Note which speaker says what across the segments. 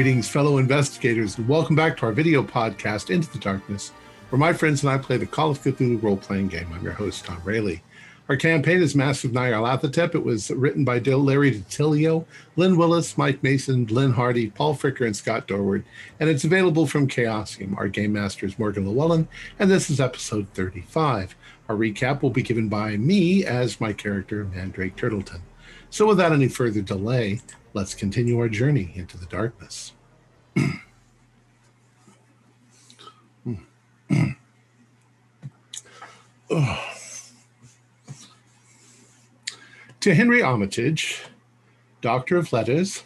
Speaker 1: Greetings, fellow investigators, and welcome back to our video podcast, Into the Darkness, where my friends and I play the Call of Cthulhu role playing game. I'm your host, Tom Rayleigh. Our campaign is Masks of Nyarlathotep. It was written by Larry DiTillio, Lynn Willis, Mike Mason, Lynn Hardy, Paul Fricker, and Scott Dorward. And it's available from Chaosium. Our game master is Morgan Llewellyn, and this is episode 35. Our recap will be given by me as my character, Mandrake Turtleton. So without any further delay, let's continue our journey into the darkness. To Henry Armitage, Doctor of Letters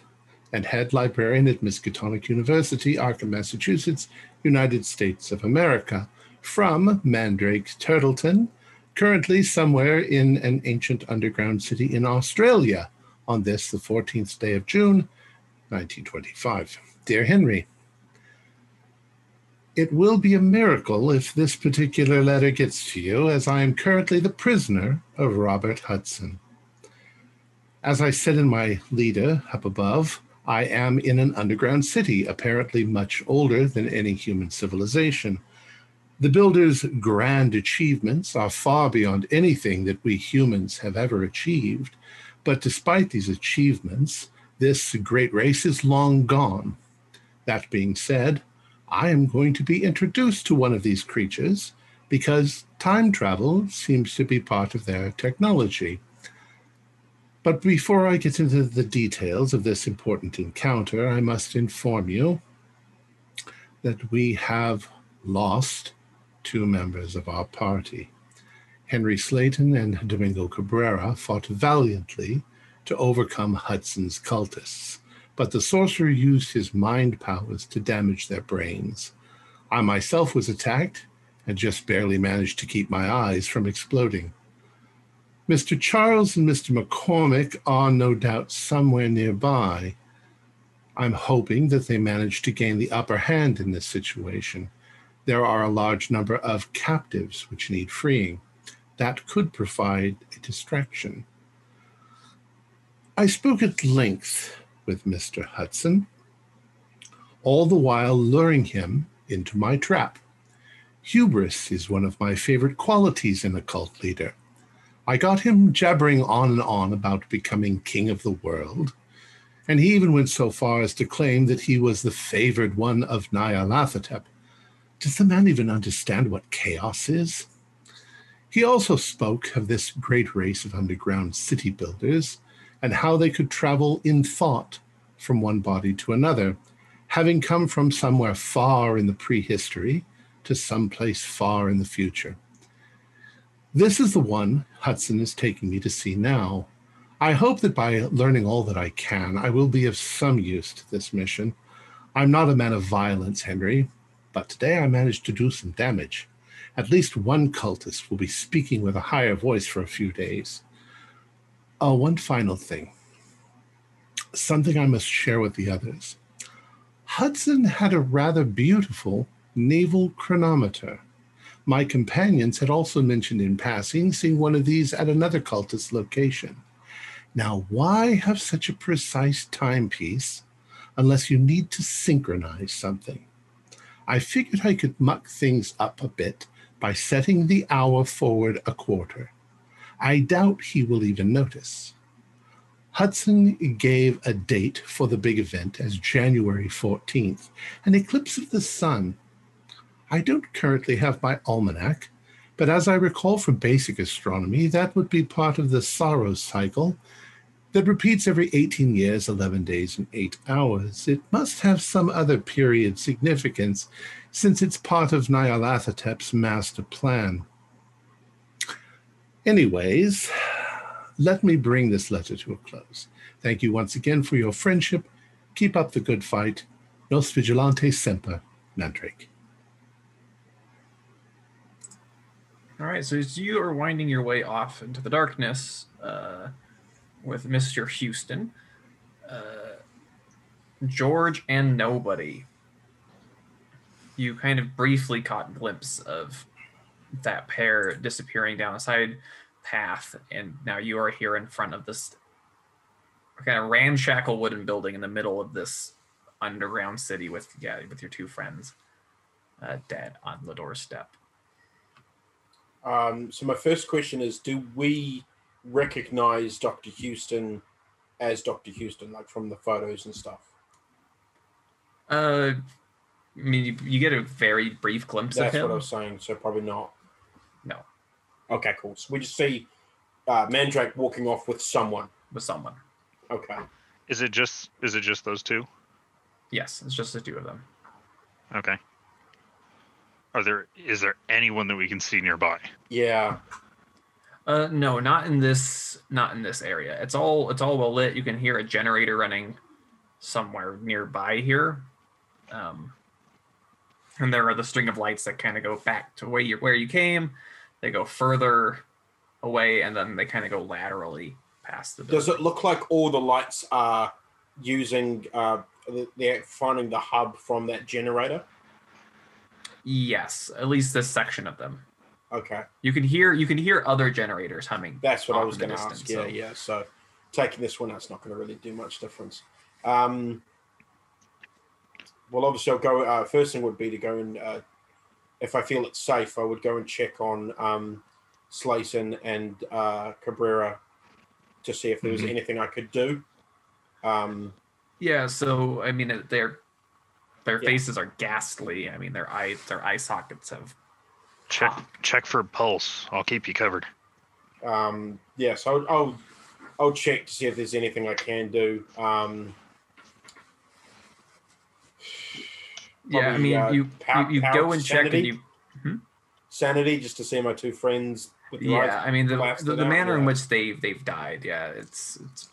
Speaker 1: and head librarian at Miskatonic University, Arkham, Massachusetts, United States of America, from Mandrake Turtleton, currently somewhere in an ancient underground city in Australia, on this, the 14th day of June, 1925. Dear Henry, it will be a miracle if this particular letter gets to you, as I am currently the prisoner of Robert Huston. As I said in my leader up above, I am in an underground city, apparently much older than any human civilization. The builder's grand achievements are far beyond anything that we humans have ever achieved. But despite these achievements, this great race is long gone. That being said, I am going to be introduced to one of these creatures because time travel seems to be part of their technology. But before I get into the details of this important encounter, I must inform you that we have lost two members of our party. Henry Slayton and Domingo Cabrera fought valiantly to overcome Huston's cultists, but the sorcerer used his mind powers to damage their brains. I myself was attacked and just barely managed to keep my eyes from exploding. Mr. Charles and Mr. McCormick are no doubt somewhere nearby. I'm hoping that they manage to gain the upper hand in this situation. There are a large number of captives which need freeing. That could provide a distraction. I spoke at length with Mr. Huston, all the while luring him into my trap. Hubris is one of my favorite qualities in a cult leader. I got him jabbering on and on about becoming king of the world, and he even went so far as to claim that he was the favored one of Nyarlathotep. Does the man even understand what chaos is? He also spoke of this great race of underground city builders and how they could travel in thought from one body to another, having come from somewhere far in the prehistory to some place far in the future. This is the one Huston is taking me to see now. I hope that by learning all that I can, I will be of some use to this mission. I'm not a man of violence, Henry, but today I managed to do some damage. At least one cultist will be speaking with a higher voice for a few days. Oh, one final thing. Something I must share with the others. Huston had a rather beautiful naval chronometer. My companions had also mentioned in passing seeing one of these at another cultist location. Now, why have such a precise timepiece unless you need to synchronize something? I figured I could muck things up a bit by setting the hour forward a quarter. I doubt he will even notice. Huston gave a date for the big event as January 14th, an eclipse of the sun I don't currently have my almanac, but as I recall from basic astronomy, that would be part of the Saros cycle that repeats every 18 years, 11 days, and 8 hours. It must have some other period significance since it's part of Nyarlathotep's master plan. Anyways, let me bring this letter to a close. Thank you once again for your friendship. Keep up the good fight. Nos vigilante semper, Mandrake.
Speaker 2: All right, so as you are winding your way off into the darkness uh, with Mr. Huston, uh, George and nobody, you kind of briefly caught a glimpse of that pair disappearing down a side path, and now you are here in front of this kind of ramshackle wooden building in the middle of this underground city with yeah with your two friends uh, dead on the doorstep.
Speaker 3: Um, so my first question is: Do we recognize Doctor Huston as Doctor Huston, like from the photos and stuff?
Speaker 2: Uh, I mean, you, you get a very brief glimpse
Speaker 3: That's
Speaker 2: of
Speaker 3: what I was saying. So probably not.
Speaker 2: No,
Speaker 3: Okay, cool. So we just see uh, Mandrake walking off with someone.
Speaker 2: with someone.
Speaker 3: Okay.
Speaker 4: Is it just is it just those two?
Speaker 2: Yes, it's just the two of them.
Speaker 4: Okay. Are there is there anyone that we can see nearby?
Speaker 3: Yeah.
Speaker 2: Uh, no, not in this, not in this area. It's all, it's all well lit. You can hear a generator running somewhere nearby here. Um, and there are the string of lights that kind of go back to where you where you came. They go further away, and then they kind of go laterally past the.
Speaker 3: Does it look like all the lights are using? Uh, they're finding the hub from that generator.
Speaker 2: Yes, at least this section of them.
Speaker 3: Okay,
Speaker 2: You can hear you can hear other generators humming.
Speaker 3: that's what I was going to ask. Yeah,
Speaker 2: so-
Speaker 3: yeah. So taking this one, that's not going to really do much difference. Um, well, obviously, I'll go. Uh, first thing would be to go and, uh, if I feel it's safe, I would go and check on um, Slayton and uh, Cabrera to see if there was
Speaker 4: Mhm.
Speaker 3: anything I could do. Um,
Speaker 2: Yeah, so I mean, their their
Speaker 3: Yeah.
Speaker 2: faces are ghastly. I mean, their eye their eye sockets have
Speaker 4: Check check for pulse. I'll keep you covered.
Speaker 3: um, yeah, so I'll, I'll I'll check to see if there's anything I can do. Um,
Speaker 2: Yeah, I mean,
Speaker 3: uh,
Speaker 2: you
Speaker 3: pow-
Speaker 2: you, you
Speaker 3: power
Speaker 2: go and check and
Speaker 3: sanity?
Speaker 2: you
Speaker 3: sanity, just to see my two friends. With
Speaker 2: yeah. I mean, the the, the
Speaker 3: out,
Speaker 2: manner in which they've they've died. Yeah, it's it's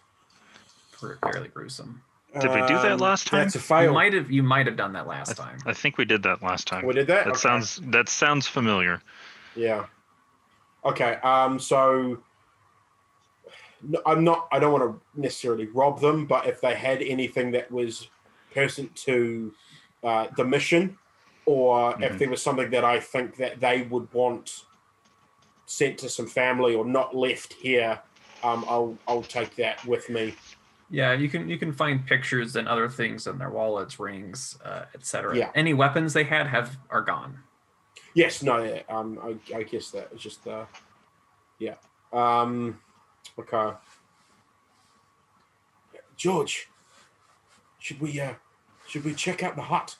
Speaker 2: fairly gruesome.
Speaker 4: Did we do that
Speaker 3: Um,
Speaker 4: last time?
Speaker 3: That's a
Speaker 2: You
Speaker 3: fail.
Speaker 2: might have you might have done that last time.
Speaker 4: I think we did that last time.
Speaker 3: we did that.
Speaker 4: That
Speaker 3: Okay.
Speaker 4: sounds that sounds familiar.
Speaker 3: Yeah. Okay. Um. So. No, I'm not. I don't want to necessarily rob them, but if they had anything that was pertinent to uh, the mission, or if
Speaker 4: Mhm.
Speaker 3: there was something that I think that they would want sent to some family or not left here, um, I'll I'll take that with me.
Speaker 2: Yeah, you can you can find pictures and other things in their wallets, rings, uh, etc.
Speaker 3: Yeah.
Speaker 2: Any weapons they had have are gone.
Speaker 3: Yes. No. Yeah. Um. I, I guess that was just uh. Yeah. Um. Okay. George, should we uh, should we check out the hut,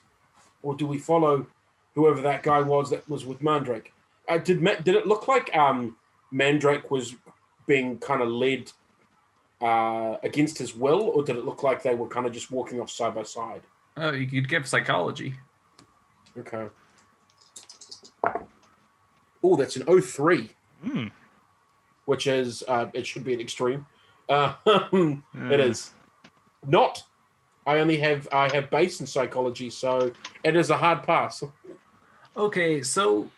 Speaker 3: or do we follow whoever that guy was that was with Mandrake? Uh, did did it look like um Mandrake was being kind of led uh, against his will, or did it look like they were kind of just walking off side by side?
Speaker 2: Oh, you could give psychology.
Speaker 3: Okay. Oh, that's an 03.
Speaker 4: Hmm.
Speaker 3: which is uh, it should be an extreme. Uh, it
Speaker 4: Uh,
Speaker 3: is not. I only have I have base in psychology, so it is a hard pass.
Speaker 2: Okay, so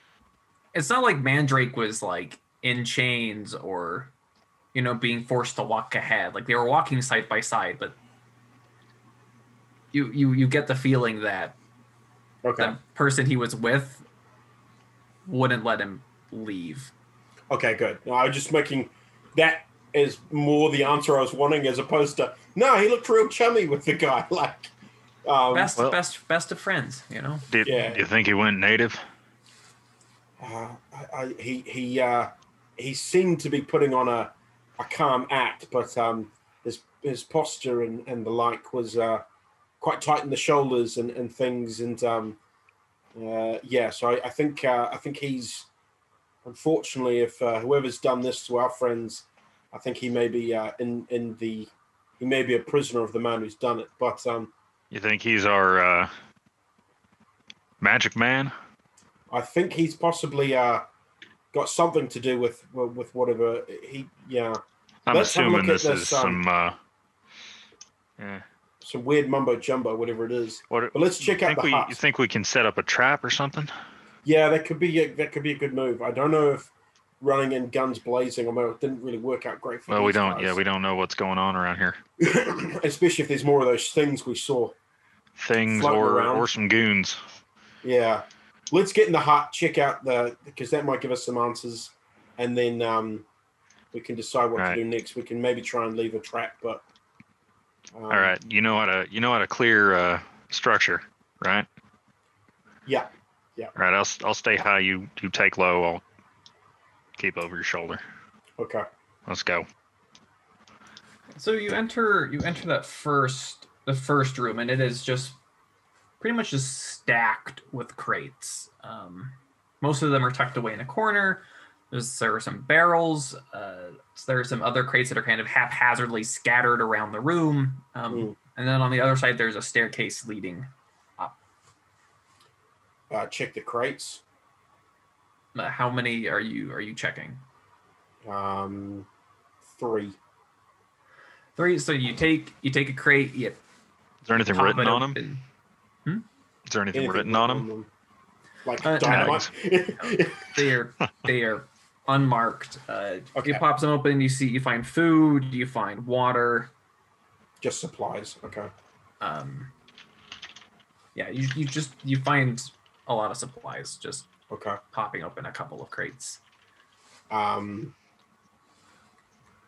Speaker 2: it's not like Mandrake was like in chains or you know being forced to walk ahead. Like they were walking side by side, but you you you get the feeling that
Speaker 3: Okay.
Speaker 2: the person he was with wouldn't let him leave.
Speaker 3: Okay, good. No, I was just making that is more the answer I was wanting, as opposed to no, he looked real chummy with the guy. Like, um,
Speaker 2: Best
Speaker 4: well-
Speaker 2: best best of friends, you know.
Speaker 4: Did,
Speaker 3: Yeah.
Speaker 4: do you think he went native?
Speaker 3: uh, I, I, he he uh, he seemed to be putting on a a calm act, but um, his his posture and, and the like was uh, quite tight in the shoulders and, and things, and um, uh, yeah. So I, I think uh, I think he's unfortunately, if uh, whoever's done this to our friends, I think he may be uh, in in the he may be a prisoner of the man who's done it. But um,
Speaker 4: You think he's our uh, magic man?
Speaker 3: I think he's possibly uh, got something to do with with whatever he yeah.
Speaker 4: I'm
Speaker 3: Let's have a look
Speaker 4: assuming
Speaker 3: at
Speaker 4: this,
Speaker 3: this,
Speaker 4: is
Speaker 3: um,
Speaker 4: some. Uh, yeah.
Speaker 3: some weird mumbo jumbo, whatever it is.
Speaker 4: What?
Speaker 3: But let's check out
Speaker 4: think
Speaker 3: the
Speaker 4: we,
Speaker 3: hut.
Speaker 4: You think we can set up a trap or something?
Speaker 3: Yeah, that could be a, that could be a good move. I don't know if running in guns blazing, although it didn't really work out great for.
Speaker 4: Well, we don't. Yeah, we don't know what's going on around here.
Speaker 3: Especially if there's more of those things we saw.
Speaker 4: Things or
Speaker 3: around.
Speaker 4: or some goons.
Speaker 3: Yeah, let's get in the hut, check out the because that might give us some answers, and then um, we can decide what
Speaker 4: Right.
Speaker 3: to do next. We can maybe try and leave a trap, but um,
Speaker 4: All right, you know how to you know how to clear uh, structure, right?
Speaker 3: Yeah. Yeah.
Speaker 4: Right. I'll s- I'll stay high. You you take low. I'll keep over your shoulder.
Speaker 3: Okay.
Speaker 4: Let's go.
Speaker 2: So you enter you enter that first the first room, and it is just pretty much just stacked with crates. Um, most of them are tucked away in a corner. There's there are some barrels. Uh, there are some other crates that are kind of haphazardly scattered around the room. Um,
Speaker 3: Mm.
Speaker 2: And then on the other side, there's a staircase leading. Up.
Speaker 3: Uh, check the crates.
Speaker 2: Uh, how many are you are you checking?
Speaker 3: Um, three.
Speaker 2: Three. So you take you take a crate. You
Speaker 4: Is there anything written on them?
Speaker 2: Open.
Speaker 4: Is there anything,
Speaker 3: Anything
Speaker 4: written on them?
Speaker 3: Like
Speaker 2: Uh,
Speaker 3: dynamite.
Speaker 2: They are they are unmarked. Uh,
Speaker 3: Okay.
Speaker 2: You pop them open. You see you find food. You find water.
Speaker 3: Just supplies. Okay.
Speaker 2: Um, yeah, you, you just you find a lot of supplies just
Speaker 3: Okay.
Speaker 2: popping open a couple of crates.
Speaker 3: Um,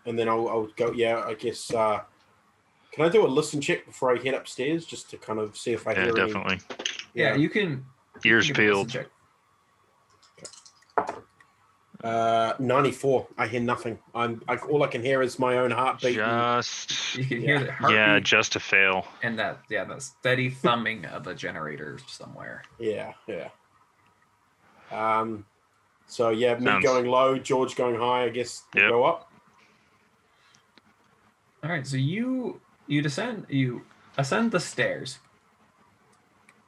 Speaker 3: and then I'll, I'll go. Yeah, I guess. Uh, can I do a listen check before I head upstairs, just to kind of see if I
Speaker 4: Yeah,
Speaker 3: hear any?
Speaker 4: Definitely.
Speaker 2: Yeah, you can. you
Speaker 4: Ears
Speaker 2: can give a listen
Speaker 4: peeled.
Speaker 2: check.
Speaker 3: Uh, ninety-four. I hear nothing. I'm. I, all I can hear is my own heartbeat. and-
Speaker 4: Just
Speaker 2: You can hear
Speaker 3: Yeah.
Speaker 2: the
Speaker 4: yeah, just to fail.
Speaker 2: and that yeah the steady thumbing of a generator somewhere.
Speaker 3: Yeah, yeah. Um, so yeah, me
Speaker 4: Sounds-
Speaker 3: going low, George going high. I guess
Speaker 4: Yep.
Speaker 3: go up.
Speaker 2: All right, so you you descend you ascend the stairs,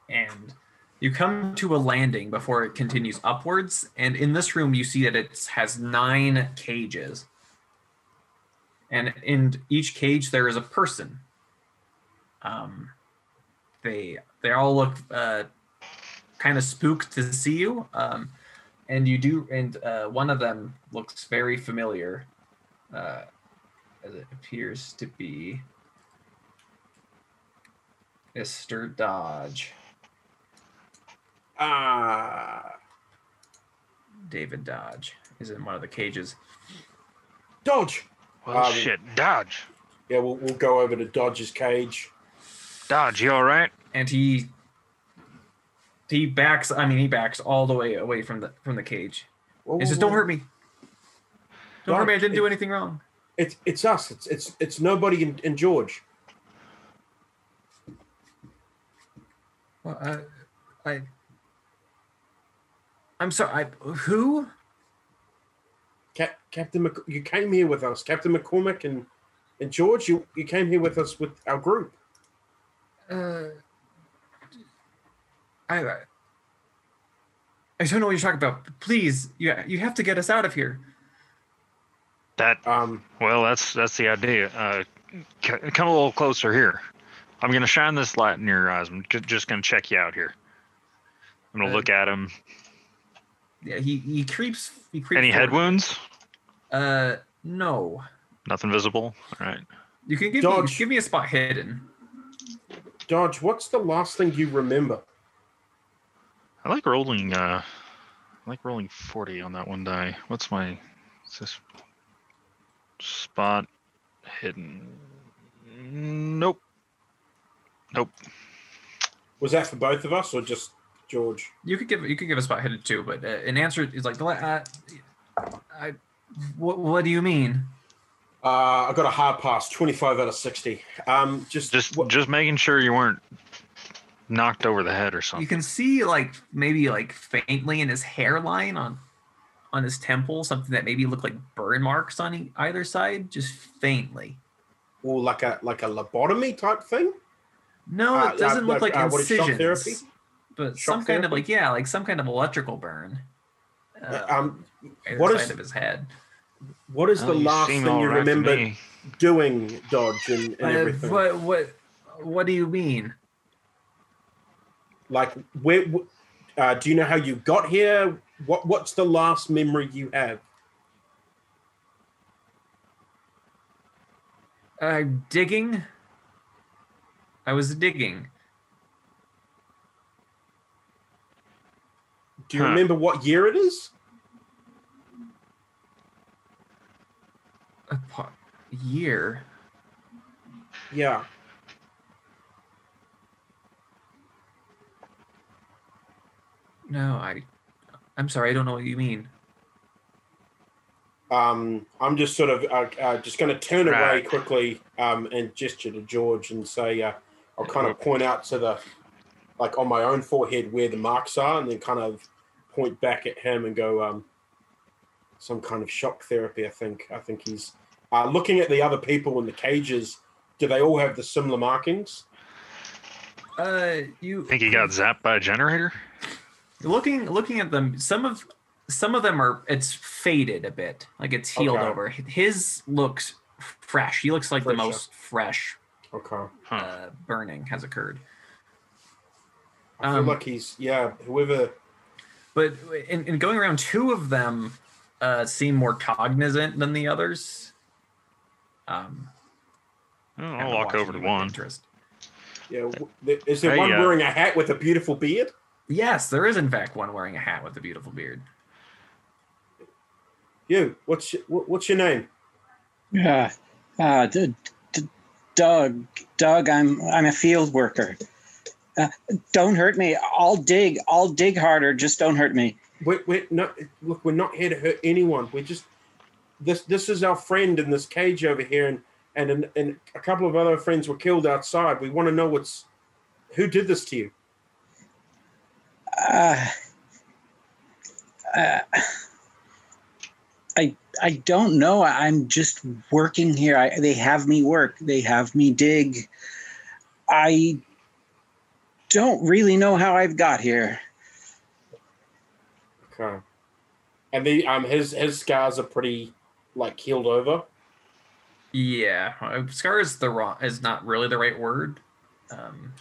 Speaker 2: and you come to a landing before it continues upwards. And in this room, you see that it has nine cages, and in each cage there is a person. Um, they they all look uh, kind of spooked to see you. Um, and you do, and uh, one of them looks very familiar. Uh, as it appears to be Mr. Dodge,
Speaker 3: Ah,
Speaker 2: David Dodge, is in one of the cages.
Speaker 3: Dodge.
Speaker 4: Well,
Speaker 3: Um,
Speaker 4: shit, Dodge,
Speaker 3: Yeah, we'll, we'll go over to Dodge's cage.
Speaker 4: Dodge, you all right?
Speaker 2: And he he backs I mean he backs all the way away from the from the cage.
Speaker 3: Whoa,
Speaker 2: He says,
Speaker 3: whoa,
Speaker 2: Don't
Speaker 3: whoa.
Speaker 2: hurt me. Don't hurt me, I didn't do anything wrong.
Speaker 3: It's it's us. It's it's it's nobody in, in George.
Speaker 2: Well, I, I I'm sorry, I who?
Speaker 3: Cap, Captain, Mc, you came here with us, Captain McCormick and and George. You you came here with us with our group.
Speaker 2: Uh, I, I I don't know what you're talking about. Please, you you have to get us out of here.
Speaker 4: That
Speaker 3: Um,
Speaker 4: well, that's that's the idea. Uh, c- come a little closer here. I'm gonna shine this light in your eyes. I'm ju- just gonna check you out here. I'm gonna
Speaker 2: Uh,
Speaker 4: look at him.
Speaker 2: Yeah, he he creeps. He creeps.
Speaker 4: Any head wounds?
Speaker 2: Uh, no.
Speaker 4: Nothing visible. All right.
Speaker 2: You can give
Speaker 3: Dodge.
Speaker 2: me give me a spot hidden.
Speaker 3: Dodge, what's the last thing you remember?
Speaker 4: I like rolling. Uh, I like rolling forty on that one die. What's my? Is this spot hidden? Nope. Nope.
Speaker 3: Was that for both of us or just George?
Speaker 2: You could give you could give a spot hidden too, but uh, an answer is like the la- uh, I. What what do you mean?
Speaker 3: Uh, I got a hard pass, twenty-five out of sixty. Um, just
Speaker 4: Just
Speaker 3: what-
Speaker 4: just making sure you weren't knocked over the head or something.
Speaker 2: You can see like maybe like faintly in his hairline on on his temple something that maybe looked like burn marks on e- either side, just faintly.
Speaker 3: or like a like a lobotomy type thing.
Speaker 2: No,
Speaker 3: Uh,
Speaker 2: it doesn't
Speaker 3: uh,
Speaker 2: look
Speaker 3: uh,
Speaker 2: like
Speaker 3: uh, what is shock
Speaker 2: incisions,
Speaker 3: therapy?
Speaker 2: But
Speaker 3: Shock
Speaker 2: some kind of like yeah, like some kind of electrical burn. Uh,
Speaker 3: um,
Speaker 2: either
Speaker 3: what
Speaker 2: side
Speaker 3: is-
Speaker 2: of his head.
Speaker 3: what is
Speaker 4: Oh,
Speaker 3: the
Speaker 4: you
Speaker 3: last thing
Speaker 4: all
Speaker 3: you
Speaker 4: right
Speaker 3: remember doing, Dodge, and, and
Speaker 2: Uh,
Speaker 3: everything?
Speaker 2: what what what do you mean?
Speaker 3: Like, where? Uh, do you know how you got here? What What's the last memory you have?
Speaker 2: Uh, digging. I was digging.
Speaker 3: Do you
Speaker 4: Huh.
Speaker 3: remember what year it is?
Speaker 2: A pa- year.
Speaker 3: Yeah.
Speaker 2: No, I. I'm sorry. I don't know what you mean.
Speaker 3: Um, I'm just sort of uh, uh, just going to turn away quickly um, and gesture to George and say, uh, I'll kind of point out to the, like on my own forehead where the marks are, and then kind of point back at him and go, um, some kind of shock therapy. I think. I think he's uh, looking at the other people in the cages. Do they all have the similar markings?
Speaker 2: Uh, you
Speaker 4: Think he got zapped by a generator?
Speaker 2: looking looking at them. Some of some of them are. It's faded a bit. Like it's healed
Speaker 3: Okay.
Speaker 2: over. His looks fresh. He looks like the most fresh
Speaker 3: Okay.
Speaker 4: Huh.
Speaker 2: uh, burning has occurred.
Speaker 3: I feel
Speaker 2: Um,
Speaker 3: like he's yeah. Whoever.
Speaker 2: But in, in going around, two of them uh, seem more cognizant than the others. Um, kinda
Speaker 4: I'll walk over to one.
Speaker 2: Interest.
Speaker 3: Yeah. w- there- Is there
Speaker 4: Hey,
Speaker 3: one
Speaker 4: uh,
Speaker 3: wearing a hat with a beautiful beard?
Speaker 2: Yes, there is in fact one wearing a hat with a beautiful beard.
Speaker 3: You. What's your, what's your name?
Speaker 5: Yeah. Uh, D- D- Doug. Doug, I'm I'm a field worker. Uh, don't hurt me. I'll dig. I'll dig harder. Just don't hurt me.
Speaker 3: We're, we're not look. We're not here to hurt anyone. We're just this. This is our friend in this cage over here, and and and, and a couple of other friends were killed outside. We want to know what's who did this to you.
Speaker 5: Uh, uh, I I don't know. I'm just working here. I, they have me work. They have me dig. I don't really know how I've got here.
Speaker 3: Okay. And the um his his scars are pretty like healed over.
Speaker 2: Yeah, uh, scar is the wrong is not really the right word. Um,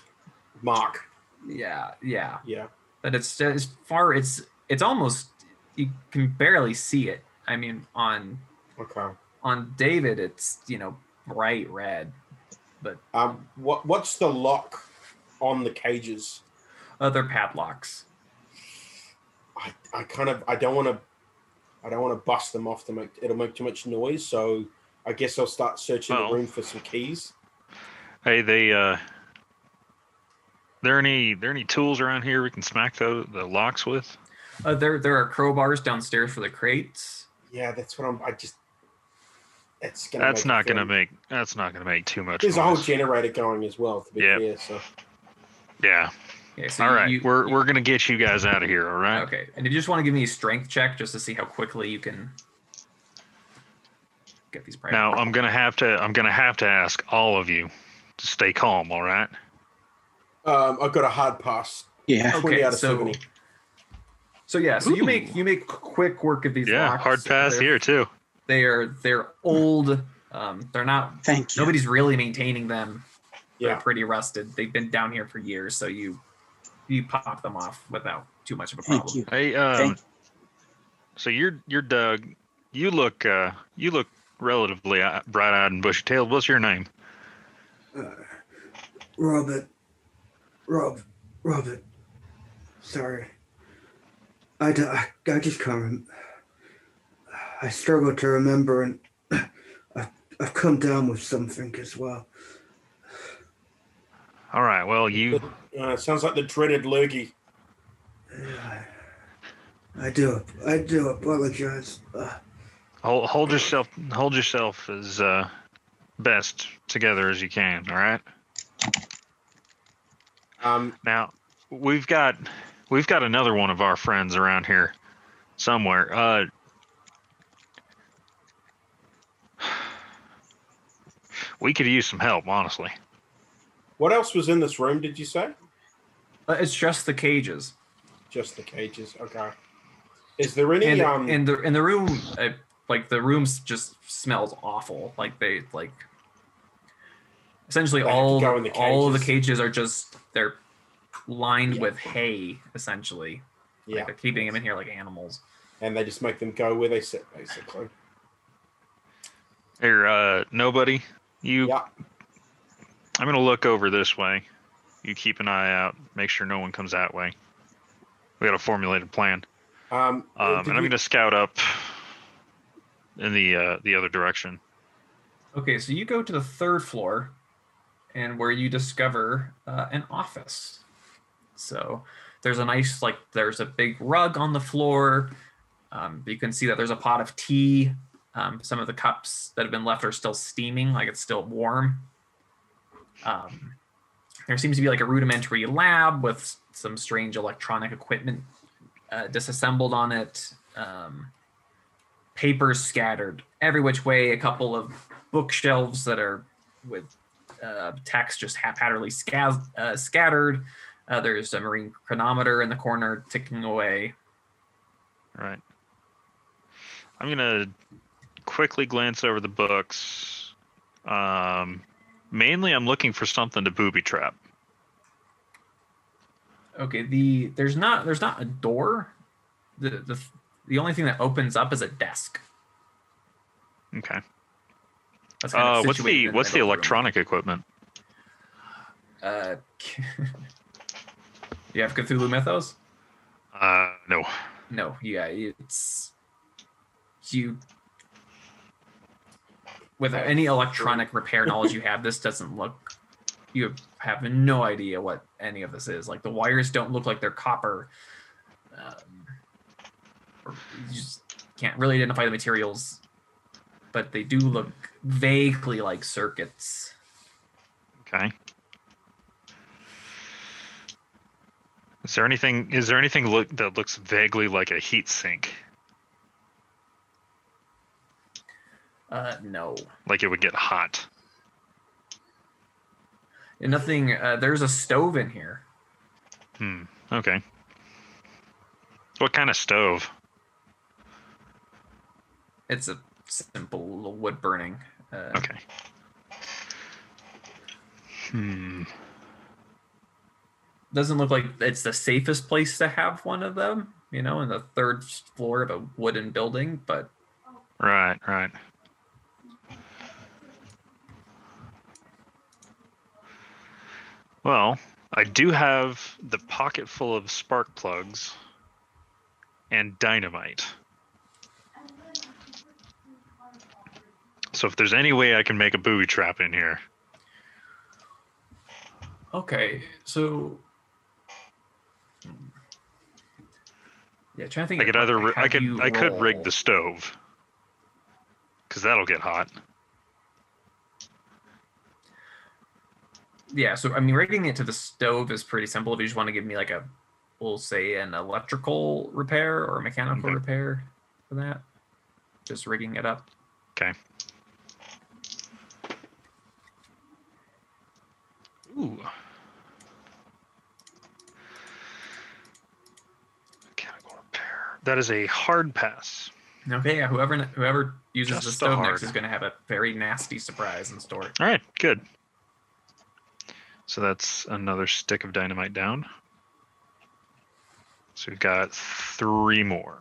Speaker 3: Mark.
Speaker 2: yeah, yeah,
Speaker 3: Yeah.
Speaker 2: but it's as far it's it's almost you can barely see it. I mean, on
Speaker 3: Okay.
Speaker 2: on David, it's you know bright red, but
Speaker 3: Um. What what's the lock on the cages?
Speaker 2: other padlocks.
Speaker 3: I, I kind of I don't want to I don't want to bust them off to make it'll make too much noise. So I guess I'll start searching
Speaker 4: Well.
Speaker 3: the room for some keys.
Speaker 4: Hey, they uh there any there any tools around here we can smack the the locks with?
Speaker 2: Uh, there there are crowbars downstairs for the crates.
Speaker 3: Yeah, that's what I'm. I just it's gonna.
Speaker 4: That's not gonna make that's not gonna make too much
Speaker 3: There's a whole generator going as well. To be
Speaker 4: Yep.
Speaker 3: fair, so
Speaker 4: yeah.
Speaker 2: Okay, so
Speaker 4: All
Speaker 2: you-
Speaker 4: we're we're gonna get you guys out of here, all right?
Speaker 2: okay. And did you just want to give me a strength check just to see how quickly you can get these? private-
Speaker 4: Now I'm gonna have to I'm gonna have to ask all of you to stay calm, all right?
Speaker 3: um, I've got a hard pass.
Speaker 5: Yeah.
Speaker 2: Okay,
Speaker 3: out of
Speaker 2: so-
Speaker 3: seventy.
Speaker 2: So yeah, so you make you make quick work of these.
Speaker 4: Yeah,
Speaker 2: locks.
Speaker 4: hard pass
Speaker 2: They're-
Speaker 4: here too.
Speaker 2: They are they're old. Um, they're not.
Speaker 5: Thank you.
Speaker 2: Nobody's really maintaining them. They're
Speaker 3: Yeah.
Speaker 2: pretty rusted. They've been down here for years, so you you pop them off without too much of a problem.
Speaker 5: Thank you.
Speaker 4: Hey, um,
Speaker 5: Thank-
Speaker 4: so you're you're Doug. You look uh you look relatively uh, bright-eyed and bushy-tailed. What's your name?
Speaker 6: Uh, Robert. Rob. Robert. Sorry. I, d- I, I just can't. I struggle to remember, and I've, I've come down with something as well.
Speaker 4: All right. Well, you
Speaker 3: Uh, sounds like the dreaded lurgy.
Speaker 6: I, I do. I do apologize. Uh,
Speaker 4: hold, hold yourself hold yourself as uh best together as you can. All right.
Speaker 3: Um,
Speaker 4: Now, we've got we've got another one of our friends around here somewhere. Uh We could use some help, honestly.
Speaker 3: What else was in this room? Did you say?
Speaker 2: Uh, it's just the cages.
Speaker 3: Just the cages. Okay. Is there any
Speaker 2: and
Speaker 3: um?
Speaker 2: in the in the room uh, like the rooms just smells awful like they like essentially
Speaker 3: They
Speaker 2: all
Speaker 3: go in the
Speaker 2: all of the
Speaker 3: cages.
Speaker 2: cages are just they're lined
Speaker 3: Yeah.
Speaker 2: with hay essentially
Speaker 3: yeah,
Speaker 2: like they're keeping them in here like animals
Speaker 3: and they just make them go where they sit, basically.
Speaker 4: Here, uh nobody. You
Speaker 3: Yeah.
Speaker 4: I'm gonna look over this way. You keep an eye out, make sure no one comes that way. We got a formulated plan.
Speaker 3: Um,
Speaker 4: Um, and I'm
Speaker 3: you-
Speaker 4: gonna scout up in the uh, the other direction.
Speaker 2: okay so you go to the third floor and where you discover uh, an office so there's a nice like there's a big rug on the floor. Um, you can see that there's a pot of tea. Um, some of the cups that have been left are still steaming, like it's still warm. Um, there seems to be like a rudimentary lab with some strange electronic equipment uh, disassembled on it. Um, papers scattered every which way. A couple of bookshelves that are with uh, text just haphazardly uh, scattered. Uh, there's a marine chronometer in the corner ticking away.
Speaker 4: Right. I'm gonna quickly glance over the books. Um, mainly, I'm looking for something to booby trap.
Speaker 2: Okay, the there's not there's not a door. The the the only thing that opens up is a desk.
Speaker 4: Okay.
Speaker 2: That's kind of
Speaker 4: Uh, what's the what's the
Speaker 2: of room.
Speaker 4: electronic equipment?
Speaker 2: Uh, you have Cthulhu Mythos?
Speaker 4: Uh, no.
Speaker 2: No, yeah, it's you. With any electronic repair knowledge you have, this doesn't look. You have no idea what any of this is. Like the wires don't look like they're copper. Um, or you just can't really identify the materials, but they do look vaguely like circuits.
Speaker 4: Okay. Is there anything? Is there anything look that looks vaguely like a heat sink?
Speaker 2: Uh, no,
Speaker 4: Like it would get hot?
Speaker 2: And nothing. Uh, there's a stove in here.
Speaker 4: Hmm. Okay. What kind of stove?
Speaker 2: It's a simple wood burning. Uh,
Speaker 4: Okay. Hmm.
Speaker 2: doesn't look like it's the safest place to have one of them, you know, in the third floor of a wooden building, but
Speaker 4: Right. Right. Well, I do have the pocket full of spark plugs and dynamite. So if there's any way I can make a booby trap in here,
Speaker 2: okay. So, yeah, trying to think.
Speaker 4: I could either ri- I could I could rig the stove because that'll get hot.
Speaker 2: Yeah, so I mean, rigging it to the stove is pretty simple. If you just want to give me like a, we'll say an electrical repair or a mechanical
Speaker 4: Okay.
Speaker 2: repair for that, just rigging it up.
Speaker 4: Okay. Ooh. Mechanical repair. That is a hard pass.
Speaker 2: Okay, yeah, whoever whoever uses the
Speaker 4: Just a
Speaker 2: stove next is going to have a very nasty surprise in store.
Speaker 4: All right, good. So that's another stick of dynamite down. So we've got three more.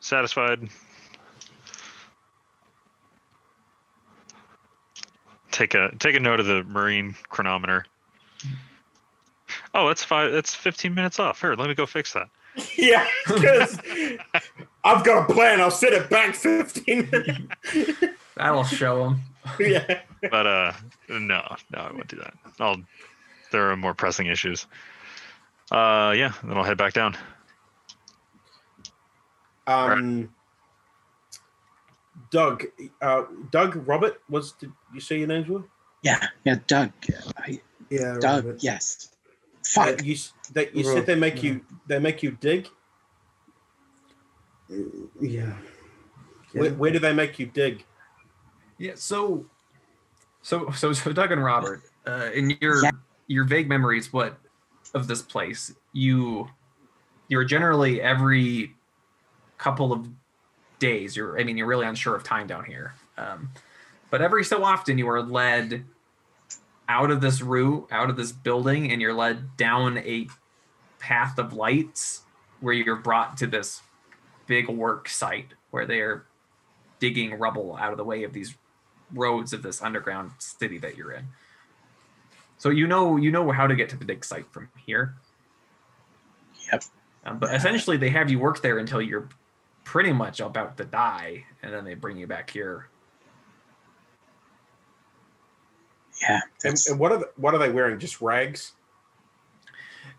Speaker 4: Satisfied. Take a take a note of the marine chronometer. Oh, that's five. That's fifteen minutes off. Here, let me go fix that.
Speaker 3: yeah, because I've got a plan. I'll set it back 15 minutes.
Speaker 2: That'll show them.
Speaker 3: yeah.
Speaker 4: But uh, no, no, I won't do that. I'll. There are more pressing issues. Uh, yeah, then I'll head back down.
Speaker 3: Um, Doug, uh, Doug Robert was. Did you say your names were?
Speaker 5: Yeah, yeah, Doug. I,
Speaker 6: Yeah,
Speaker 5: Doug,
Speaker 6: Robert.
Speaker 5: yes.
Speaker 3: Uh,
Speaker 5: Fuck.
Speaker 3: you s- that you
Speaker 6: Ro-
Speaker 3: said they make
Speaker 6: yeah.
Speaker 3: you they make you dig.
Speaker 6: Yeah.
Speaker 3: Where,
Speaker 6: Yeah.
Speaker 3: where do they make you dig?
Speaker 2: Yeah. So, so so so Doug and Robert, uh, in your
Speaker 5: Yeah.
Speaker 2: your vague memories, what of this place? You you're generally every couple of days. You're I mean you're really unsure of time down here. Um, but every so often you are led out of this route, out of this building, and you're led down a path of lights where you're brought to this big work site where they are digging rubble out of the way of these roads of this underground city that you're in. So you know you know how to get to the dig site from here.
Speaker 5: Yep.
Speaker 2: Um, but essentially, they have you work there until you're pretty much about to die, and then they bring you back here.
Speaker 5: Yeah.
Speaker 3: And, and what are the, what are they wearing? Just rags?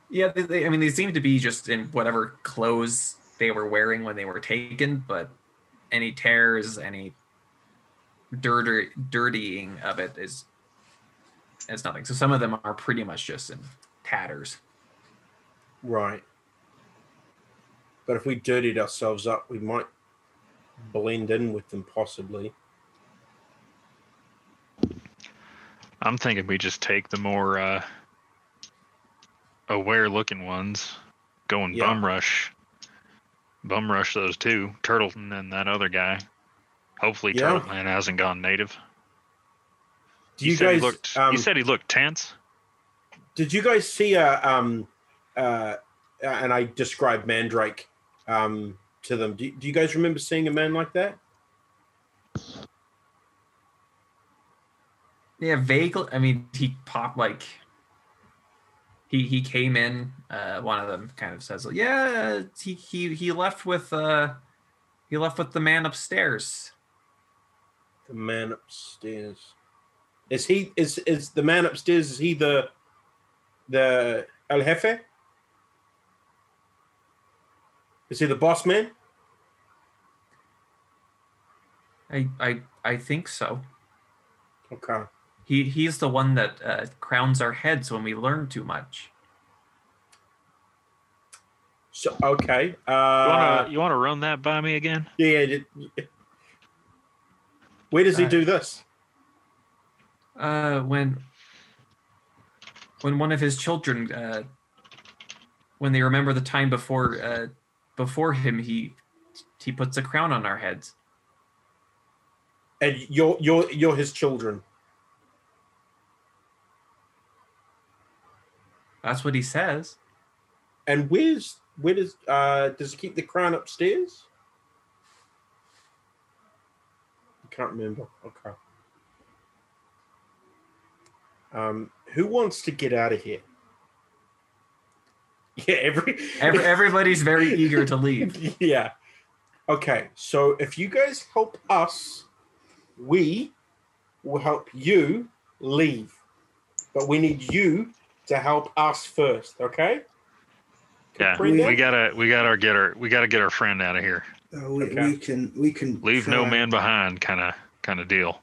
Speaker 2: Yeah, they, they, I mean, they seem to be just in whatever clothes they were wearing when they were taken, but any tears, any dirty dirtying of it is is nothing. So some of them are pretty much just in tatters.
Speaker 3: Right. But if we dirtied ourselves up, we might blend in with them possibly.
Speaker 4: I'm thinking we just take the more uh, aware looking ones, go and
Speaker 3: Yeah.
Speaker 4: bum rush, bum rush those two, Turtleton and that other guy. Hopefully,
Speaker 3: Yeah.
Speaker 4: Turtleton hasn't gone native.
Speaker 3: Do you,
Speaker 4: said
Speaker 3: guys
Speaker 4: he looked?
Speaker 3: um,
Speaker 4: you said he looked tense.
Speaker 3: did you guys see uh um uh and I described Mandrake um to them. Do, do you guys remember seeing a man like that?
Speaker 2: Yeah, vaguely. I mean, he popped like he he came in. Uh, one of them kind of says, "Yeah, he he he left with uh he left with the man upstairs."
Speaker 3: The man upstairs. Is he is is the man upstairs is he the the El Jefe? Is he the boss man?
Speaker 2: I I I think so.
Speaker 3: Okay.
Speaker 2: He he's the one that uh, crowns our heads when we learn too much.
Speaker 3: So okay.
Speaker 4: You
Speaker 3: Uh
Speaker 4: wanna you wanna run that by me again?
Speaker 3: yeah, yeah, yeah. Where does he
Speaker 2: Uh,
Speaker 3: do this?
Speaker 2: Uh, when when one of his children, uh, when they remember the time before uh, before him, he he puts a crown on our heads.
Speaker 3: And you're you're you're his children.
Speaker 2: That's what he says.
Speaker 3: And where's where does uh does he keep the crown upstairs? I can't remember. Okay. Um, who wants to get out of here? Yeah, every,
Speaker 2: Every, everybody's very eager to leave.
Speaker 3: yeah. Okay, so if you guys help us, we will help you leave. But we need you to help us first, okay?
Speaker 4: Yeah,
Speaker 3: Comprende?
Speaker 4: we gotta we gotta get our we gotta get our friend out of here.
Speaker 6: Uh, we,
Speaker 3: Okay.
Speaker 6: we can we can
Speaker 4: Leave no man behind, kind of kind of deal.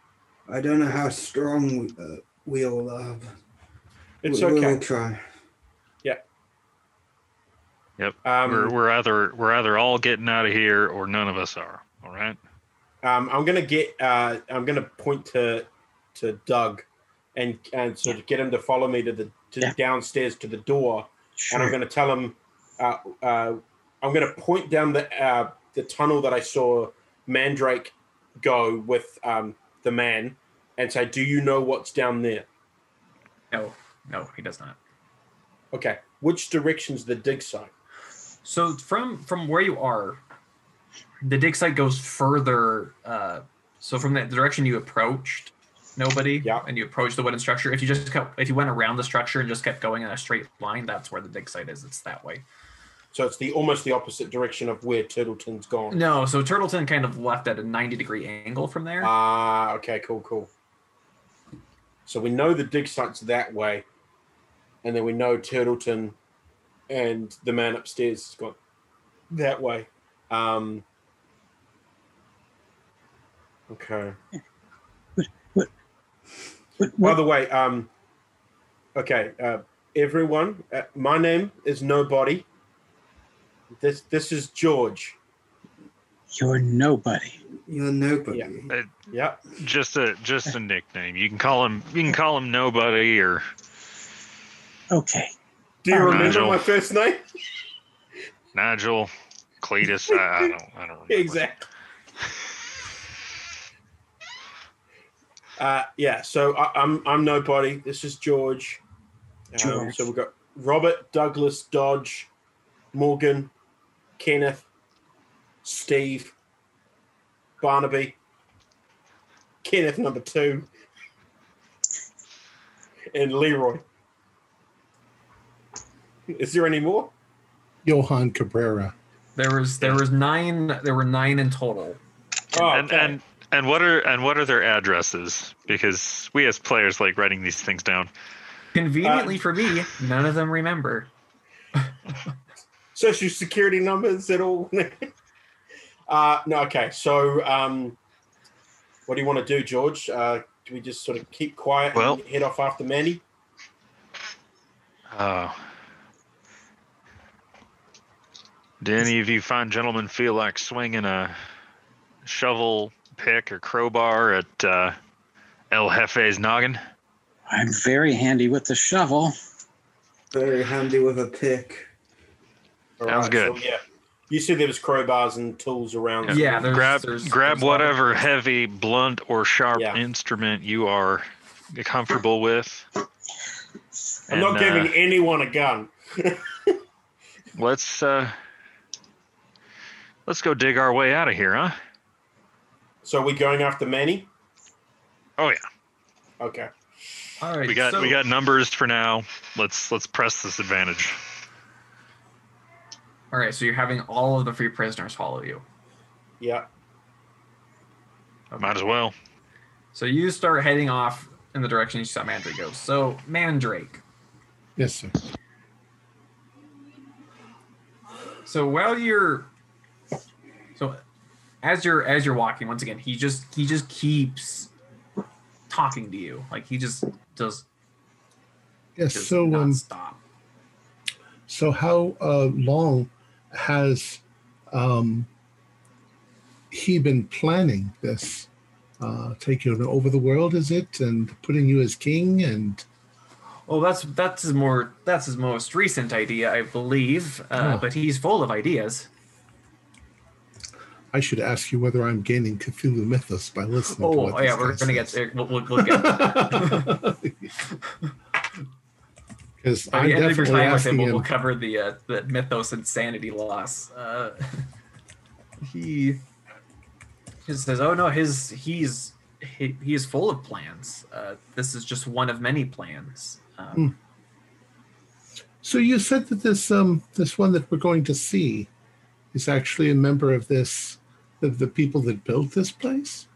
Speaker 6: I don't know how strong we, uh, we'll. Uh,
Speaker 3: It's
Speaker 6: we,
Speaker 3: okay.
Speaker 6: We'll try.
Speaker 3: Um,
Speaker 4: we're we're either we're either all getting out of here or none of us are. All right.
Speaker 3: um, I'm gonna get. Uh, I'm gonna point to to Doug, and and sort of get him to follow me to the to
Speaker 5: Yeah.
Speaker 3: downstairs to the door, and I'm going to tell him. Uh, uh, I'm going to point down the uh, the tunnel that I saw Mandrake go with um, the man, and say, "Do you know what's down there?"
Speaker 2: No, no, he does not.
Speaker 3: Okay, which direction's the dig site?
Speaker 2: So from from where you are, the dig site goes further. Uh, so from the direction you approached, nobody,
Speaker 3: Yeah.
Speaker 2: and you approached the wooden structure. If you just kept, if you went around the structure and just kept going in a straight line, that's where the dig site is. It's that way.
Speaker 3: So it's the almost the opposite direction of where Turtleton's gone.
Speaker 2: No, so Turtleton kind of left at a ninety degree angle from there.
Speaker 3: Ah, okay, cool, cool. So we know the dig site's that way, and then we know Turtleton and the man upstairs has gone that way. Um, okay. By the way, um, okay, uh, everyone, uh, my name is Nobody. This this is George.
Speaker 5: You're nobody.
Speaker 6: You're nobody.
Speaker 3: Yeah. Yep.
Speaker 4: Just a just a nickname. You can call him you can call him nobody or
Speaker 5: Okay.
Speaker 3: Do you
Speaker 5: Uh,
Speaker 3: remember
Speaker 4: Nigel.
Speaker 3: my first name?
Speaker 4: Nigel, Cletus. I, I don't I don't remember.
Speaker 3: exactly. Uh, yeah, so I, I'm I'm nobody. This is George. Um,
Speaker 5: George.
Speaker 3: so we've got Robert, Douglas, Dodge, Morgan, Kenneth, Steve, Barnaby, Kenneth number two, and Leroy. Is there any more?
Speaker 1: Johan Cabrera.
Speaker 2: There was there was nine. There were nine in total.
Speaker 3: Oh,
Speaker 4: and
Speaker 3: okay.
Speaker 4: and And what are and what are their addresses? Because we as players like writing these things down.
Speaker 2: Conveniently for me, none of them remember.
Speaker 3: social security numbers at all. uh, no, okay. So, um, what do you want to do, George? Uh, do we just sort of keep quiet
Speaker 4: Well-
Speaker 3: and head off after Manny?
Speaker 4: Oh. Do any of you fine gentlemen feel like swinging a shovel, pick, or crowbar at uh, El Jefe's noggin?
Speaker 5: I'm very handy with the shovel.
Speaker 6: Very handy with a pick.
Speaker 3: All
Speaker 4: Sounds good.
Speaker 3: So, yeah. You said there was crowbars and tools around.
Speaker 2: Yeah, there's-
Speaker 4: grab
Speaker 2: there's-
Speaker 4: grab
Speaker 2: there's a lot
Speaker 4: whatever heavy, blunt, or sharp
Speaker 3: Yeah.
Speaker 4: instrument you are comfortable with.
Speaker 3: I'm not giving
Speaker 4: uh,
Speaker 3: anyone a gun.
Speaker 4: let's uh, let's go dig our way out of here, huh?
Speaker 3: So we going after Manny?
Speaker 4: Oh yeah,
Speaker 3: Okay.
Speaker 2: All right,
Speaker 4: we got
Speaker 2: so,
Speaker 4: we got numbers for now. Let's let's press this advantage.
Speaker 2: All right, so you're having all of the free prisoners follow you.
Speaker 3: Yeah.
Speaker 4: Might as well.
Speaker 2: So you start heading off in the direction you saw Mandrake go. So Mandrake.
Speaker 1: Yes, sir.
Speaker 2: So while you're, so as you're as you're walking, once again, he just he just keeps talking to you. Like he just does
Speaker 1: Yes.
Speaker 2: does
Speaker 1: So,
Speaker 2: not
Speaker 1: um,
Speaker 2: stop.
Speaker 1: so how uh, long has um, he been planning this? Uh, taking over the world, is it, and putting you as king? And
Speaker 2: Well, that's that's his more that's his most recent idea, I believe. Uh,
Speaker 1: Oh.
Speaker 2: But he's full of ideas.
Speaker 1: I should ask you whether I'm gaining Cthulhu mythos by listening. to
Speaker 2: Oh, yeah, we're gonna get there. We'll, we'll, we'll get.
Speaker 1: Because I'm
Speaker 2: the end of your
Speaker 1: definitely
Speaker 2: time with him,
Speaker 1: asking
Speaker 2: we'll, cover the uh, the mythos insanity loss. Uh, he says, "Oh no, his he's he, he is full of plans. Uh, this is just one of many plans." Um,
Speaker 1: So you said that this um this one that we're going to see is actually a member of this of the people that built this place.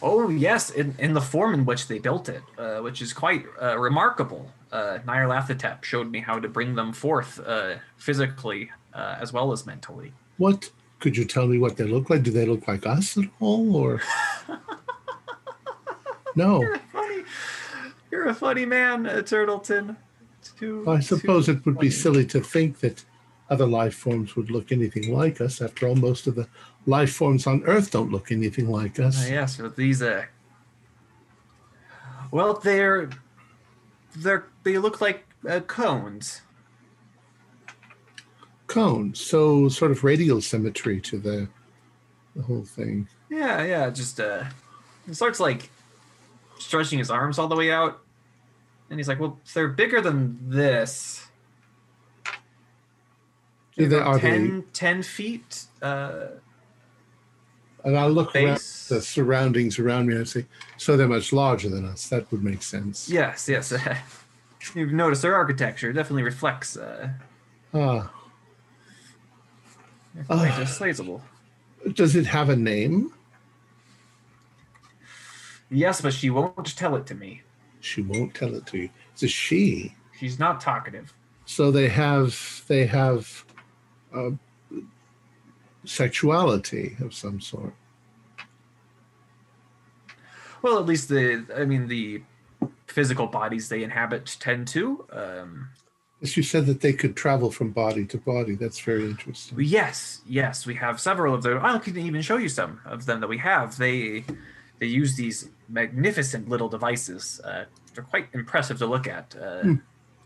Speaker 2: Oh yes, in, in the form in which they built it, uh, which is quite uh, remarkable. Uh, Nyarlathotep showed me how to bring them forth uh, physically uh, as well as mentally.
Speaker 1: What could you tell me what they look like? Do they look like us at all, or no?
Speaker 2: Funny, you're a funny man, uh, Turtleton. Too,
Speaker 1: I suppose it would be silly to think that other life forms would look anything like us. After all, most of the life forms on Earth don't look anything like
Speaker 2: Uh,
Speaker 1: us.
Speaker 2: yes, but these uh well they're they're they look like uh, cones.
Speaker 1: Cones, so sort of radial symmetry to the the whole thing.
Speaker 2: Yeah, yeah, just uh he starts like stretching his arms all the way out. And he's like, Well, they're bigger than this.
Speaker 1: Do they, are they
Speaker 2: 10, 10 feet uh
Speaker 1: And I look around the surroundings around me and I say, so they're much larger than us. That would make sense.
Speaker 2: Yes, yes. You've noticed their architecture definitely reflects uh quite sizable.
Speaker 1: does it have a name?
Speaker 2: Yes, but she won't tell it to me.
Speaker 1: She won't tell it to you. It's a she.
Speaker 2: She's not talkative.
Speaker 1: So they have they have uh, sexuality of some sort.
Speaker 2: Well, at least the, I mean, the physical bodies they inhabit tend to. Um,
Speaker 1: As you said that they could travel from body to body. That's very interesting.
Speaker 2: yes, yes, we have several of them. I can even show you some of them that we have. They, they use these magnificent little devices. Uh, they're quite impressive to look at. Uh,
Speaker 1: Hmm.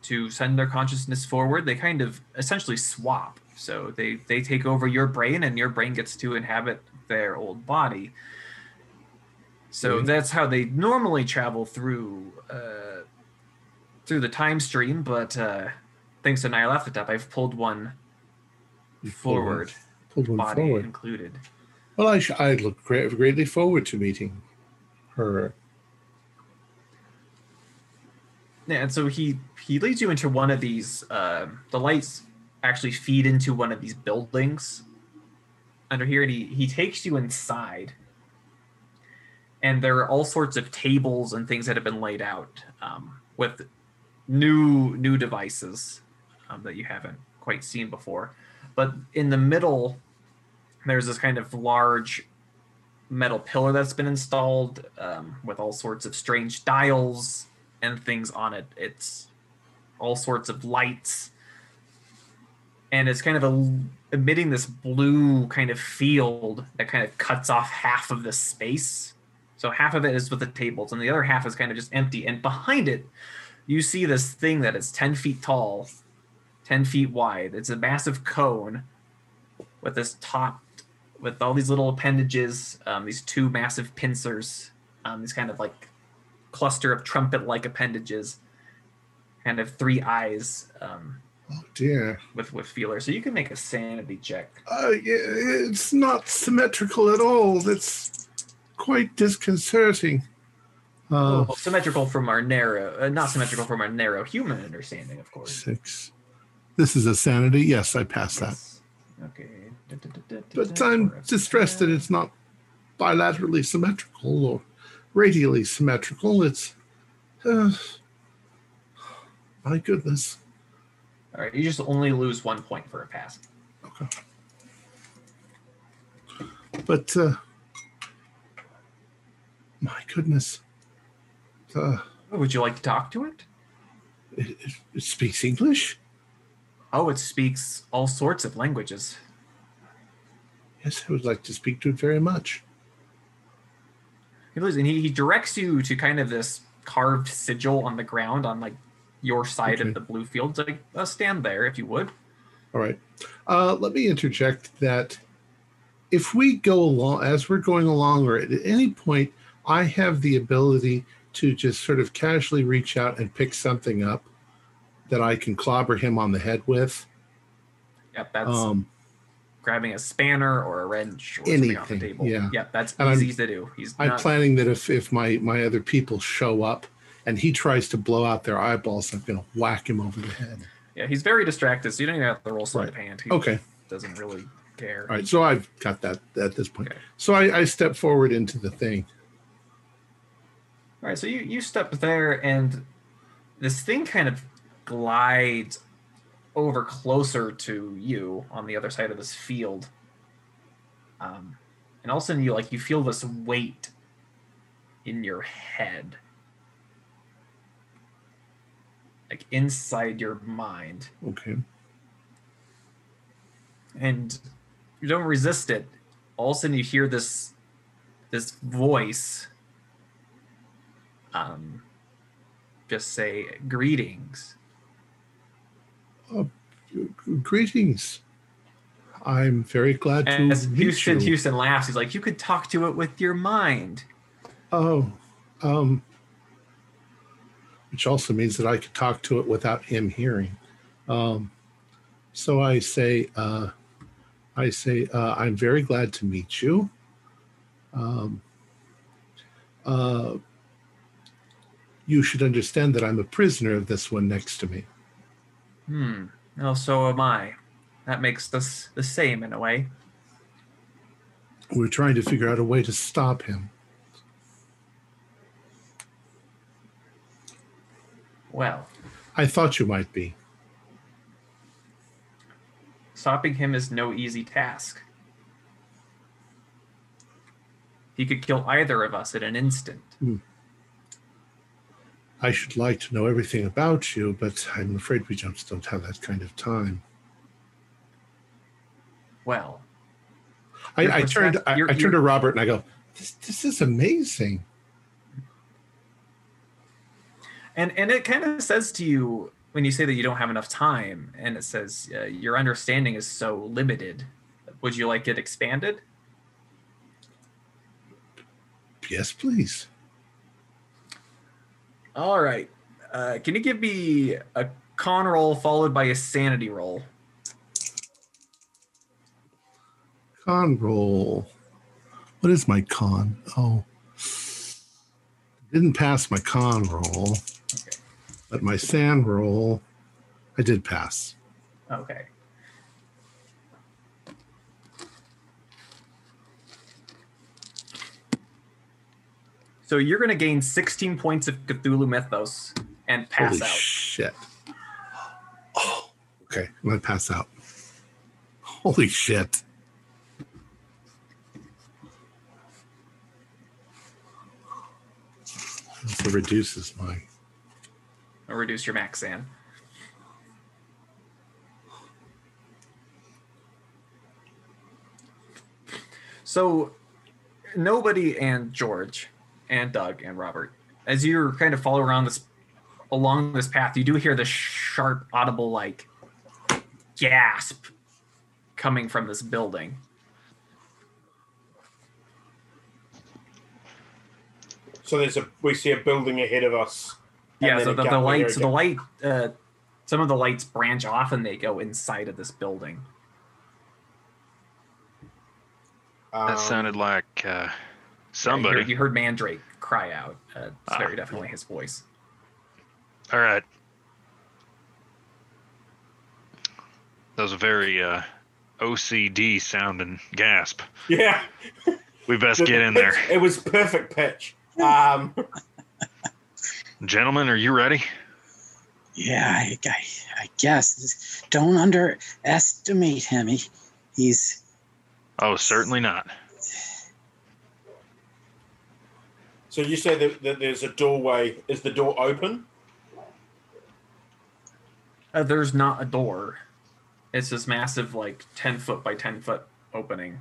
Speaker 2: To send their consciousness forward, they kind of essentially swap. So they they take over your brain, and your brain gets to inhabit their old body. So
Speaker 1: Mhm.
Speaker 2: that's how they normally travel through uh, through the time stream. But uh, thanks to Nyarlathotep, I've pulled one
Speaker 1: You pulled one-
Speaker 2: forward,
Speaker 1: Pulled one forward.
Speaker 2: included.
Speaker 1: Well, I, sh- I look great, greatly forward to meeting her.
Speaker 2: Yeah, and so he he leads you into one of these. Uh, the lights actually feed into one of these buildings under here, and he he takes you inside. And there are all sorts of tables and things that have been laid out um, with new new devices um, that you haven't quite seen before. But in the middle, there's this kind of large metal pillar that's been installed um, with all sorts of strange dials and things on it. It's all sorts of lights, and it's kind of a, emitting this blue kind of field that kind of cuts off half of the space. So half of it is with the tables, and the other half is kind of just empty. And behind it, you see this thing that is 10 feet tall, 10 feet wide. It's a massive cone with this top, with all these little appendages, um, these two massive pincers, um, these kind of like cluster of trumpet like appendages, kind of three eyes um,
Speaker 1: Oh dear.
Speaker 2: with, with feeler, So you can make a sanity check.
Speaker 1: Uh, yeah, it's not symmetrical at all. That's quite disconcerting. Uh,
Speaker 2: Well, symmetrical from our narrow, uh, not symmetrical from our narrow human understanding, of course.
Speaker 1: six. This is a sanity. Yes, I passed that.
Speaker 2: Yes. Okay.
Speaker 1: But I'm distressed that it's not bilaterally symmetrical or radially symmetrical. It's. Uh, my goodness.
Speaker 2: All right, you just only lose one point for a pass. Okay.
Speaker 1: But. Uh, my goodness. Uh,
Speaker 2: Would you like to talk to it?
Speaker 1: it, it, it speaks English?
Speaker 2: Oh, it speaks all sorts of languages.
Speaker 1: Yes, I would like to speak to it very much.
Speaker 2: He lives- and he, he directs you to kind of this carved sigil on the ground on like your side
Speaker 1: Okay.
Speaker 2: of the blue field. Like, uh, stand there if you would.
Speaker 1: All right. Uh, let me interject that if we go along, as we're going along, or at any point, I have the ability to just sort of casually reach out and pick something up that I can clobber him on the head with.
Speaker 2: Yep, that's
Speaker 1: Um,
Speaker 2: grabbing a spanner or a wrench or something off the
Speaker 1: Anything,
Speaker 2: table.
Speaker 1: yeah.
Speaker 2: Yep, that's
Speaker 1: And I'm-
Speaker 2: easy to do. He's
Speaker 1: I'm
Speaker 2: not,
Speaker 1: planning that if, if my, my other people show up and he tries to blow out their eyeballs, I'm going to whack him over the head.
Speaker 2: yeah, he's very distracted, so you don't even have to roll sleight of hand. He
Speaker 1: Okay.
Speaker 2: doesn't really care.
Speaker 1: All right. So I've got that at this point.
Speaker 2: Okay.
Speaker 1: So I, I step forward into the thing.
Speaker 2: All right, so you you step there, and this thing kind of glides over closer to you on the other side of this field. Um, and all of a sudden, you like you feel this weight in your head, like inside your mind,
Speaker 1: Okay.
Speaker 2: and you don't resist it. All of a sudden, you hear this this voice um, just say greetings.
Speaker 1: Greetings. I'm very glad to
Speaker 2: As
Speaker 1: meet
Speaker 2: Huston
Speaker 1: you.
Speaker 2: Huston laughs, he's like, "You could talk to it with your mind."
Speaker 1: Oh, um, which also means that I could talk to it without him hearing. Um, so I say, uh, I say, uh, I'm very glad to meet you. Um, uh, you should understand that I'm a prisoner of this one next to me.
Speaker 2: Hmm. Oh, so am I. That makes us the same in a way.
Speaker 1: We're trying to figure out a way to stop him.
Speaker 2: Well,
Speaker 1: I thought you might be.
Speaker 2: stopping him is no easy task. He could kill either of us in an instant.
Speaker 1: I should like to know everything about you, but I'm afraid we just don't have that kind of time.
Speaker 2: Well,
Speaker 1: I, I turned I, I turned to Robert and I go, this, this is amazing.
Speaker 2: and and it kind of says to you when you say that you don't have enough time, and it says uh, your understanding is so limited. Would you like it expanded?
Speaker 1: Yes, please.
Speaker 2: All right. Uh, can you give me a con roll followed by a sanity roll?
Speaker 1: Con roll. What is my con? Oh. Didn't pass my con roll,
Speaker 2: Okay.
Speaker 1: but my sand roll, I did pass.
Speaker 2: Okay. So you're going to gain 16 points of Cthulhu Mythos and pass
Speaker 1: Holy
Speaker 2: out.
Speaker 1: shit. Oh, okay. I'm going to pass out. Holy shit. So reduces my.
Speaker 2: Or reduce your max sand. So nobody and George and Doug and Robert, as you're kind of follow around this along this path, you do hear the sharp, audible like gasp coming from this building.
Speaker 3: So there's a we see a building ahead of us.
Speaker 2: Yeah, so the, the
Speaker 3: gap
Speaker 2: lights,
Speaker 3: there
Speaker 2: the light, uh, some of the lights branch off and they go inside of this building.
Speaker 3: Um,
Speaker 4: That sounded like uh,
Speaker 2: Yeah,
Speaker 4: somebody.
Speaker 2: You heard, you heard Mandrake cry out. Uh, it's
Speaker 4: Ah.
Speaker 2: very definitely his voice.
Speaker 4: All right. That was a very uh, OCD sounding gasp.
Speaker 3: Yeah.
Speaker 4: We best
Speaker 3: The
Speaker 4: get in
Speaker 3: pitch-
Speaker 4: there.
Speaker 3: It was perfect pitch. Um,
Speaker 4: Gentlemen, are you ready?
Speaker 5: Yeah, I, I, I guess. Don't underestimate him. He, he's
Speaker 4: Oh, certainly not.
Speaker 3: So you say that, that there's a doorway. Is the door open?
Speaker 2: Uh, there's not a door. It's this massive, like ten foot by ten foot opening.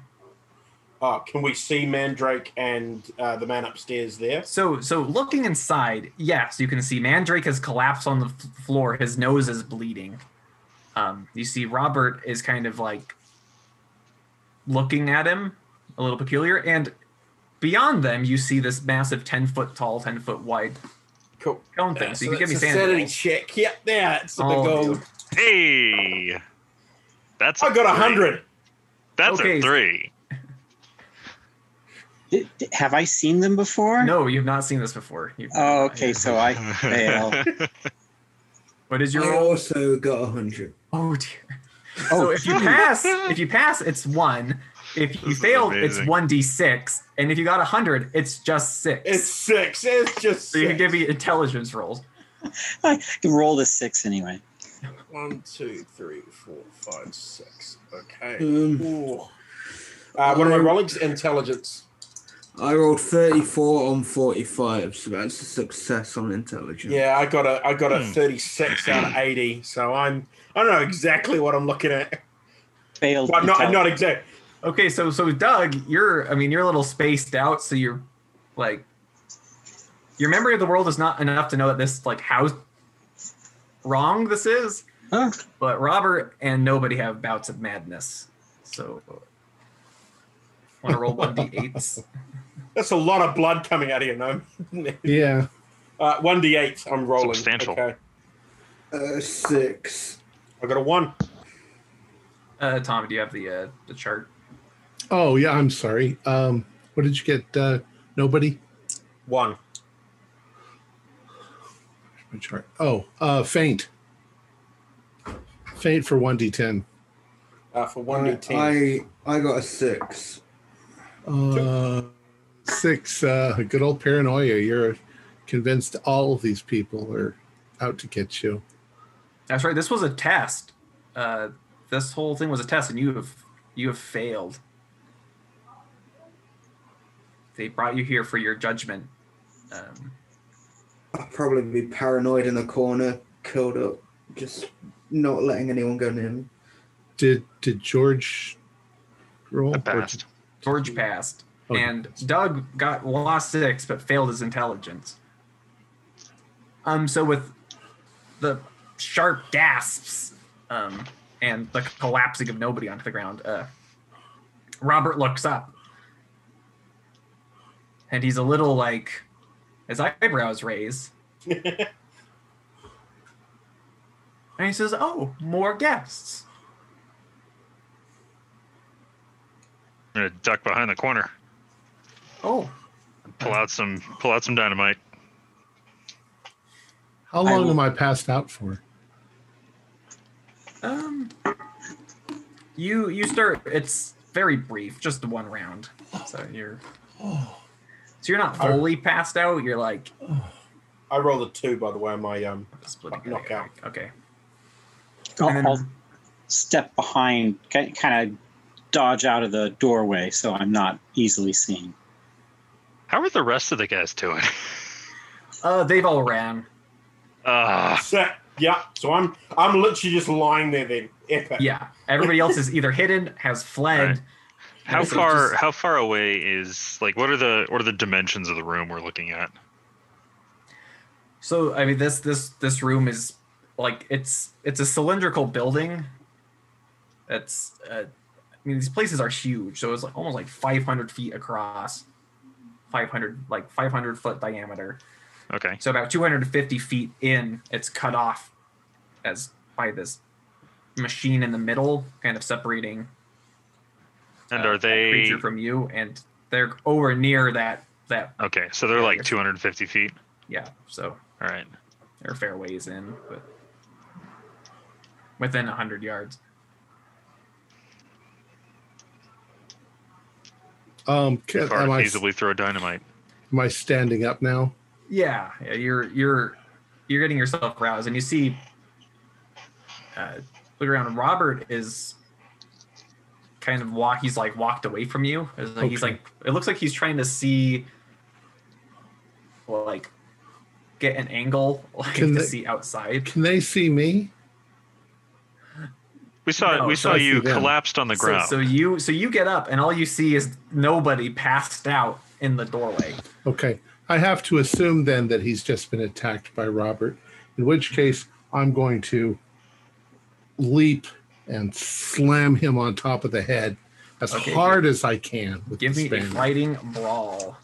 Speaker 3: Uh, can we see Mandrake and uh, the man upstairs there?
Speaker 2: So, so looking inside, yes, you can see Mandrake has collapsed on the f- floor. His nose is bleeding. Um, you see Robert is kind of like looking at him, a little peculiar, and beyond them, you see this massive ten foot tall, ten foot wide
Speaker 3: Cool.
Speaker 2: cone thing. so you can give me
Speaker 3: it's a
Speaker 2: sand
Speaker 3: sanity check. Yep, there. It's the
Speaker 2: All
Speaker 3: big old.
Speaker 4: Hey, that's
Speaker 3: I got a
Speaker 4: three.
Speaker 3: hundred.
Speaker 4: That's
Speaker 2: Okay.
Speaker 4: a three.
Speaker 5: Did- did- Have I seen them before?
Speaker 2: No, you've not seen this before. You've-
Speaker 5: Oh, okay, so I fail.
Speaker 2: What is your
Speaker 6: I
Speaker 2: roll?
Speaker 6: also got a hundred.
Speaker 2: Oh dear.
Speaker 5: Oh,
Speaker 2: so if you pass, if you pass, it's one. If you
Speaker 4: This is
Speaker 2: fail, it's one d six, and if you got a hundred, it's just six.
Speaker 3: It's six. It's just
Speaker 2: so you can
Speaker 3: six.
Speaker 2: give me intelligence rolls.
Speaker 5: I can roll the six anyway.
Speaker 3: One, two, three, four, five, six. Okay.
Speaker 6: Um,
Speaker 3: Ooh. Uh, what am I rolling? Intelligence.
Speaker 6: I rolled 34 on 45, so that's a success on intelligence.
Speaker 3: Yeah, I got a I got a
Speaker 4: Hmm.
Speaker 3: 36 out of 80. So I'm I don't know exactly what I'm looking at.
Speaker 5: Failed.
Speaker 3: But not
Speaker 5: intel-
Speaker 3: not exact.
Speaker 2: Okay, so so Doug, you're I mean you're a little spaced out, so you're like your memory of the world is not enough to know that this like how wrong this is.
Speaker 5: Huh?
Speaker 2: But Robert and nobody have bouts of madness. So want to roll one d eights?
Speaker 3: That's a lot of blood coming out of you, no?
Speaker 1: Yeah.
Speaker 3: Uh, 1d8 I'm rolling.
Speaker 4: Substantial.
Speaker 3: Okay.
Speaker 6: Uh, six.
Speaker 3: I got a 1.
Speaker 2: Uh, Tom, do you have the uh, the chart?
Speaker 1: Oh, yeah. I'm sorry. Um, what did you get? Uh, nobody?
Speaker 3: 1.
Speaker 1: My chart. Oh, uh, faint. Faint for 1d10.
Speaker 3: Uh, for 1d10.
Speaker 6: I, I got a six.
Speaker 1: Uh, six. Uh, good old paranoia. You're convinced all of these people are out to get you.
Speaker 2: That's right. This was a test. Uh, this whole thing was a test, and you have you have failed. They brought you here for your judgment. Um,
Speaker 6: I'll probably be paranoid in the corner, curled up, just not letting anyone go near me.
Speaker 1: Did did George roll?
Speaker 4: I passed.
Speaker 2: George passed,
Speaker 1: Okay.
Speaker 2: and Doug got lost six, but failed his intelligence. Um. So with the sharp gasps, um, and the collapsing of nobody onto the ground, uh, Robert looks up, and he's a little like his eyebrows raise, and he says, "Oh, more guests."
Speaker 4: I'm gonna duck behind the corner,
Speaker 2: Oh,
Speaker 4: pull out some, pull out some dynamite.
Speaker 1: How
Speaker 5: I
Speaker 1: long
Speaker 5: will-
Speaker 1: am I passed out for?
Speaker 2: Um, you you start. It's very brief, just the one round. So you're. So you're not fully passed out. You're like
Speaker 3: I rolled a two, by the way, on my um.
Speaker 2: splitting
Speaker 3: Knockout.
Speaker 2: Okay.
Speaker 5: I'll,
Speaker 2: then-
Speaker 5: I'll step behind, kind of dodge out of the doorway so I'm not easily seen.
Speaker 4: How are the rest of the guys doing?
Speaker 2: Uh, they've all ran.
Speaker 4: Uh,
Speaker 3: Set. Yeah. So I'm I'm literally just lying there then. Epic.
Speaker 2: Yeah. Everybody else is either hidden, has fled.
Speaker 4: Right. How
Speaker 2: So
Speaker 4: far?
Speaker 2: just-
Speaker 4: How far away is like? What are the what are the dimensions of the room we're looking at?
Speaker 2: So I mean, this this this room is like it's it's a cylindrical building. That's uh, I mean these places are huge, so it's like almost like 500 feet across, 500 like 500 foot diameter.
Speaker 4: Okay.
Speaker 2: So about 250 feet in, it's cut off as by this machine in the middle, kind of separating.
Speaker 4: And
Speaker 2: uh,
Speaker 4: are they
Speaker 2: creature from you? And they're over near that that
Speaker 4: okay? So they're like 250 feet.
Speaker 2: yeah. So
Speaker 4: All right.
Speaker 2: they're a fair ways in, but within 100 yards.
Speaker 1: Um, can, am, I,
Speaker 4: feasibly throw dynamite.
Speaker 1: am I standing up now?
Speaker 2: Yeah, yeah, you're you're you're getting yourself roused, and you see. Uh, look around. Robert is kind of walk. He's like walked away from you. It's like He's like it looks like he's trying to see, well, like get an angle like
Speaker 1: Can
Speaker 2: to
Speaker 1: they-
Speaker 2: see outside.
Speaker 1: Can they see me?
Speaker 4: We saw
Speaker 2: No,
Speaker 4: we
Speaker 2: so
Speaker 4: saw
Speaker 1: I
Speaker 4: you collapsed on the
Speaker 2: So,
Speaker 4: ground.
Speaker 2: so you so you get up, and all you see is nobody passed out in the doorway.
Speaker 1: Okay. I have to assume then that he's just been attacked by Robert, in which case I'm going to leap and slam him on top of the head as
Speaker 2: Okay,
Speaker 1: hard as I can with
Speaker 2: Give
Speaker 1: the
Speaker 2: me a fighting brawl.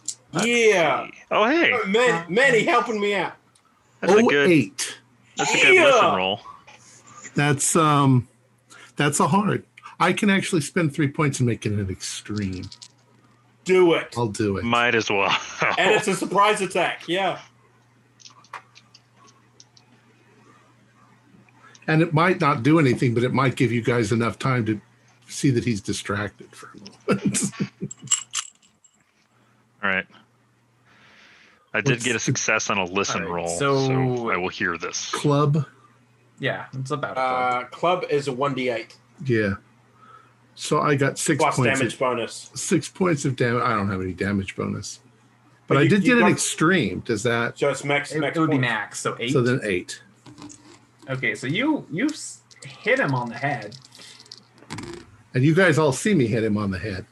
Speaker 3: Yeah.
Speaker 4: oh hey,
Speaker 3: Oh, Man, Manny helping me out.
Speaker 4: that's a
Speaker 1: Oh,
Speaker 4: good
Speaker 1: eight.
Speaker 4: that's a good listen
Speaker 3: Yeah.
Speaker 4: roll.
Speaker 1: That's um that's a hard. I can actually spend three points and make it an extreme.
Speaker 3: Do it.
Speaker 1: I'll do it.
Speaker 4: Might as well.
Speaker 3: And it's a surprise attack. Yeah.
Speaker 1: And it might not do anything, but it might give you guys enough time to see that he's distracted for a moment.
Speaker 4: All right. I did
Speaker 1: What's
Speaker 4: get a success on a listen
Speaker 2: All right,
Speaker 4: roll,
Speaker 2: so-
Speaker 4: so I will hear this.
Speaker 1: Club,
Speaker 2: Yeah, it's about.
Speaker 3: Uh, club is a one d eight
Speaker 1: yeah. So I got six
Speaker 3: plus
Speaker 1: points.
Speaker 3: damage
Speaker 1: Of,
Speaker 3: bonus.
Speaker 1: six points of damage. I don't have any damage bonus, but,
Speaker 3: But
Speaker 1: I did
Speaker 3: you
Speaker 1: get an extreme. Does that?
Speaker 3: So it's max.
Speaker 2: it,
Speaker 3: max
Speaker 2: it would be max, so eight.
Speaker 1: So then eight.
Speaker 2: Okay, so you you s- hit him on the head,
Speaker 1: And you guys all see me hit him on the head.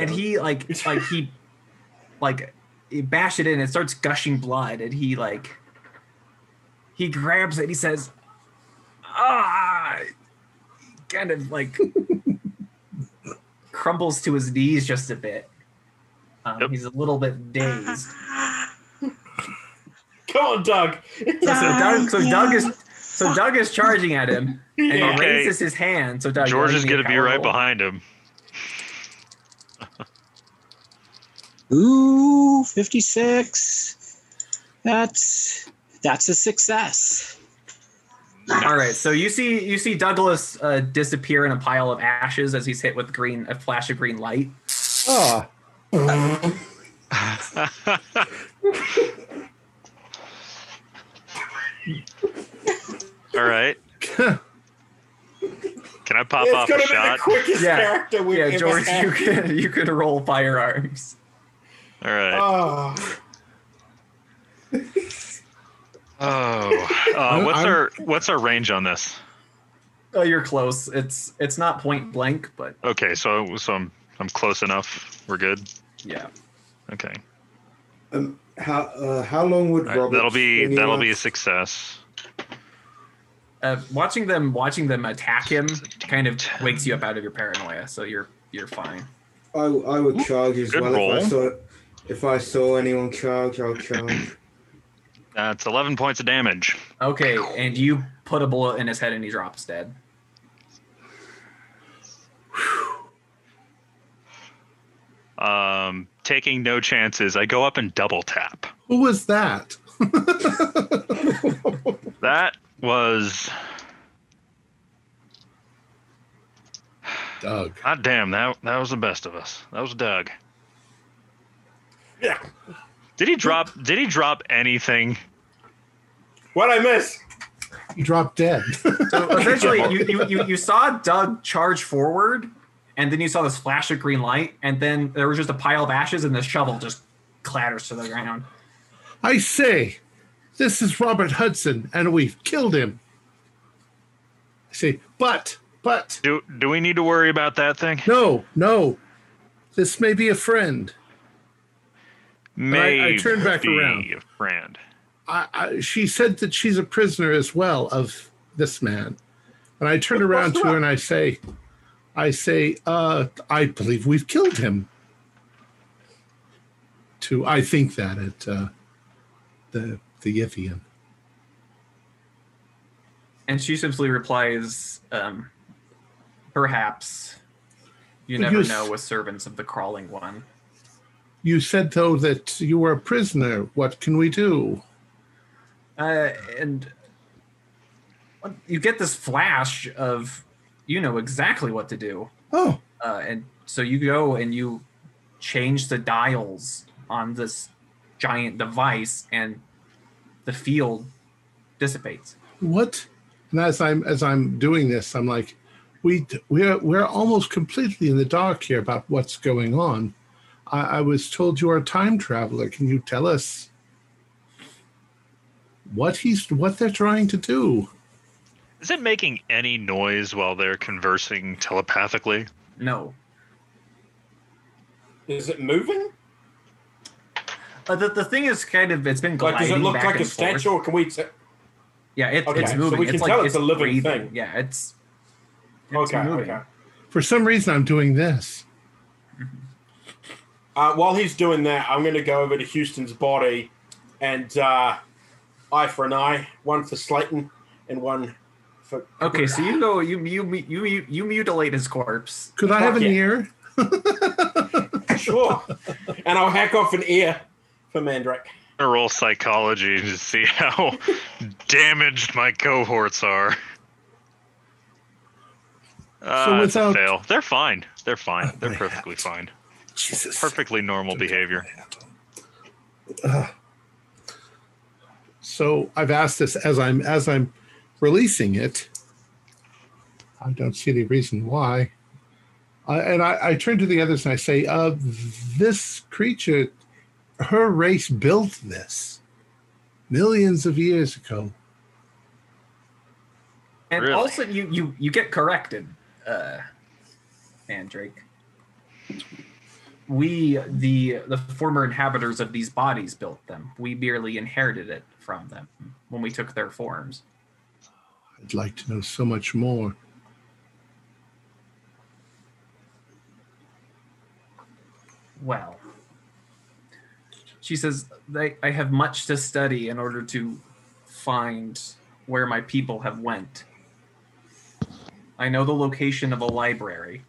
Speaker 2: And he like like he like he bashed it in. It starts gushing blood, and he like he grabs it. And he says, "Ah!" Kind of like crumbles to his knees just a bit. Um,
Speaker 4: Yep.
Speaker 2: He's a little bit dazed.
Speaker 3: Come on, Doug.
Speaker 2: So, so Doug, so Doug is so Doug is charging at him, and
Speaker 3: Yeah.
Speaker 2: he
Speaker 4: Okay.
Speaker 2: raises his hand. So Doug,
Speaker 4: George is going to be right
Speaker 2: roll?
Speaker 4: behind him.
Speaker 5: Ooh, 56. That's that's a success.
Speaker 2: All right, so you see you see Douglas uh, disappear in a pile of ashes as he's hit with green a flash of green light.
Speaker 1: Ah,
Speaker 4: All right. Can I pop
Speaker 3: it's
Speaker 4: off
Speaker 3: gonna
Speaker 4: a
Speaker 3: be
Speaker 4: shot?
Speaker 3: the quickest
Speaker 2: Yeah.
Speaker 3: character we've
Speaker 2: Yeah,
Speaker 3: ever
Speaker 2: George,
Speaker 3: had.
Speaker 2: you could you could roll firearms.
Speaker 4: All right.
Speaker 3: Oh,
Speaker 4: Oh, uh, what's
Speaker 1: I'm-
Speaker 4: our what's our range on this?
Speaker 2: Oh, you're close. It's it's not point blank, but
Speaker 4: Okay, so so I'm I'm close enough. We're good.
Speaker 2: yeah.
Speaker 4: Okay,
Speaker 6: Um, how uh, how long would
Speaker 4: All right,
Speaker 6: Robert?
Speaker 4: that'll be
Speaker 6: swing
Speaker 4: that'll
Speaker 6: out?
Speaker 4: be a success.
Speaker 2: Uh, watching them watching them attack him kind of wakes you up out of your paranoia, so you're you're fine.
Speaker 6: I I would charge as
Speaker 4: Good
Speaker 6: well
Speaker 4: roll.
Speaker 6: if I saw if I saw anyone charge. I'll charge.
Speaker 4: That's 11 points of damage.
Speaker 2: Okay, and you put a bullet in his head and he drops dead.
Speaker 4: Um, taking no chances, I go up and double tap.
Speaker 1: who was that?
Speaker 4: That was
Speaker 1: Doug.
Speaker 4: God damn, that that was the best of us. That was Doug.
Speaker 3: Yeah.
Speaker 4: Did he drop? Did he drop anything?
Speaker 3: What I miss?
Speaker 1: You dropped dead.
Speaker 2: So essentially, you, you, you, you saw Doug charge forward, and then you saw this flash of green light, and then there was just a pile of ashes, and the shovel just clatters to the ground.
Speaker 1: I say, this is Robert Huston, and we've killed him. I say, but, but,
Speaker 4: Do do we need to worry about that thing?
Speaker 1: no, no. This may be a friend. I- I
Speaker 4: Maybe
Speaker 1: turned back around.
Speaker 4: a friend.
Speaker 1: I, I, she said that she's a prisoner as well of this man. And I turn around to her and I say, I say, uh, I believe we've killed him. To I think that at uh, the the Yithian.
Speaker 2: And she simply replies, um, "Perhaps you
Speaker 1: But
Speaker 2: never
Speaker 1: you
Speaker 2: know with servants of the crawling one."
Speaker 1: You said though that you were a prisoner. What can we do?
Speaker 2: Uh, and you get this flash of you know exactly what to do,
Speaker 1: Oh,
Speaker 2: uh, and so you go and you change the dials on this giant device, and the field dissipates.
Speaker 1: what? And as I'm as I'm doing this, I'm like, we we're we're almost completely in the dark here about what's going on. I, I was told you are a time traveler. Can you tell us what he's what they're trying to do?
Speaker 4: Is it making any noise while they're conversing telepathically?
Speaker 2: No,
Speaker 3: Is it moving?
Speaker 2: Uh, the the thing is kind of it's been
Speaker 3: Like, does it look
Speaker 2: back
Speaker 3: like a
Speaker 2: and forth.
Speaker 3: statue, or can we? T-
Speaker 2: Yeah, it,
Speaker 3: Okay,
Speaker 2: it's
Speaker 3: so we can
Speaker 2: it's
Speaker 3: tell
Speaker 2: like
Speaker 3: it's a living
Speaker 2: breathing.
Speaker 3: thing.
Speaker 2: Yeah, it's, it's
Speaker 3: okay,
Speaker 2: moving.
Speaker 3: okay.
Speaker 1: For some reason, I'm doing this.
Speaker 3: Uh, while he's doing that, I'm going to go over to Huston's body and uh, eye for an eye, one for Slayton and one for.
Speaker 2: Okay, so you go, you you you you, you mutilate his corpse.
Speaker 1: Could I have an
Speaker 3: Fuck
Speaker 1: ear?
Speaker 3: Sure. and I'll hack off an ear for Mandrake.
Speaker 4: I roll psychology to see how damaged my cohorts are. Uh,
Speaker 1: So without-
Speaker 4: fail. They're fine. They're fine.
Speaker 1: Oh,
Speaker 4: They're perfectly
Speaker 1: hat.
Speaker 4: fine.
Speaker 1: Jesus.
Speaker 4: Perfectly normal behavior.
Speaker 1: Uh, so I've asked this as I'm as I'm releasing it. I don't see any reason why. I and I, I turn to the others and I say, uh, "This creature, her race built this millions of years ago.
Speaker 2: And
Speaker 4: Really?
Speaker 2: also, you you you get corrected, uh, Mandrake. We the the former inhabitants of these bodies built them. We merely inherited it from them when we took their forms.
Speaker 1: I'd like to know so much more."
Speaker 2: Well, she says, "I I have much to study in order to find where my people have went. I know the location of a library.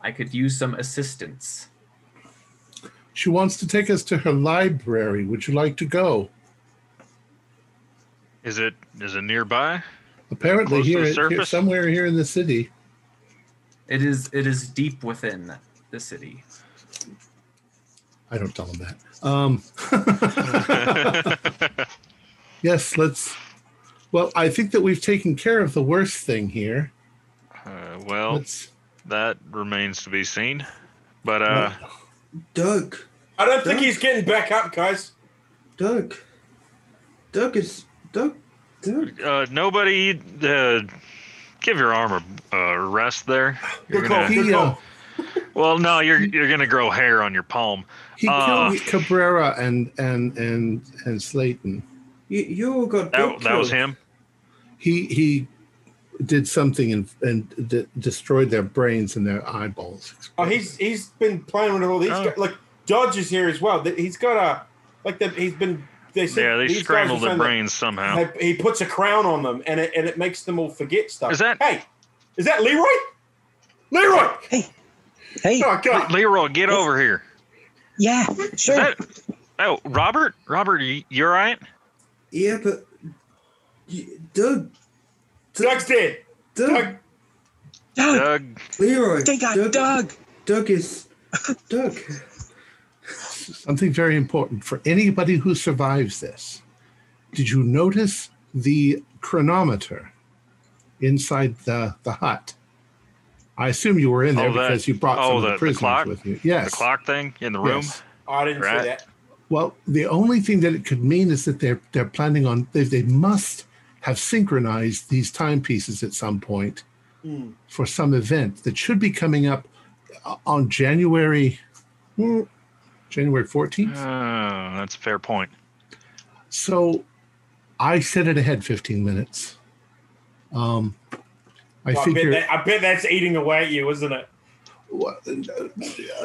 Speaker 2: I could use some assistance.
Speaker 1: She wants to take us to her library. Would you like to go?
Speaker 4: Is it is it nearby?
Speaker 1: Apparently,
Speaker 4: Close to
Speaker 1: here,
Speaker 4: the
Speaker 1: here, somewhere here in the city.
Speaker 2: It is it is deep within the city.
Speaker 1: I don't tell them that. Um, yes, let's. Well, I think that we've taken care of the worst thing here.
Speaker 4: Uh, well,
Speaker 1: Let's.
Speaker 4: that remains to be seen. But uh,
Speaker 6: Doug,
Speaker 3: I don't think he's getting back up, guys.
Speaker 6: Doug, Doug is Doug, Doug.
Speaker 4: uh, nobody uh, give your arm a, a rest there. You're
Speaker 3: Good
Speaker 4: gonna,
Speaker 3: Good
Speaker 1: He, uh,
Speaker 3: call.
Speaker 4: well, no, you're you're gonna grow hair on your palm.
Speaker 1: He
Speaker 4: Uh,
Speaker 1: killed Cabrera and and and and Slayton.
Speaker 6: You, you all got
Speaker 4: That, that was him.
Speaker 1: He he did something and and de- destroyed their brains and their eyeballs.
Speaker 3: Oh, he's he's been playing with all these.
Speaker 4: Oh.
Speaker 3: guys. Like Dodge is here as well. He's got a like the he's been. They said
Speaker 4: Yeah, they
Speaker 3: these guys
Speaker 4: scrambled their
Speaker 3: saying that
Speaker 4: brains somehow.
Speaker 3: they- he puts a crown on them, and it and it makes them all forget stuff.
Speaker 4: Is that-
Speaker 3: hey? Is that Leroy? Leroy!
Speaker 5: Hey,
Speaker 3: Oh God!
Speaker 4: Leroy, get over here.
Speaker 5: Yeah, sure.
Speaker 4: that? Oh, Robert, Robert, you, you all right?
Speaker 6: Yeah, but you, Doug, Doug,
Speaker 3: Doug's dead.
Speaker 6: Doug,
Speaker 3: Doug.
Speaker 5: Doug,
Speaker 4: Doug,
Speaker 6: Leroy.
Speaker 5: they got
Speaker 6: Doug,
Speaker 5: Doug.
Speaker 6: Doug is Doug.
Speaker 1: something very important for anybody who survives this. Did you notice the chronometer inside the, the hut? I assume you were in there
Speaker 4: Oh, that-
Speaker 1: because you brought
Speaker 4: oh,
Speaker 1: some of
Speaker 4: the-
Speaker 1: the
Speaker 4: the
Speaker 1: prisoners
Speaker 4: clock?
Speaker 1: with you. Yes.
Speaker 4: The clock thing in the room.
Speaker 1: Yes.
Speaker 3: I didn't
Speaker 4: Right.
Speaker 3: see that.
Speaker 1: Well, the only thing that it could mean is that they're they're planning on they, they must have synchronized these timepieces at some point
Speaker 3: Hmm.
Speaker 1: for some event that should be coming up uh, on January hmm, January 14th.
Speaker 4: Oh, that's a fair point.
Speaker 1: So I set it ahead 15 minutes. Um I
Speaker 3: Well, I, bet that, I bet that's eating away at you, isn't it?
Speaker 1: Well,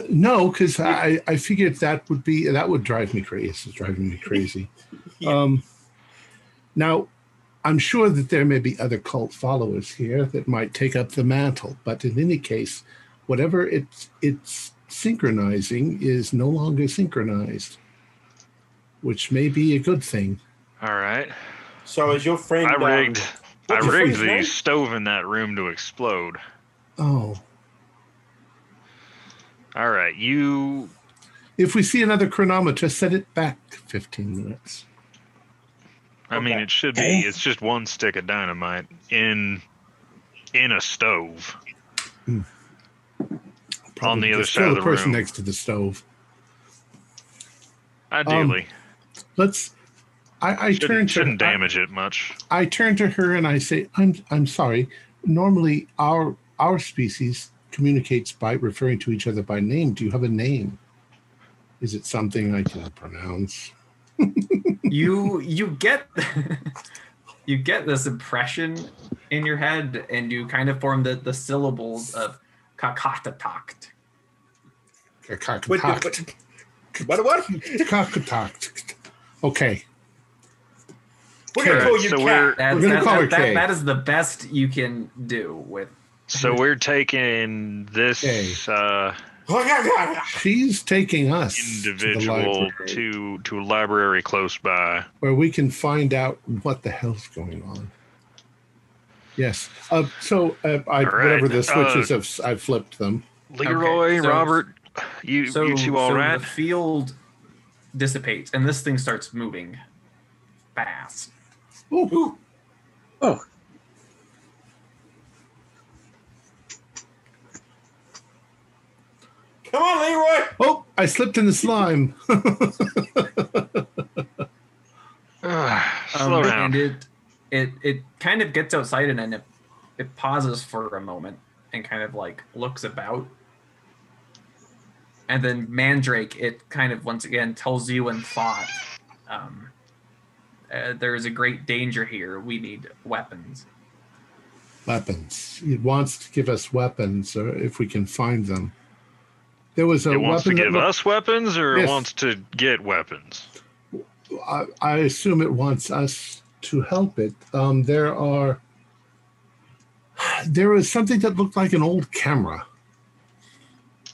Speaker 1: no, because I, I figured that would be that would drive me crazy. It's driving me crazy.
Speaker 3: Yeah.
Speaker 1: Um, now, I'm sure that there may be other cult followers here that might take up the mantle, but in any case, whatever it's it's synchronizing is no longer synchronized, which may be a good thing.
Speaker 4: All right.
Speaker 3: So is your friend?
Speaker 4: I
Speaker 3: um,
Speaker 4: rigged. I rigged the
Speaker 3: name?
Speaker 4: stove in that room to explode.
Speaker 1: Oh,
Speaker 4: All right, you.
Speaker 1: if we see another chronometer, set it back 15 minutes.
Speaker 4: I mean, it should be.
Speaker 5: Okay.
Speaker 4: It's just one stick of dynamite in in a stove. Hmm.
Speaker 1: Probably
Speaker 4: the other
Speaker 1: just
Speaker 4: side of
Speaker 1: the
Speaker 4: the
Speaker 1: person
Speaker 4: room.
Speaker 1: next to the stove.
Speaker 4: Um, Ideally,
Speaker 1: let's i, I
Speaker 4: shouldn't,
Speaker 1: to
Speaker 4: shouldn't
Speaker 1: I-
Speaker 4: damage it much.
Speaker 1: I, turn to her and i say i'm i'm sorry normally our our species communicates by referring to each other by name do you have a name is it something i can pronounce
Speaker 2: you you get you get this impression in your head and you kind of form the, the syllables of kakatatacht.
Speaker 3: What, what, what? What?
Speaker 1: Kakatakt. okay
Speaker 3: We're gonna call you
Speaker 4: so
Speaker 3: cat.
Speaker 4: we're-
Speaker 2: That's,
Speaker 1: We're gonna
Speaker 2: that-
Speaker 1: call her
Speaker 2: that- that is the best you can do with
Speaker 4: So we're taking this
Speaker 1: Okay.
Speaker 4: uh,
Speaker 1: she's taking us
Speaker 4: individual
Speaker 1: library
Speaker 4: to to a library close by.
Speaker 1: where we can find out what the hell's going on yes uh, so uh, I,
Speaker 4: All right,
Speaker 1: whatever the
Speaker 4: uh,
Speaker 1: switches have i've flipped them
Speaker 4: Leroy,
Speaker 2: so-
Speaker 4: Robert, you
Speaker 2: so,
Speaker 4: you two all
Speaker 2: so
Speaker 4: right?
Speaker 2: the field dissipates and this thing starts moving fast.
Speaker 1: Oh
Speaker 5: Oh,
Speaker 3: Come on, Leroy.
Speaker 1: oh i slipped in the slime
Speaker 4: Ah,
Speaker 2: Um,
Speaker 4: slow down.
Speaker 2: And it it it kind of gets outside and then it it pauses for a moment and kind of like looks about. And then Mandrake, it kind of once again tells you in thought, um, uh, there is a great danger here. We need weapons.
Speaker 1: weapons. It wants to give us weapons, or if we can find them. There was a
Speaker 4: It wants to
Speaker 1: weapon
Speaker 4: give us weapons, or
Speaker 1: Yes.
Speaker 4: it wants to get weapons.
Speaker 1: I, I assume it wants us to help it. Um, there are. There was something that looked like an old camera.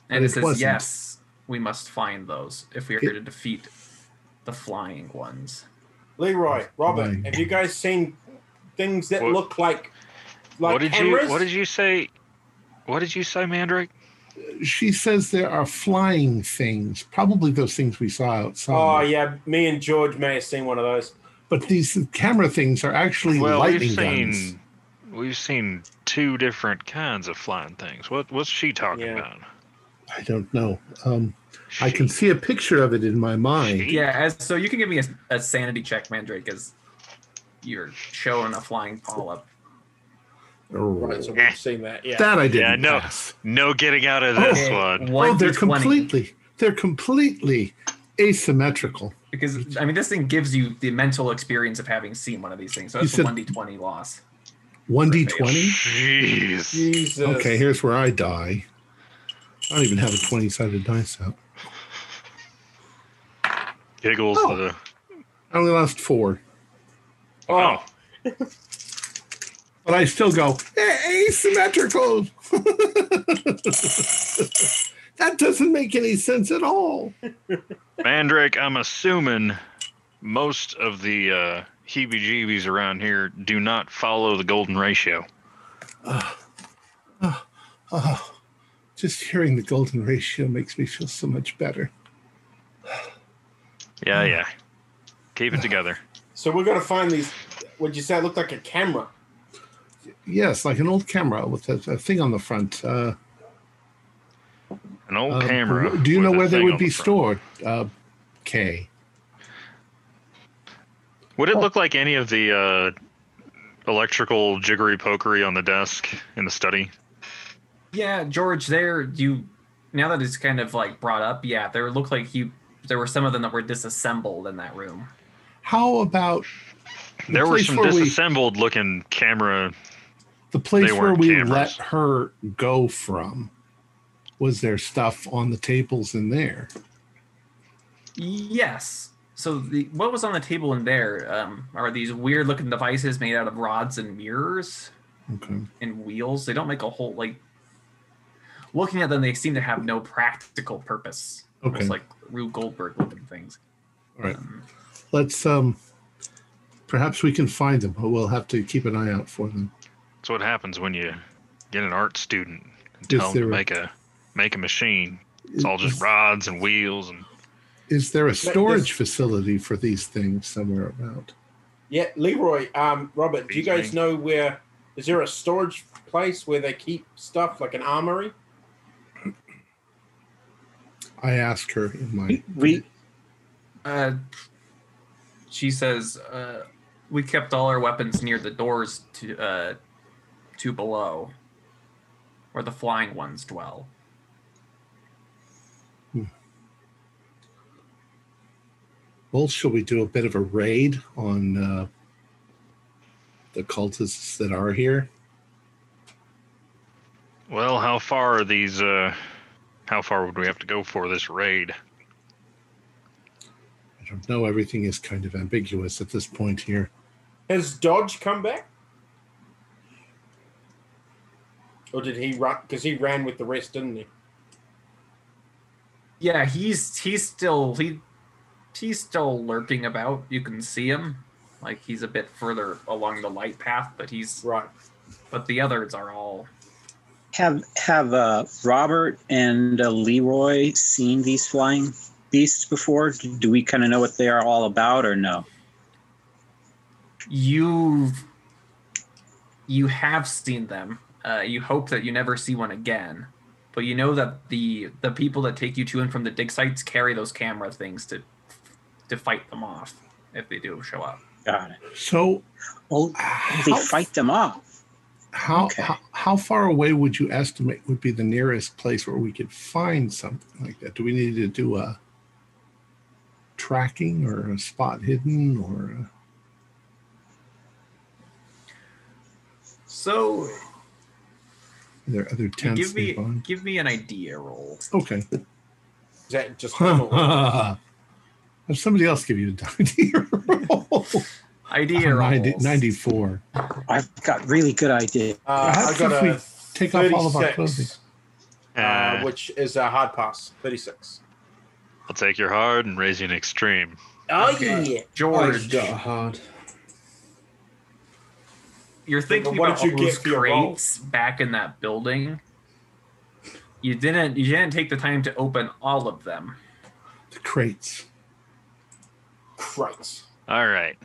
Speaker 2: And it
Speaker 1: it
Speaker 2: says,
Speaker 1: wasn't.
Speaker 2: yes, we must find those if we are
Speaker 1: It-
Speaker 2: to defeat the flying ones.
Speaker 3: Leroy, Robert,
Speaker 1: Fine.
Speaker 3: have you guys seen things that
Speaker 4: What-
Speaker 3: look like like
Speaker 4: what did
Speaker 3: cameras?
Speaker 4: you What did you say? What did you say, Mandrake?
Speaker 1: She says there are flying things, probably those things we saw outside.
Speaker 3: Oh yeah, me and George may have seen one of those.
Speaker 1: But these camera things are actually
Speaker 4: Well,
Speaker 1: lightning
Speaker 4: we've seen
Speaker 1: guns.
Speaker 4: we've seen two different kinds of flying things. What What's she talking
Speaker 3: Yeah.
Speaker 4: about?
Speaker 1: I don't know. Um, I can see a picture of it in my mind.
Speaker 4: She-
Speaker 2: Yeah, as, so you can give me a, a sanity check, Mandrake, as you're showing a flying polyp. Oh.
Speaker 3: Right, so we've seen that. Yeah.
Speaker 1: That I didn't
Speaker 4: Yeah, no.
Speaker 1: pass.
Speaker 4: No getting out of this
Speaker 2: Okay,
Speaker 4: one.
Speaker 2: one
Speaker 1: oh, they're
Speaker 2: d20.
Speaker 1: completely they're completely asymmetrical.
Speaker 2: Because I mean, this thing gives you the mental experience of having seen one of these things. So
Speaker 1: You
Speaker 2: that's a one d twenty loss.
Speaker 1: One d twenty.
Speaker 4: Jeez.
Speaker 3: Jesus.
Speaker 1: Okay, here's where I die. I don't even have a twenty sided dice out.
Speaker 4: Giggles.
Speaker 1: Oh.
Speaker 4: The,
Speaker 1: I only lost four,
Speaker 3: Oh,
Speaker 1: but I still go "Eh, asymmetrical. that doesn't make any sense at all.
Speaker 4: Mandrake, I'm assuming most of the uh, heebie-jeebies around here do not follow the golden ratio.
Speaker 1: Oh, just hearing the golden ratio makes me feel so much better.
Speaker 4: Yeah, yeah. Keep it together.
Speaker 3: So we're gonna find these. Would you say it looked like a camera?
Speaker 1: Yes, like an old camera with a, a thing on the front. Uh,
Speaker 4: An old
Speaker 1: um,
Speaker 4: camera.
Speaker 1: Do you know where they would be
Speaker 4: the
Speaker 1: stored? Uh, K.
Speaker 4: Would it look like any of the uh, electrical jiggery pokery on the desk in the study?
Speaker 2: Yeah, George, there you now that it's kind of like brought up, yeah, there looked like you there were some of them that were disassembled in that room.
Speaker 1: How about the
Speaker 4: there were some
Speaker 1: where we-
Speaker 4: disassembled looking camera.
Speaker 1: the place where we
Speaker 4: cameras.
Speaker 1: let her go from? Was there stuff on the tables in there?
Speaker 2: Yes. So the what was on the table in there um, are these weird looking devices made out of rods and mirrors
Speaker 1: Okay.
Speaker 2: and wheels. They don't make a whole like looking at them they seem to have no practical purpose.
Speaker 1: Okay.
Speaker 2: Almost like Rube Goldberg looking things.
Speaker 1: All right.
Speaker 2: Um,
Speaker 1: Let's um perhaps we can find them. but We'll have to keep an eye out for them.
Speaker 4: That's what happens when you get an art student and tell them to
Speaker 1: a-
Speaker 4: make a make a machine. It's
Speaker 1: Is-
Speaker 4: all just rods and wheels and
Speaker 1: Is there a
Speaker 3: this-
Speaker 1: storage facility for these things somewhere about?
Speaker 3: Yeah, Leroy. Um, Robert, do you guys know where? Is there a storage place where they keep stuff like an armory?
Speaker 1: I asked her in my
Speaker 5: We
Speaker 2: uh, she says uh, we kept all our weapons near the doors to uh, to below, where the flying ones dwell.
Speaker 1: well, shall we do a bit of a raid on uh, the cultists that are here?
Speaker 4: well, how far are these? Uh, how far would we have to go for this raid?
Speaker 1: I don't know. Everything is kind of ambiguous at this point here.
Speaker 3: Has Dodge come back? Or did he run? Because he ran with the rest, didn't he?
Speaker 2: Yeah, he's he's still he he's still lurking about. You can see him, like he's a bit further along the light path, but he's
Speaker 3: Right.
Speaker 2: but the others are all
Speaker 5: have have uh, Robert and uh, Leroy seen these flying beasts before? Do, do we kind of know what they are all about, or no?
Speaker 2: you you have seen them. Uh, you hope that you never see one again, but you know that the the people that take you to and from the dig sites carry those camera things to to fight them off if they do show up.
Speaker 5: Got it.
Speaker 1: So,
Speaker 5: Well, they
Speaker 1: how,
Speaker 5: fight them off.
Speaker 1: How,
Speaker 5: Okay.
Speaker 1: how how far away would you estimate would be the nearest place where we could find something like that? Do we need to do a tracking or a spot hidden or? A,
Speaker 2: So
Speaker 1: are there other tents
Speaker 2: give me
Speaker 1: nearby?
Speaker 2: give me an idea roll.
Speaker 1: Okay.
Speaker 3: Is that just him or-
Speaker 1: Have somebody else give you a idea roll.
Speaker 2: Idea roll.
Speaker 1: 90 94.
Speaker 5: I've got really good idea.
Speaker 3: Uh,
Speaker 1: Perhaps
Speaker 3: I got
Speaker 1: if we take off all of our
Speaker 3: 36,
Speaker 4: Uh,
Speaker 3: uh, which is a hard pass. Thirty-six.
Speaker 4: I'll take your hard and raise you an extreme.
Speaker 3: Oh
Speaker 2: Okay.
Speaker 3: yeah.
Speaker 2: George,
Speaker 6: I got hard.
Speaker 2: you're thinking
Speaker 3: But what
Speaker 2: about
Speaker 3: did
Speaker 2: all those
Speaker 3: your
Speaker 2: crates back in that building. You didn't. You didn't take the time to open all of them.
Speaker 1: The crates.
Speaker 3: Crates.
Speaker 4: All right.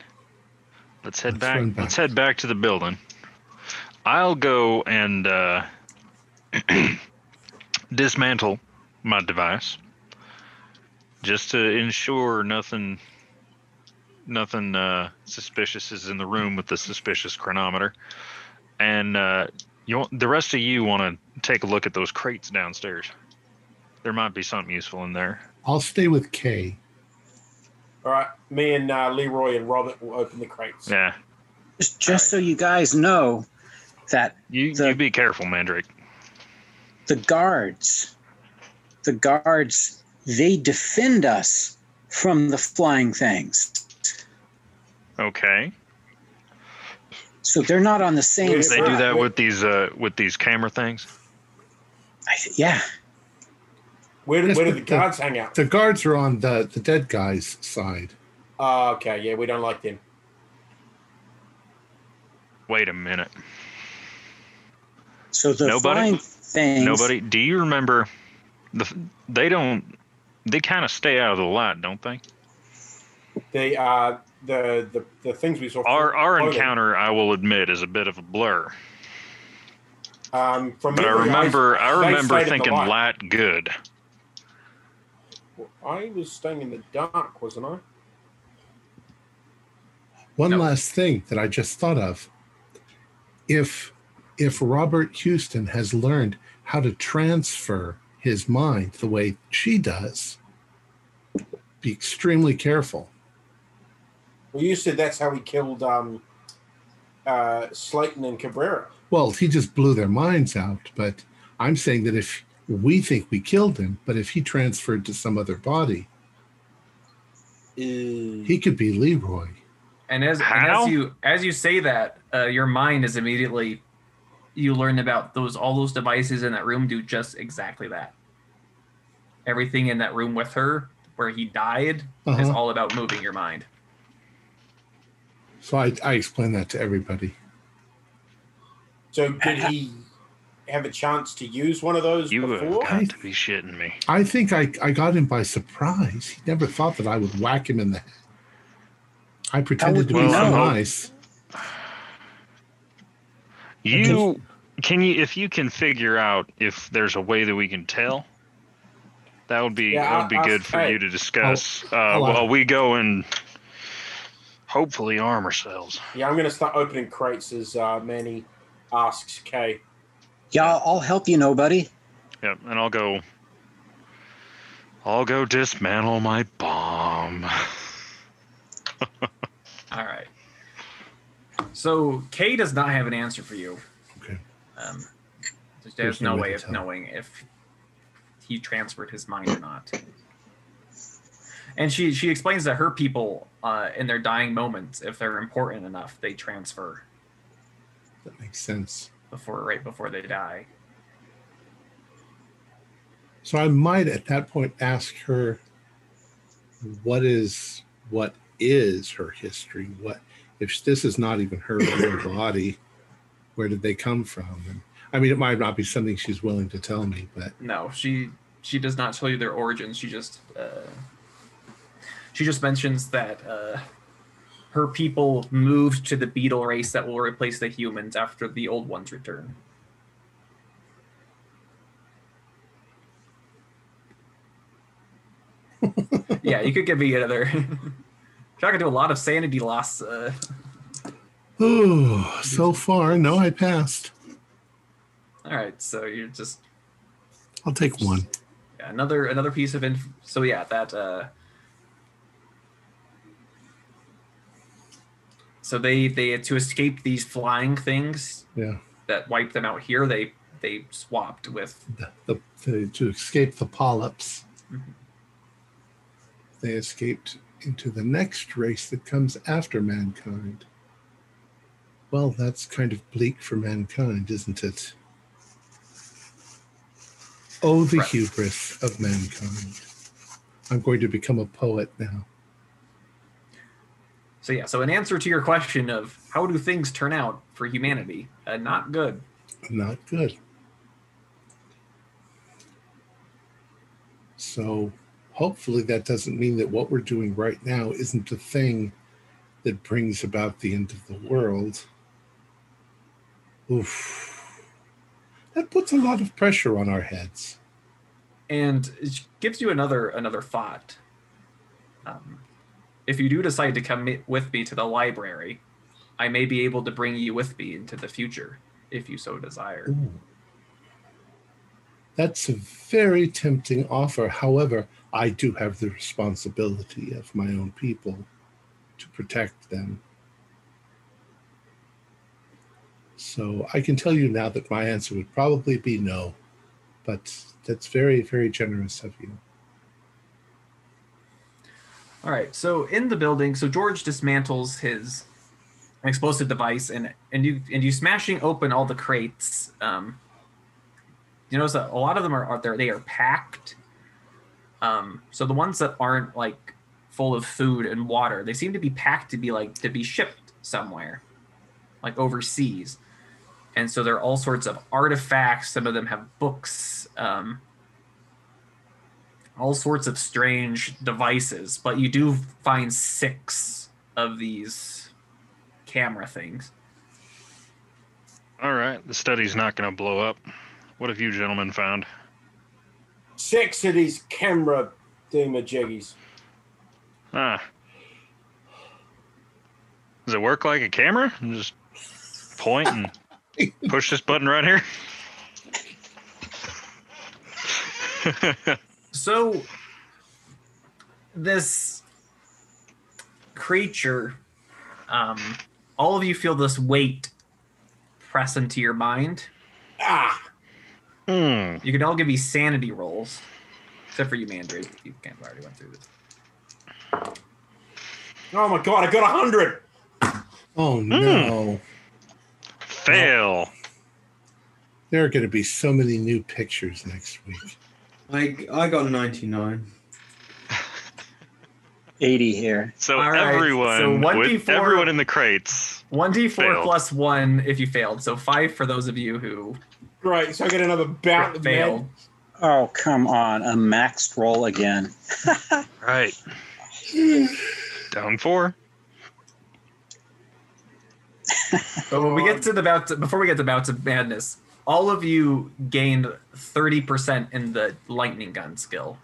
Speaker 4: Let's head
Speaker 1: Let's
Speaker 4: back.
Speaker 1: run
Speaker 4: Let's head back to the building. I'll go and uh, dismantle my device just to ensure nothing nothing uh, suspicious is in the room with the suspicious chronometer. And uh, you want, the rest of you want to take a look at those crates downstairs. There might be something useful in there.
Speaker 1: I'll stay with K.
Speaker 3: All right. Me and uh, Leroy and Robert will open the crates.
Speaker 4: Yeah.
Speaker 5: Just, just so you guys know that
Speaker 4: You
Speaker 5: The-
Speaker 4: you be careful, Mandrake.
Speaker 5: the guards, the guards, they defend us from the flying things.
Speaker 4: Okay.
Speaker 5: So they're not on the same
Speaker 3: Wait,
Speaker 4: They do that with these uh with these camera things.
Speaker 5: I, yeah.
Speaker 3: Where, do-
Speaker 1: Yes,
Speaker 3: where do
Speaker 1: but
Speaker 3: the
Speaker 1: the-
Speaker 3: guards hang out?
Speaker 1: The guards are on the, the dead guy's side.
Speaker 3: Oh, okay. Yeah, we don't like them.
Speaker 4: Wait a minute.
Speaker 5: So the
Speaker 4: Nobody?
Speaker 5: flying things.
Speaker 4: Nobody. Do you remember? The they don't. They kind of stay out of the light, don't they?
Speaker 3: the uh, the the the things we saw.
Speaker 4: Our our
Speaker 3: floating,
Speaker 4: encounter, I will admit, is a bit of a blur.
Speaker 3: Um, from
Speaker 4: But I
Speaker 3: memory,
Speaker 4: remember I
Speaker 3: they
Speaker 4: remember
Speaker 3: stayed in the
Speaker 4: thinking
Speaker 3: light.
Speaker 4: lat good.
Speaker 3: I was staying in the dark, wasn't I?
Speaker 1: One
Speaker 2: No.
Speaker 1: last thing that I just thought of. If if Robert Huston has learned how to transfer his mind the way she does, be extremely careful.
Speaker 3: Well, you said that's how he killed um, uh, Slayton and Cabrera.
Speaker 1: Well, he just blew their minds out, but I'm saying that if we think we killed him, but if he transferred to some other body, he could be Leroy.
Speaker 2: And as, and as you as you say that, uh, your mind is immediately you learn about those all those devices in that room do just exactly that. Everything in that room with her, where he died, is
Speaker 1: Uh-huh.
Speaker 2: all about moving your mind.
Speaker 1: So I, I explain that to everybody.
Speaker 3: So did he have a chance to use one of those
Speaker 4: You have
Speaker 3: before?
Speaker 4: got to be shitting me.
Speaker 1: I think I, I got him by surprise. He never thought that I would whack him in the head. I pretended to be
Speaker 4: we
Speaker 1: so
Speaker 4: know?
Speaker 1: nice.
Speaker 4: You can you if you can figure out if there's a way that we can tell. That would be
Speaker 3: Yeah,
Speaker 4: that would be
Speaker 3: I'll-
Speaker 4: good for
Speaker 3: hey,
Speaker 4: you to discuss uh,
Speaker 1: I'll-
Speaker 4: while we go and hopefully arm ourselves.
Speaker 3: Yeah, I'm going to start opening crates as uh, Manny asks Kay.
Speaker 5: Yeah, I'll help you, nobody.
Speaker 4: Yep, and I'll go. I'll go dismantle my bomb.
Speaker 2: All right. So Kay does not have an answer for you.
Speaker 1: Okay.
Speaker 2: Um, there's,
Speaker 1: There's
Speaker 2: no
Speaker 1: no way
Speaker 2: way of
Speaker 1: tell.
Speaker 2: knowing if he transferred his mind or not. And she she explains that her people, uh, in their dying moments, if they're important enough, they transfer
Speaker 1: That makes sense.
Speaker 2: Before right before they die.
Speaker 1: So I might at that point ask her what is what is her history? What if this is not even her real body? Where did they come from? And I mean, it might not be something she's willing to tell me, but
Speaker 2: No, she she does not tell you their origins. She just uh, she just mentions that uh, her people moved to the beetle race that will replace the humans after the old ones return. yeah, you could give me another. Not gonna do a lot of sanity loss. Uh,
Speaker 1: oh, so far, no, I passed.
Speaker 2: all right, so you're just
Speaker 1: I'll take one.
Speaker 2: Yeah, another another piece of info. so yeah that uh so they they to escape these flying things
Speaker 1: Yeah,
Speaker 2: that wiped them out here they they swapped with
Speaker 1: the, the, to escape the polyps,
Speaker 2: Mhm.
Speaker 1: they escaped into the next race that comes after mankind. Well, that's kind of bleak for mankind, isn't it? Oh, the
Speaker 2: Right.
Speaker 1: hubris of mankind. I'm going to become a poet now.
Speaker 2: So yeah so in answer to your question of how do things turn out for humanity uh, not good
Speaker 1: Not good. So, hopefully, that doesn't mean that what we're doing right now isn't the thing that brings about the end of the world. Oof. That puts a lot of pressure on our heads.
Speaker 2: and it gives you another another thought um, if you do decide to come with me to the library i may be able to bring you with me into the future if you so desire
Speaker 1: Ooh. That's a very tempting offer. However, I do have the responsibility of my own people to protect them. So I can tell you now that my answer would probably be no, but that's very, very generous of you.
Speaker 2: All right. So in the building, so George dismantles his explosive device, and and you and you smashing open all the crates. Um, you notice that a lot of them are, are there. They are packed. Um, so the ones that aren't like full of food and water, they seem to be packed to be like to be shipped somewhere, like overseas. And so there are all sorts of artifacts. Some of them have books. Um, all sorts of strange devices, but you do find six of these camera things.
Speaker 4: All right, the study's not going to blow up. What have you gentlemen found?
Speaker 3: Six of these camera doomajiggies.
Speaker 4: Ah. Does it work like a camera? You Just point and push this button right here.
Speaker 2: So, this creature, um, all of you feel this weight press into your mind.
Speaker 3: Ah,
Speaker 4: Hmm.
Speaker 2: You can all give me sanity rolls, except for you, Mandrake. You can't already went through this.
Speaker 3: oh my god, I got a hundred.
Speaker 1: Oh no.
Speaker 4: Fail.
Speaker 1: There are going to be so many new pictures next week.
Speaker 6: I I got 99.
Speaker 5: 80 here.
Speaker 4: So
Speaker 2: All right,
Speaker 4: everyone,
Speaker 2: so
Speaker 4: with
Speaker 2: 1d4
Speaker 4: everyone in the crates.
Speaker 2: One d four
Speaker 4: Failed.
Speaker 2: plus one if you failed. So five for those of you who
Speaker 3: Right, so I get another bout of
Speaker 2: failed.
Speaker 5: Oh, come on. A maxed roll again.
Speaker 4: Right. Down four.
Speaker 2: But when we get to the bout, to, before we get to bouts of madness, all of you gained thirty percent in the lightning gun skill.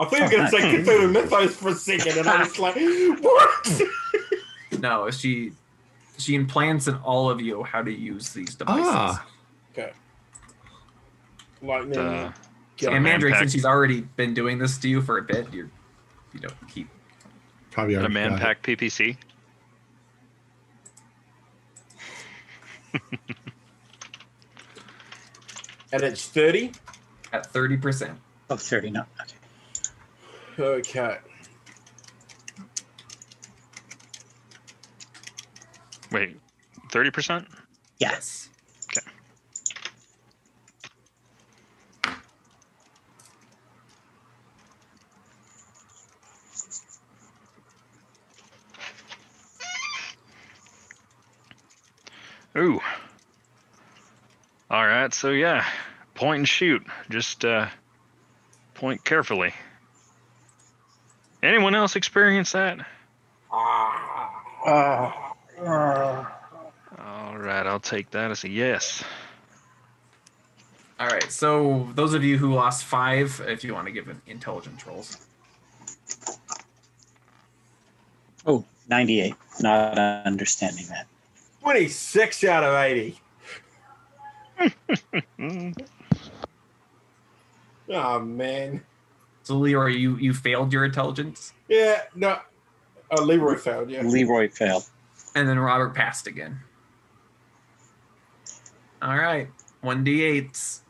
Speaker 3: I thought you were going to say Cthulhu Mythos for a second, and I was like, what?
Speaker 2: No, she she implants in all of you how to use these devices.
Speaker 1: Ah,
Speaker 3: okay. Lightning.
Speaker 4: Uh,
Speaker 2: and Mandrake, since she's already been doing this to you for a bit, you're you don't keep.
Speaker 1: probably
Speaker 4: a man
Speaker 1: got
Speaker 4: pack PPC.
Speaker 3: and it's 30.
Speaker 2: At thirty percent.
Speaker 5: Oh, 30. No. Okay.
Speaker 3: Okay.
Speaker 4: Wait, thirty percent?
Speaker 5: Yes. Okay.
Speaker 4: Ooh. All right, so yeah, point and shoot. Just uh, point carefully. Anyone else experience that?
Speaker 3: Ah.
Speaker 4: All right, I'll take that as a yes.
Speaker 2: All right. So those of you who lost five, if you want to give an intelligence rolls.
Speaker 5: Oh, 98. Not understanding that.
Speaker 3: 26 out of 80. Oh, man.
Speaker 2: So Leroy, you you failed your intelligence,
Speaker 3: Yeah, no. Oh, Leroy failed, yeah.
Speaker 5: Leroy failed.
Speaker 2: and then Robert passed again. All right, one d eights.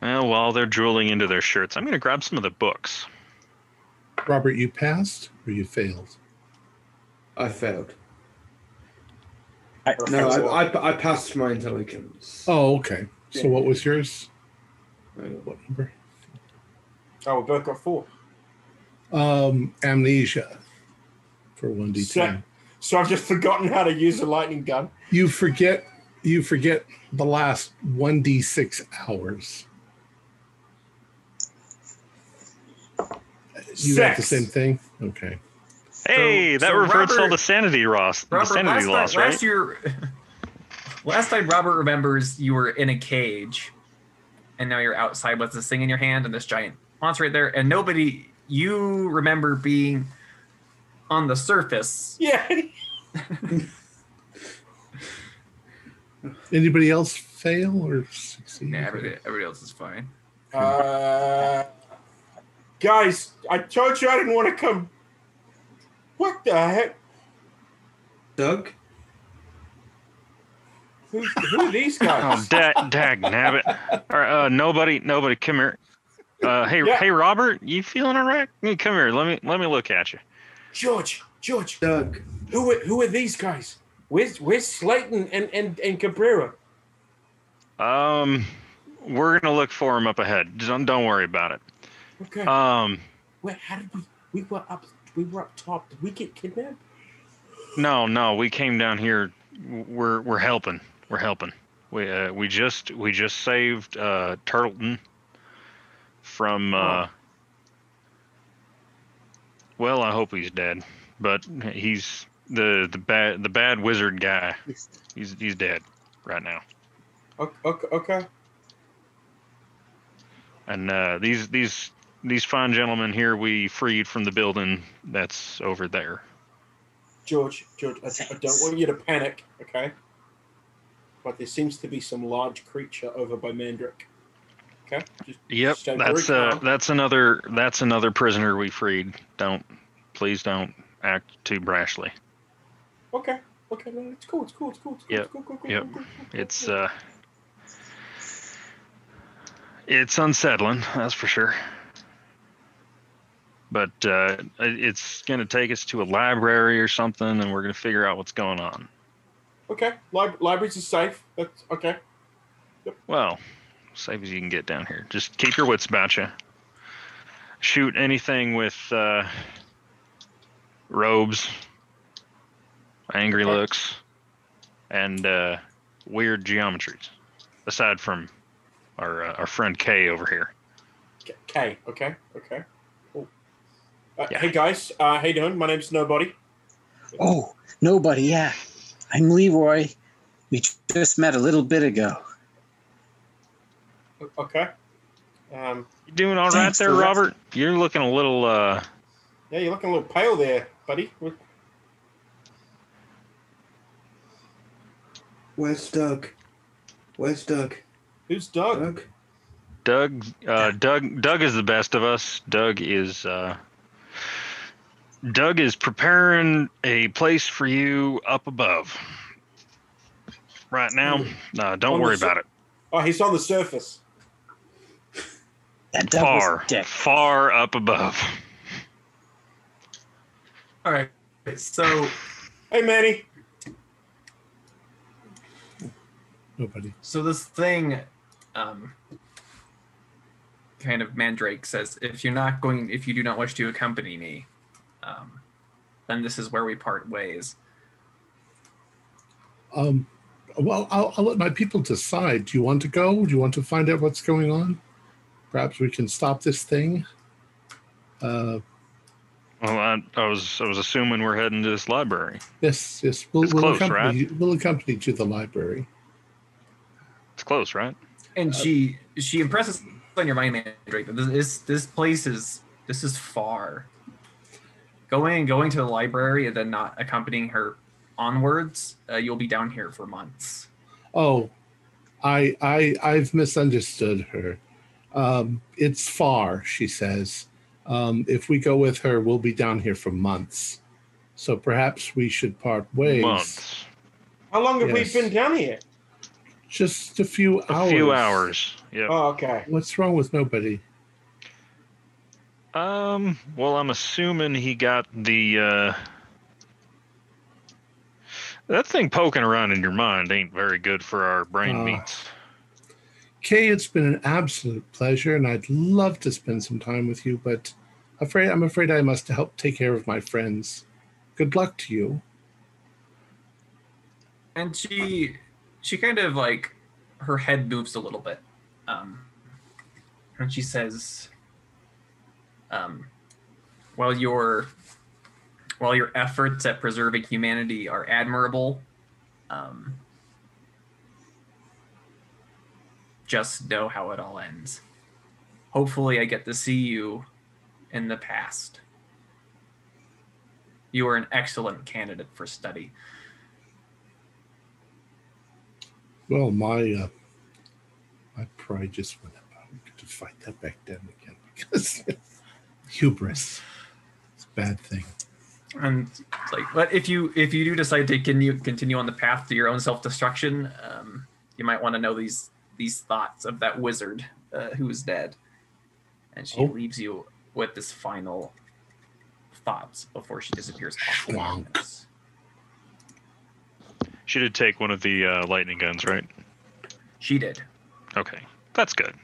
Speaker 4: Well, while they're drooling into their shirts, I'm going to grab some of the books.
Speaker 1: Robert, you passed or you failed?
Speaker 6: I failed.
Speaker 5: I,
Speaker 6: No, I, I, I passed my intelligence.
Speaker 1: Oh, okay. So
Speaker 6: Yeah.
Speaker 1: what was yours? What number?
Speaker 3: Oh, we both got four.
Speaker 1: Um, amnesia for one d ten.
Speaker 3: So I've just forgotten how to use a lightning gun.
Speaker 1: You forget. You forget the last one d six hours. You got the same thing. Okay.
Speaker 4: Hey, that
Speaker 2: so
Speaker 4: reverts all the sanity loss. The sanity
Speaker 2: last,
Speaker 4: loss,
Speaker 2: time,
Speaker 4: right?
Speaker 2: last year, last time Robert remembers, you were in a cage, and now you're outside with this thing in your hand and this giant monster right there, and nobody. You remember being on the surface.
Speaker 3: Yeah.
Speaker 1: Anybody else fail or succeed?
Speaker 2: Nah, everybody, everybody else is fine.
Speaker 3: Uh, guys, I told you I didn't want to come. What the heck?
Speaker 6: Doug?
Speaker 3: Who, who are these guys?
Speaker 4: Oh,
Speaker 3: guys?
Speaker 4: dag, dag nabbit. All right, uh, nobody, nobody, come here. Uh, hey,
Speaker 3: Yeah.
Speaker 4: hey, Robert, you feeling alright? Hey, Come here. Let me, let me look at you.
Speaker 3: George, George,
Speaker 6: Doug.
Speaker 3: who are, who are these guys? Where's where's Slayton and and and Cabrera?
Speaker 4: Um, we're gonna look for him up ahead. Don't, don't worry about it.
Speaker 3: Okay.
Speaker 4: Um,
Speaker 3: Where? How did we? We were up. We were up top. Did we get kidnapped?
Speaker 4: no, no, we came down here. We're, we're helping. We're helping. We uh, we just we just saved uh, Turtleton from. Uh, well, I hope he's dead, but he's the the bad the bad wizard guy. He's he's dead right now.
Speaker 3: Okay. okay.
Speaker 4: And uh, these these these fine gentlemen here we freed from the building that's over there.
Speaker 3: George, George, I, I don't want you to panic, okay? But there seems to be some large creature over by Mandrake. Okay? Just
Speaker 4: Yep,
Speaker 3: stay very
Speaker 4: that's uh that's another that's another prisoner we freed. Don't please don't act too brashly.
Speaker 3: Okay. Okay, no, it's cool, it's cool, it's cool, it's cool,
Speaker 4: Yep,
Speaker 3: it's cool, cool, cool,
Speaker 4: yep.
Speaker 3: cool, cool, cool,
Speaker 4: It's uh it's unsettling, that's for sure. But uh, it's going to take us to a library or something, and we're going to figure out what's going on.
Speaker 3: Okay, Lib- libraries is safe. That's okay. Yep.
Speaker 4: Well, safe as you can get down here. Just keep your wits about you. Shoot anything with uh, robes, angry
Speaker 3: Okay.
Speaker 4: looks, and uh, weird geometries. Aside from our uh, our friend Kay over here.
Speaker 3: K- K. Okay. Okay. Cool. Uh,
Speaker 4: Yeah.
Speaker 3: Hey guys, uh, how you doing? My name's Nobody.
Speaker 5: Oh, nobody. Yeah, I'm Leroy. We just met a little bit ago.
Speaker 3: Okay. Um,
Speaker 4: You doing all right there,
Speaker 5: for that.
Speaker 4: Robert? You're looking a little. uh
Speaker 3: yeah, you're looking a little pale there, buddy.
Speaker 6: Where's Doug? Where's Doug?
Speaker 3: Who's Doug?
Speaker 6: Doug?
Speaker 4: Doug. Uh, Doug. Doug is the best of us. Doug is. uh Doug is preparing a place for you up above. Right now, uh, don't
Speaker 3: On
Speaker 4: worry
Speaker 3: sur-
Speaker 4: about it.
Speaker 3: Oh, he's on the surface.
Speaker 5: That Doug
Speaker 4: Far, far up above.
Speaker 2: All right. So
Speaker 3: Hey, Manny.
Speaker 1: Nobody.
Speaker 2: so this thing um kind of mandrake says if you're not going if you do not wish to accompany me um then this is where we part ways
Speaker 1: Um, well, I'll, I'll let my people decide. Do you want to go? Do you want to find out what's going on? Perhaps we can stop this thing. Uh,
Speaker 4: Well, I, I was I was assuming we're heading to this library.
Speaker 1: yes, yes. We'll,
Speaker 4: It's
Speaker 1: we'll
Speaker 4: close,
Speaker 1: accompany you, we'll accompany you to the library.
Speaker 4: It's close, right?
Speaker 2: and she she impresses on your mind mandrake this this place is this is far going going to the library and then not accompanying her onwards uh, you'll be down here for months
Speaker 1: Oh, I I I've misunderstood her. Um, it's far, she says. Um, if we go with her, we'll be down here for months. So perhaps we should part ways.
Speaker 4: Months.
Speaker 3: How long have
Speaker 1: Yes.
Speaker 3: we been down here?
Speaker 1: Just a few hours.
Speaker 4: A
Speaker 1: hours.
Speaker 4: few hours. Yep.
Speaker 3: Oh, okay.
Speaker 1: What's wrong with nobody?
Speaker 4: Um. Well, I'm assuming he got the. uh That thing poking around in your mind ain't very good for our brain
Speaker 1: Ah.
Speaker 4: meats.
Speaker 1: Kay, it's been an absolute pleasure, and I'd love to spend some time with you, but afraid I'm afraid I must help take care of my friends. Good luck to you.
Speaker 2: and she she kind of like her head moves a little bit um and she says um while your while your efforts at preserving humanity are admirable um just know how it all ends. Hopefully i get to see you in the past. You are an excellent candidate for study.
Speaker 1: Well, my uh, my pride just went up. I'm going to fight that back down again because hubris. It's a bad thing.
Speaker 2: and like but if you if you do decide to continue continue on the path to your own self-destruction um, you might want to know these these thoughts of that wizard uh, who is dead and she
Speaker 1: Oh.
Speaker 2: leaves you with this final thoughts before she disappears off
Speaker 1: Schwank.
Speaker 4: She did take one of the uh, lightning guns, right?
Speaker 2: she did
Speaker 4: Okay, that's good.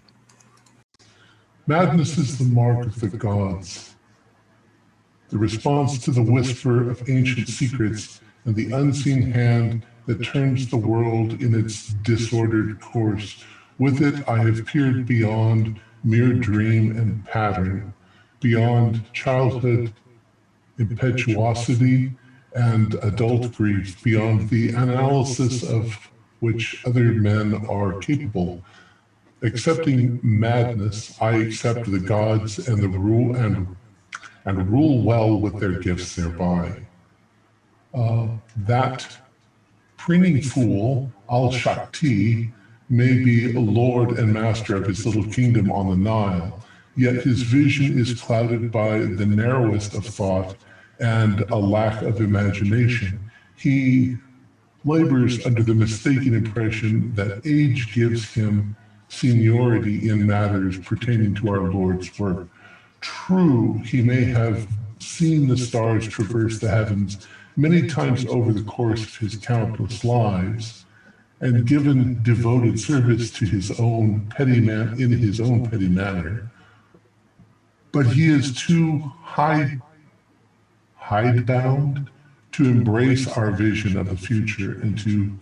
Speaker 7: Madness is the mark of the gods. The response to the whisper of ancient secrets and the unseen hand that turns the world in its disordered course. With it, I have peered beyond mere dream and pattern, beyond childhood impetuosity and adult grief, beyond the analysis of which other men are capable. Accepting madness, I accept the gods and the rule and and rule well with their gifts thereby. Uh, that preening fool, Al Shakti, may be lord and master of his little kingdom on the Nile, yet his vision is clouded by the narrowest of thought and a lack of imagination. He labors under the mistaken impression that age gives him seniority in matters pertaining to our Lord's work. True, he may have seen the stars traverse the heavens many times over the course of his countless lives, and given devoted service to his own petty man in his own petty manner. But he is too high hidebound to embrace our vision of the future and to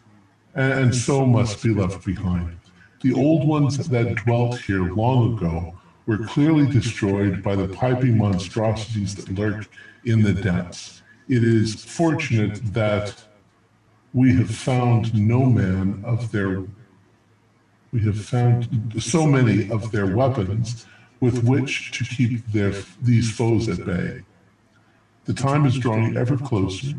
Speaker 7: and so must be left behind. The old ones that dwelt here long ago were clearly destroyed by the piping monstrosities that lurk in the depths. It is fortunate that we have found no man of their we have found so many of their weapons with which to keep their these foes at bay. The time is drawing ever closer.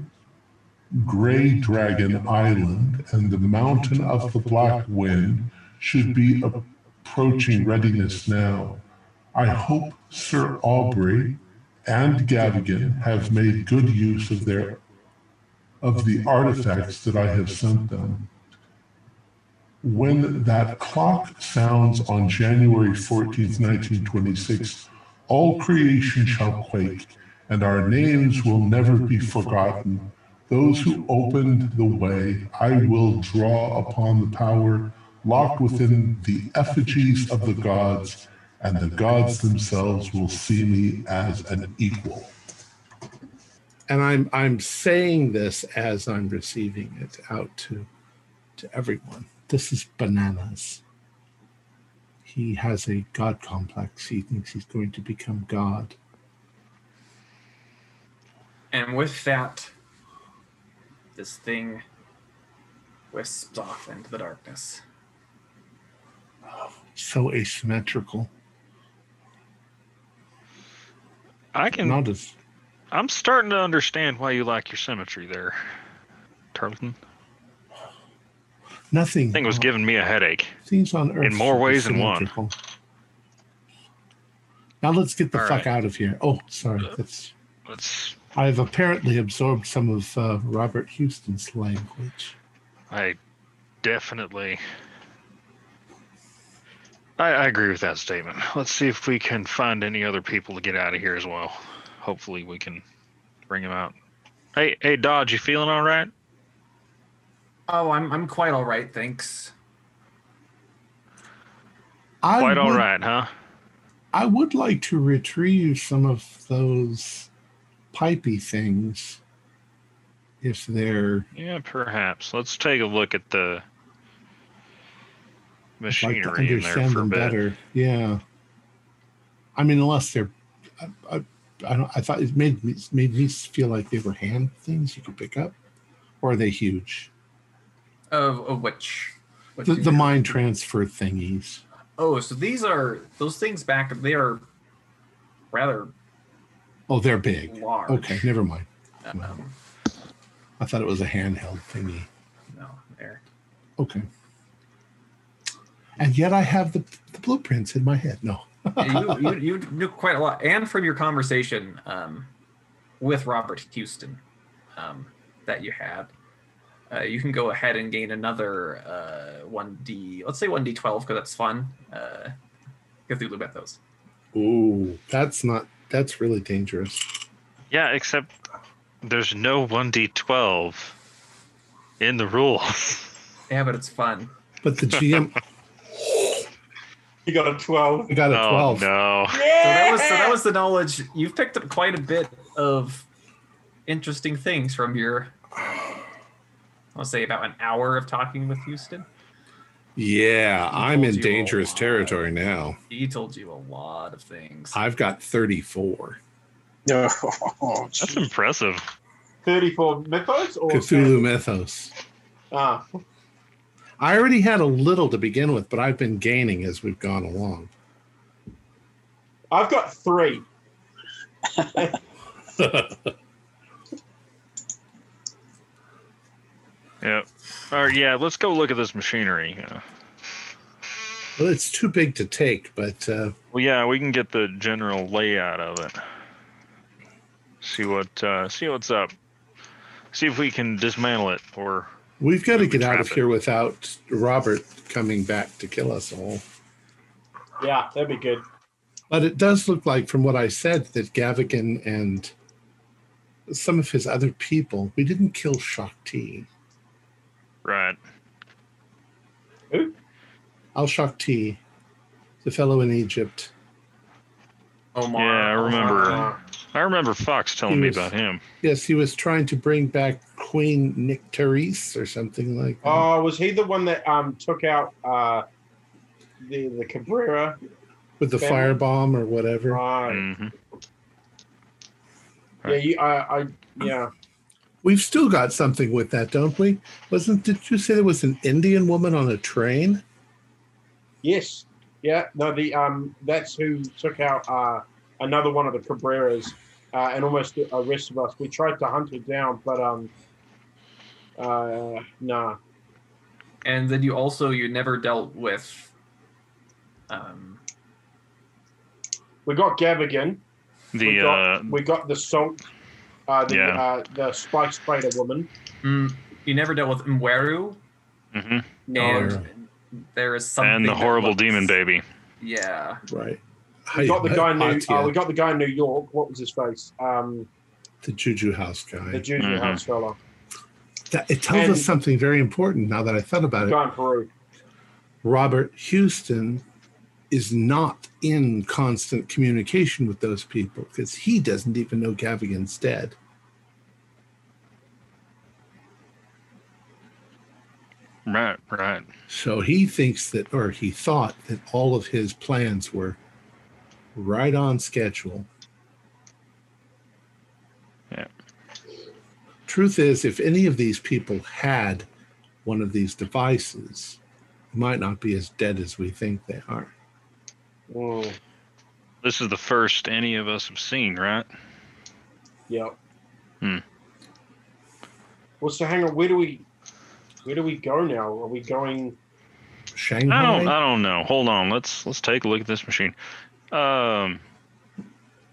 Speaker 7: Gray Dragon Island and the Mountain of the Black Wind should be approaching readiness now. I hope Sir Aubrey and Gavigan have made good use of their of the artifacts that I have sent them. When that clock sounds on January 14th, 1926, all creation shall quake and our names will never be forgotten. Those who opened the way, I will draw upon the power locked within the effigies of the gods, and the gods themselves will see me as an equal.
Speaker 1: And I'm I'm saying this as I'm receiving it out to to everyone. This is bananas. He has a god complex. He thinks he's going to become God.
Speaker 2: And with that, this thing wisps off into the darkness.
Speaker 1: So asymmetrical.
Speaker 4: I can.
Speaker 1: Not as
Speaker 4: I'm starting to understand why you like your symmetry there, Tarleton.
Speaker 1: nothing.
Speaker 4: Thing was giving me a headache.
Speaker 1: things on Earth
Speaker 4: in more ways than one.
Speaker 1: Now let's get the
Speaker 4: All
Speaker 1: fuck
Speaker 4: right.
Speaker 1: out of here. Oh, sorry. That's
Speaker 4: Let's.
Speaker 1: I've apparently absorbed some of uh, Robert Huston's language.
Speaker 4: I definitely. I, I agree with that statement. Let's see if we can find any other people to get out of here as well. Hopefully, we can bring them out. Hey, hey, Dodge, you feeling all right?
Speaker 2: Oh, I'm I'm quite all right, thanks.
Speaker 1: I
Speaker 4: Quite all
Speaker 1: would-
Speaker 4: right, huh?
Speaker 1: I would like to retrieve some of those pipey things if they're
Speaker 4: Yeah, perhaps. Let's take a look at the
Speaker 1: I'd like to
Speaker 4: machinery in there
Speaker 1: understand
Speaker 4: for a
Speaker 1: them
Speaker 4: bit.
Speaker 1: better. Yeah. I mean, unless they're, I, I, I don't. I thought it made me made me feel like they were hand things you could pick up, or are they huge?
Speaker 2: Of, of which? what
Speaker 1: The, the mind transfer thingies.
Speaker 2: Oh, so these are those things back. They are rather
Speaker 1: Oh, they're big.
Speaker 2: large.
Speaker 1: Okay, never mind.
Speaker 2: Um,
Speaker 1: I thought it was a handheld thingy.
Speaker 2: no, there.
Speaker 1: Okay. And yet I have the, the blueprints in my head. No.
Speaker 2: you, you you knew quite a lot, and from your conversation um, with Robert Huston um, that you had, uh, you can go ahead and gain another uh, one d. Let's say one d twelve because that's fun. Uh, Cthulhu mythos.
Speaker 1: Ooh, that's not. That's really dangerous.
Speaker 4: Yeah, except there's no 1d12 in the rules.
Speaker 2: Yeah, but it's fun.
Speaker 1: But the GM,
Speaker 3: You got a 12.
Speaker 1: I got a
Speaker 4: oh,
Speaker 1: twelve.
Speaker 4: no.
Speaker 2: So that was so that was the knowledge. You've picked up quite a bit of interesting things from your I'll say about an hour of talking with Huston.
Speaker 1: Yeah,
Speaker 2: He
Speaker 1: I'm in dangerous
Speaker 2: lot.
Speaker 1: territory now.
Speaker 2: He told you a lot of things.
Speaker 1: I've got 34.
Speaker 5: Oh,
Speaker 4: That's impressive.
Speaker 3: 34 mythos or
Speaker 1: Cthulhu Mythos.
Speaker 3: Ah,
Speaker 1: I already had a little to begin with, but I've been gaining as we've gone along.
Speaker 3: I've got three.
Speaker 4: Yeah. All right. Yeah. Let's go look at this machinery. Yeah.
Speaker 1: Well, it's too big to take, but uh,
Speaker 4: Well, yeah, we can get the general layout of it. See what uh, see what's up. See if we can dismantle it or
Speaker 1: we've got to get out of
Speaker 4: it.
Speaker 1: here without Robert coming back to kill us all.
Speaker 3: Yeah, that'd be good.
Speaker 1: But it does look like, from what I said, that Gavigan and some of his other people, we didn't kill Shakti.
Speaker 4: right. Who?
Speaker 1: Al Shakti, the fellow in Egypt.
Speaker 2: Omar.
Speaker 4: Yeah, I remember.
Speaker 3: Uh,
Speaker 4: I remember Fox telling
Speaker 1: He
Speaker 4: me about him.
Speaker 1: Yes, he was trying to bring back Queen Nitocris or something like that.
Speaker 3: oh, was he the one that um took out uh the the Cabrera?
Speaker 1: with the
Speaker 3: family.
Speaker 1: firebomb or whatever.
Speaker 3: Right.
Speaker 4: hmm
Speaker 3: Yeah, you, I, I, yeah.
Speaker 1: We've still got something with that, don't we? Wasn't did you say there was an Indian woman on a train?
Speaker 3: Yes. Yeah. No, the um, that's who took out uh another one of the Cabreras, uh, and almost arrested us. We tried to hunt her down, but um, uh, nah.
Speaker 2: And then you also you never dealt with um
Speaker 3: We got Gavigan. we
Speaker 4: The
Speaker 3: got,
Speaker 4: uh,
Speaker 3: we got the salt. Uh, the
Speaker 4: Yeah.
Speaker 3: uh, the spice trader woman.
Speaker 2: mm, you never dealt with Mweru
Speaker 4: mhm.
Speaker 2: and there is something
Speaker 4: and the horrible
Speaker 2: looks-
Speaker 4: demon baby.
Speaker 2: Yeah.
Speaker 1: Right.
Speaker 3: We got the guy in New. Uh, we got the guy in New York. What was his face? Um,
Speaker 1: the Juju House guy.
Speaker 3: the
Speaker 1: guy.
Speaker 3: Juju
Speaker 4: Mhm.
Speaker 3: House fella.
Speaker 1: That, it tells
Speaker 3: And-
Speaker 1: us something very important now that I thought about
Speaker 3: The
Speaker 1: it.
Speaker 3: John in Peru.
Speaker 1: Robert Houston is not in constant communication with those people because he doesn't even know Gavigan's dead.
Speaker 4: Right, right.
Speaker 1: So he thinks that, or he thought that all of his plans were right on schedule.
Speaker 4: Yeah.
Speaker 1: Truth is, if any of these people had one of these devices, they might not be as dead as we think they are.
Speaker 3: Mm,
Speaker 4: This is the first any of us have seen, right?
Speaker 3: yep.
Speaker 4: Hmm.
Speaker 3: Well, so hang on. Where do we? Where do we go now? Are we going?
Speaker 1: Shanghai?
Speaker 4: I don't. I don't know. Hold on. Let's let's take a look at this machine. Um.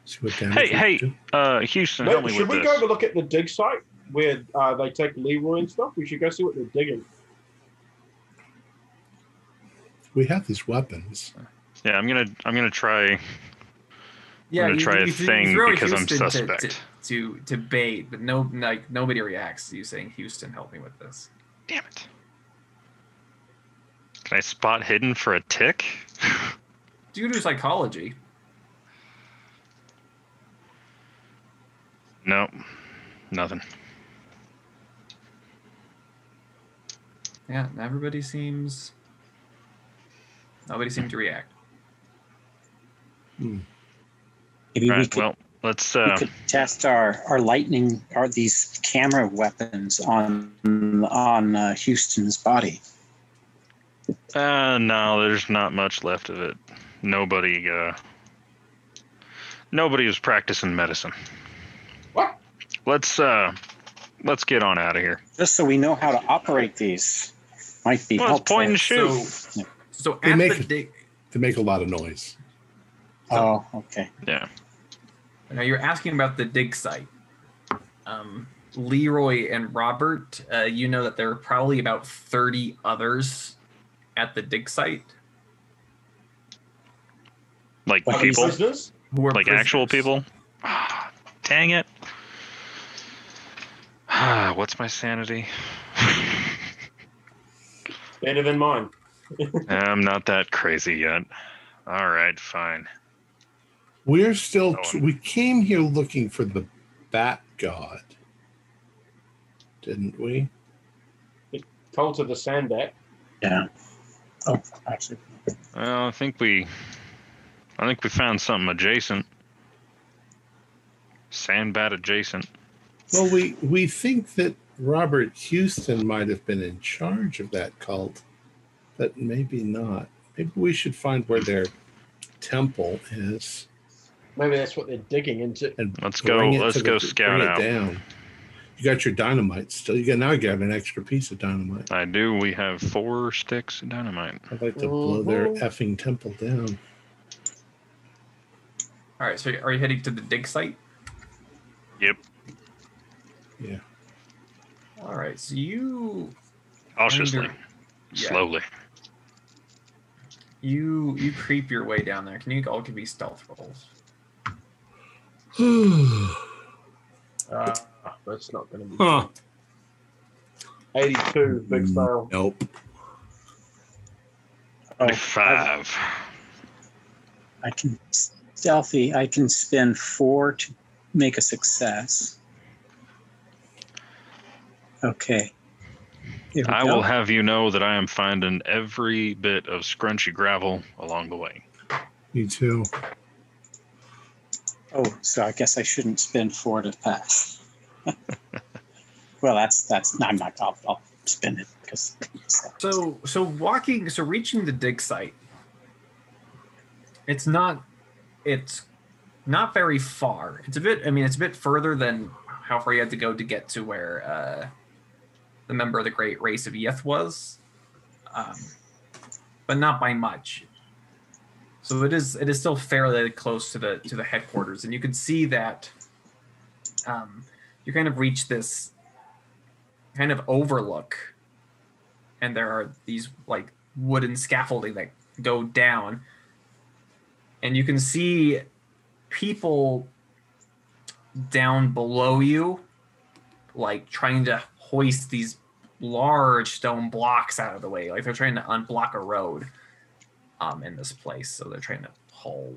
Speaker 1: See what
Speaker 4: Hey, hey, uh, Huston,
Speaker 3: No,
Speaker 4: help me with this.
Speaker 3: should
Speaker 4: with
Speaker 3: we
Speaker 4: this.
Speaker 3: go to look at the dig site where uh, they take Leroy and stuff? We should go see what they're digging.
Speaker 1: We have these weapons.
Speaker 4: Yeah, I'm gonna I'm gonna try.
Speaker 2: Yeah,
Speaker 4: gonna
Speaker 2: you-
Speaker 4: try a
Speaker 2: you- you
Speaker 4: thing
Speaker 2: throw
Speaker 4: because I'm
Speaker 2: Huston to-
Speaker 4: suspect.
Speaker 2: To, to to bait, but no, like nobody reacts to you saying, "Huston, help me with this."
Speaker 4: Damn it. Can I spot hidden for a tick?
Speaker 2: Do you do psychology.
Speaker 4: no, nothing.
Speaker 2: Yeah, everybody seems. Nobody seemed to react.
Speaker 5: Maybe we could,
Speaker 4: Well, let's.
Speaker 5: we
Speaker 4: Uh,
Speaker 5: could test our, our lightning or these camera weapons on on uh, Huston's body.
Speaker 4: uh, no, there's not much left of it. Nobody. Uh, nobody was practicing medicine.
Speaker 3: What?
Speaker 4: Let's. Uh, let's get on out of here.
Speaker 5: Just so we know how to operate these. Might be
Speaker 4: Well, it's
Speaker 5: helpful.
Speaker 4: point and shoot.
Speaker 2: So, so
Speaker 1: They
Speaker 2: at
Speaker 1: make
Speaker 2: the
Speaker 1: it-
Speaker 2: dig.
Speaker 1: They make a lot of noise.
Speaker 5: Oh, okay.
Speaker 4: Yeah.
Speaker 2: Now you're asking about the dig site. Um, Leroy and Robert, uh, you know that there are probably about 30 others at the dig site
Speaker 4: Like
Speaker 5: Like
Speaker 3: Are we
Speaker 4: people.
Speaker 2: who are
Speaker 4: Like actual people. Ah, dang it. Ah, what's my sanity?
Speaker 3: Better than mine.
Speaker 4: I'm not that crazy yet. All right, fine.
Speaker 1: We're still,
Speaker 4: Oh.
Speaker 1: we came here looking for the Bat God, didn't we?
Speaker 3: Fell to the sand deck.
Speaker 5: Yeah. Oh, actually.
Speaker 4: Well, I think we, I think we found something adjacent. Sandbat adjacent.
Speaker 1: Well, we we think that Robert Huston might have been in charge of that cult, but maybe not. Maybe we should find where their temple is
Speaker 3: Maybe that's what they're digging into.
Speaker 1: and
Speaker 4: Let's go. Let's go
Speaker 1: the-
Speaker 4: scout out.
Speaker 1: down. You got your dynamite still. You got now. You got an extra piece of dynamite.
Speaker 4: I do. We have four sticks of dynamite.
Speaker 1: I'd like to blow their
Speaker 3: Mhm.
Speaker 1: effing temple down.
Speaker 2: All right, so are you heading to the dig site?
Speaker 4: Yep.
Speaker 1: Yeah.
Speaker 2: All right, so you
Speaker 4: Cautiously,
Speaker 2: Under- yeah.
Speaker 4: slowly.
Speaker 2: you you creep your way down there. Can you all give me stealth rolls?
Speaker 3: Uh, that's not going to be
Speaker 1: huh.
Speaker 3: 82. Big fail.
Speaker 1: Nope.
Speaker 5: Oh,
Speaker 4: Five.
Speaker 5: I can stealthy. I can spend four to make a success. Okay.
Speaker 4: I
Speaker 5: go.
Speaker 4: will have you know that I am finding every bit of scrunchy gravel along the way.
Speaker 1: Me too.
Speaker 5: Oh, so I guess I shouldn't spend four to pass. well, that's that's. I'm not. I'll, I'll spend it because.
Speaker 2: So so walking so reaching the dig site. It's not it's not very far. It's a bit I mean it's a bit further than how far you had to go to get to where uh the member of the great race of Yith was. Um but not by much. So it is it is still fairly close to the to the headquarters and you can see that um you kind of reach this kind of overlook and there are these like wooden scaffolding that go down and you can see people down below you like trying to hoist these large stone blocks out of the way like they're trying to unblock a road um, in this place so they're trying to haul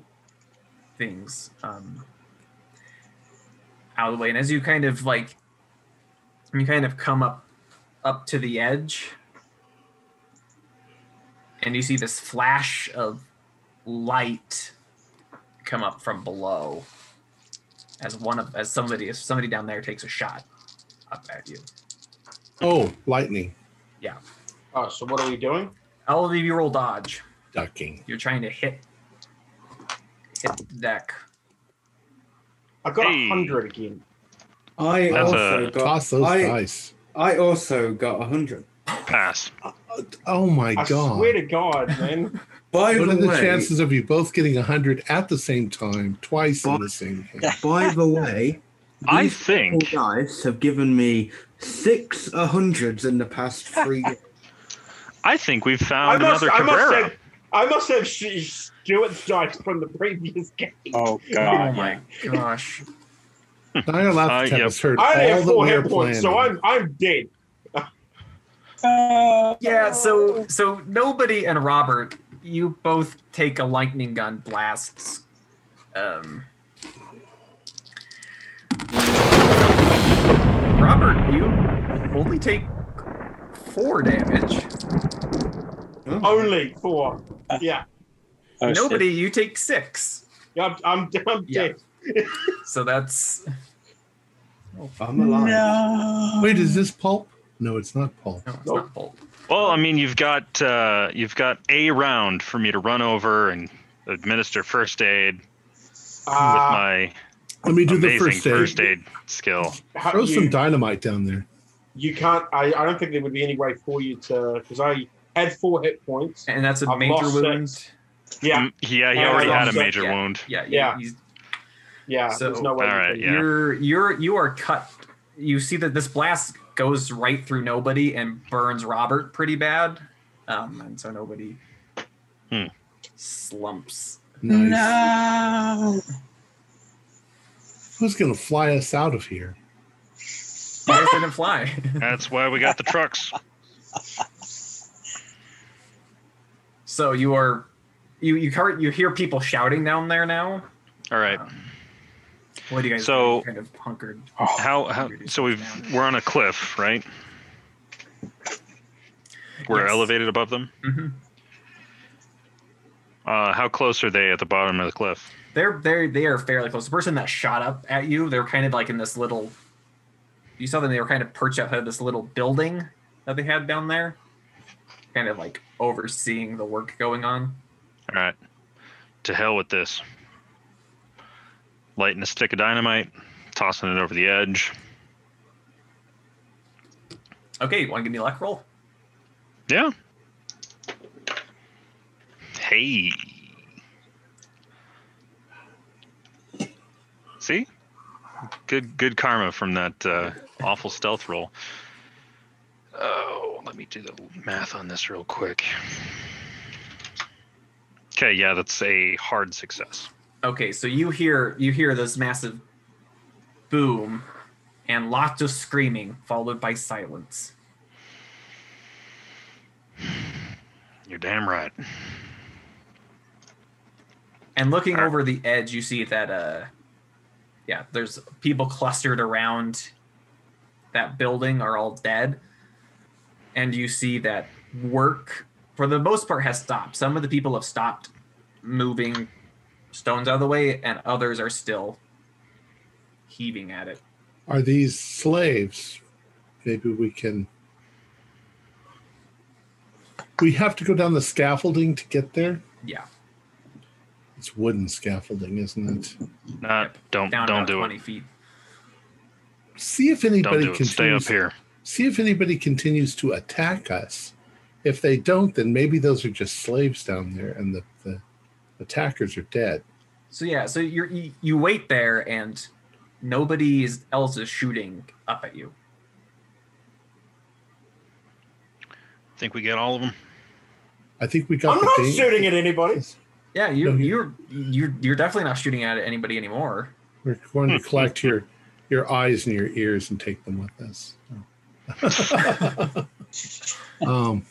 Speaker 2: things um, out of the way and as you kind of like you kind of come up up to the edge and you see this flash of light come up from below as one of as somebody as somebody down there takes a shot up at you.
Speaker 1: Oh, lightning. Yeah.
Speaker 3: Oh, so what are we doing?
Speaker 2: All of you roll dodge.
Speaker 1: Ducking.
Speaker 2: You're trying to hit hit the deck.
Speaker 3: I got a
Speaker 4: Hey.
Speaker 3: 100 again.
Speaker 6: I
Speaker 4: That's
Speaker 6: also
Speaker 4: a-
Speaker 6: got.
Speaker 1: Toss those
Speaker 6: I,
Speaker 1: dice.
Speaker 6: I also got a hundred.
Speaker 4: Pass.
Speaker 1: Uh, oh my
Speaker 3: I
Speaker 1: god.
Speaker 3: swear to God, man.
Speaker 6: By
Speaker 1: What
Speaker 6: the
Speaker 1: are the
Speaker 6: way,
Speaker 1: chances of you both getting a hundred at the same time, twice in the same hand?
Speaker 6: by the way,
Speaker 4: I think
Speaker 6: little dice have given me six hundreds in the past three years.
Speaker 4: I think we've
Speaker 3: I
Speaker 4: found
Speaker 3: must,
Speaker 4: another
Speaker 3: I must
Speaker 4: Cabrera.
Speaker 3: have, I must have Sh- Stuart's dice from the previous game.
Speaker 5: Oh
Speaker 2: Oh my gosh.
Speaker 1: Nyarlathotep
Speaker 4: Uh, yep.
Speaker 1: has heard
Speaker 3: I
Speaker 1: all
Speaker 3: have
Speaker 1: that
Speaker 3: four hit points,
Speaker 1: planning.
Speaker 3: so I'm I'm dead.
Speaker 5: Uh,
Speaker 2: Yeah, so so nobody and Robert, you both take a lightning gun blasts. Um only take four damage.
Speaker 3: Only four. Yeah,
Speaker 5: oh, shit.
Speaker 2: Nobody, you take six.
Speaker 3: I'm I'm, I'm
Speaker 2: Yeah.
Speaker 3: dead.
Speaker 2: So that's
Speaker 6: I'm alive.
Speaker 5: No.
Speaker 1: Wait, is this pulp? No, it's not pulp.
Speaker 2: no, it's
Speaker 3: Nope.
Speaker 2: not Bolt.
Speaker 4: Well, I mean, you've got uh, you've got a round for me to run over and administer first aid with
Speaker 3: Uh,
Speaker 4: my
Speaker 1: Let me do the first aid.
Speaker 4: first aid skill.
Speaker 3: how-
Speaker 1: Throw
Speaker 3: you,
Speaker 1: some dynamite down there.
Speaker 3: You can't. I, I don't think there would be any way for you to because I had four hit points.
Speaker 2: And that's a
Speaker 3: I've
Speaker 2: major wound.
Speaker 3: six. Yeah,
Speaker 4: Mm, yeah, he
Speaker 3: Yeah,
Speaker 4: already had a
Speaker 3: lost
Speaker 4: major
Speaker 2: yeah.
Speaker 4: wound.
Speaker 2: Yeah,
Speaker 3: Yeah.
Speaker 2: He's,
Speaker 3: yeah.
Speaker 2: So-
Speaker 3: there's no way. you
Speaker 4: All right,
Speaker 3: can-
Speaker 4: Yeah.
Speaker 2: You're you're you are cut. You see that this blast goes right through nobody and burns Robert pretty bad, um, and so nobody
Speaker 4: Hmm.
Speaker 2: slumps.
Speaker 1: Nice.
Speaker 5: No.
Speaker 1: Who's gonna fly us out of here?
Speaker 2: Why didn't fly?
Speaker 4: That's why we got the trucks.
Speaker 2: so you are you you hear you hear people shouting down there now.
Speaker 4: All right.
Speaker 2: Um, what do you guys
Speaker 4: So-
Speaker 2: do? kind of hunkered?
Speaker 4: How, how so we've we're on a cliff, right? we're
Speaker 2: Yes.
Speaker 4: elevated above them.
Speaker 2: hmm
Speaker 4: Uh, how close are they at the bottom of the cliff?
Speaker 2: They're they're they are fairly close. The person that shot up at you, they're kind of like in this little. You saw them; they were kind of perched outside of this little building that they had down there, kind of like overseeing the work going on.
Speaker 4: All right. To hell with this. Lighting a stick of dynamite, tossing it over the edge.
Speaker 2: Okay, you want to give me a luck roll?
Speaker 4: Yeah. Hey. See? Good good karma from that uh, awful stealth roll. Oh, let me do the math on this real quick. Okay, yeah, that's a hard success.
Speaker 2: Okay, so you hear you hear this massive boom and lots of screaming followed by silence.
Speaker 4: You're damn right.
Speaker 2: And looking
Speaker 4: Alright.
Speaker 2: over the edge, you see that uh yeah, there's people clustered around that building are all dead. And you see that work for the most part has stopped. Some of the people have stopped moving stones out of the way and others are still heaving at it.
Speaker 1: Are these slaves? Maybe we can. We have to go down the scaffolding to get there.
Speaker 2: Yeah,
Speaker 1: It's wooden scaffolding, isn't it?
Speaker 4: Not
Speaker 2: Yep.
Speaker 4: don't
Speaker 2: down
Speaker 4: don't do
Speaker 2: 20
Speaker 4: it.
Speaker 2: feet.
Speaker 1: See if anybody
Speaker 4: do it. Stay up here.
Speaker 1: See if anybody continues to attack us. If they don't, then maybe those are just slaves down there, and the, the attackers are dead.
Speaker 2: So yeah, so you're, you you wait there and nobody else is shooting up at you.
Speaker 4: Think we get all of them?
Speaker 1: I think we got.
Speaker 3: I'm
Speaker 1: the
Speaker 3: not
Speaker 1: dang-
Speaker 3: shooting at anybody.
Speaker 2: Yeah, you
Speaker 1: No, you-
Speaker 2: you're you're you're definitely not shooting at anybody anymore.
Speaker 1: We're going to collect your your eyes and your ears and take them with us. um,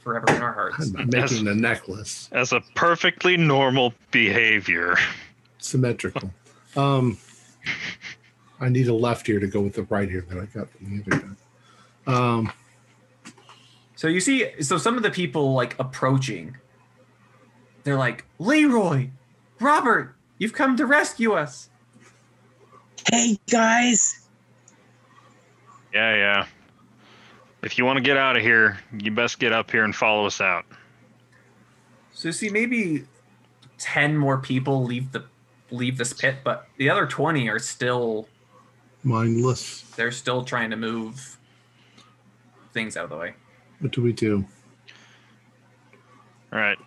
Speaker 2: Forever in our hearts.
Speaker 1: I'm making the necklace
Speaker 4: As a perfectly normal behavior.
Speaker 1: symmetrical. Um, I need a left ear to go with the right ear that I got from the other guy. Um,
Speaker 2: So you see, so some of the people like approaching, they're like, Leroy, Robert, you've come to rescue us.
Speaker 5: Hey guys,
Speaker 4: Yeah, yeah. If you want to get out of here, you best get up here and follow us out.
Speaker 2: So see, maybe ten more people leave the leave this pit, but the other twenty are still
Speaker 1: mindless.
Speaker 2: they're still trying to move things out of the way.
Speaker 1: What do we do?
Speaker 4: All right.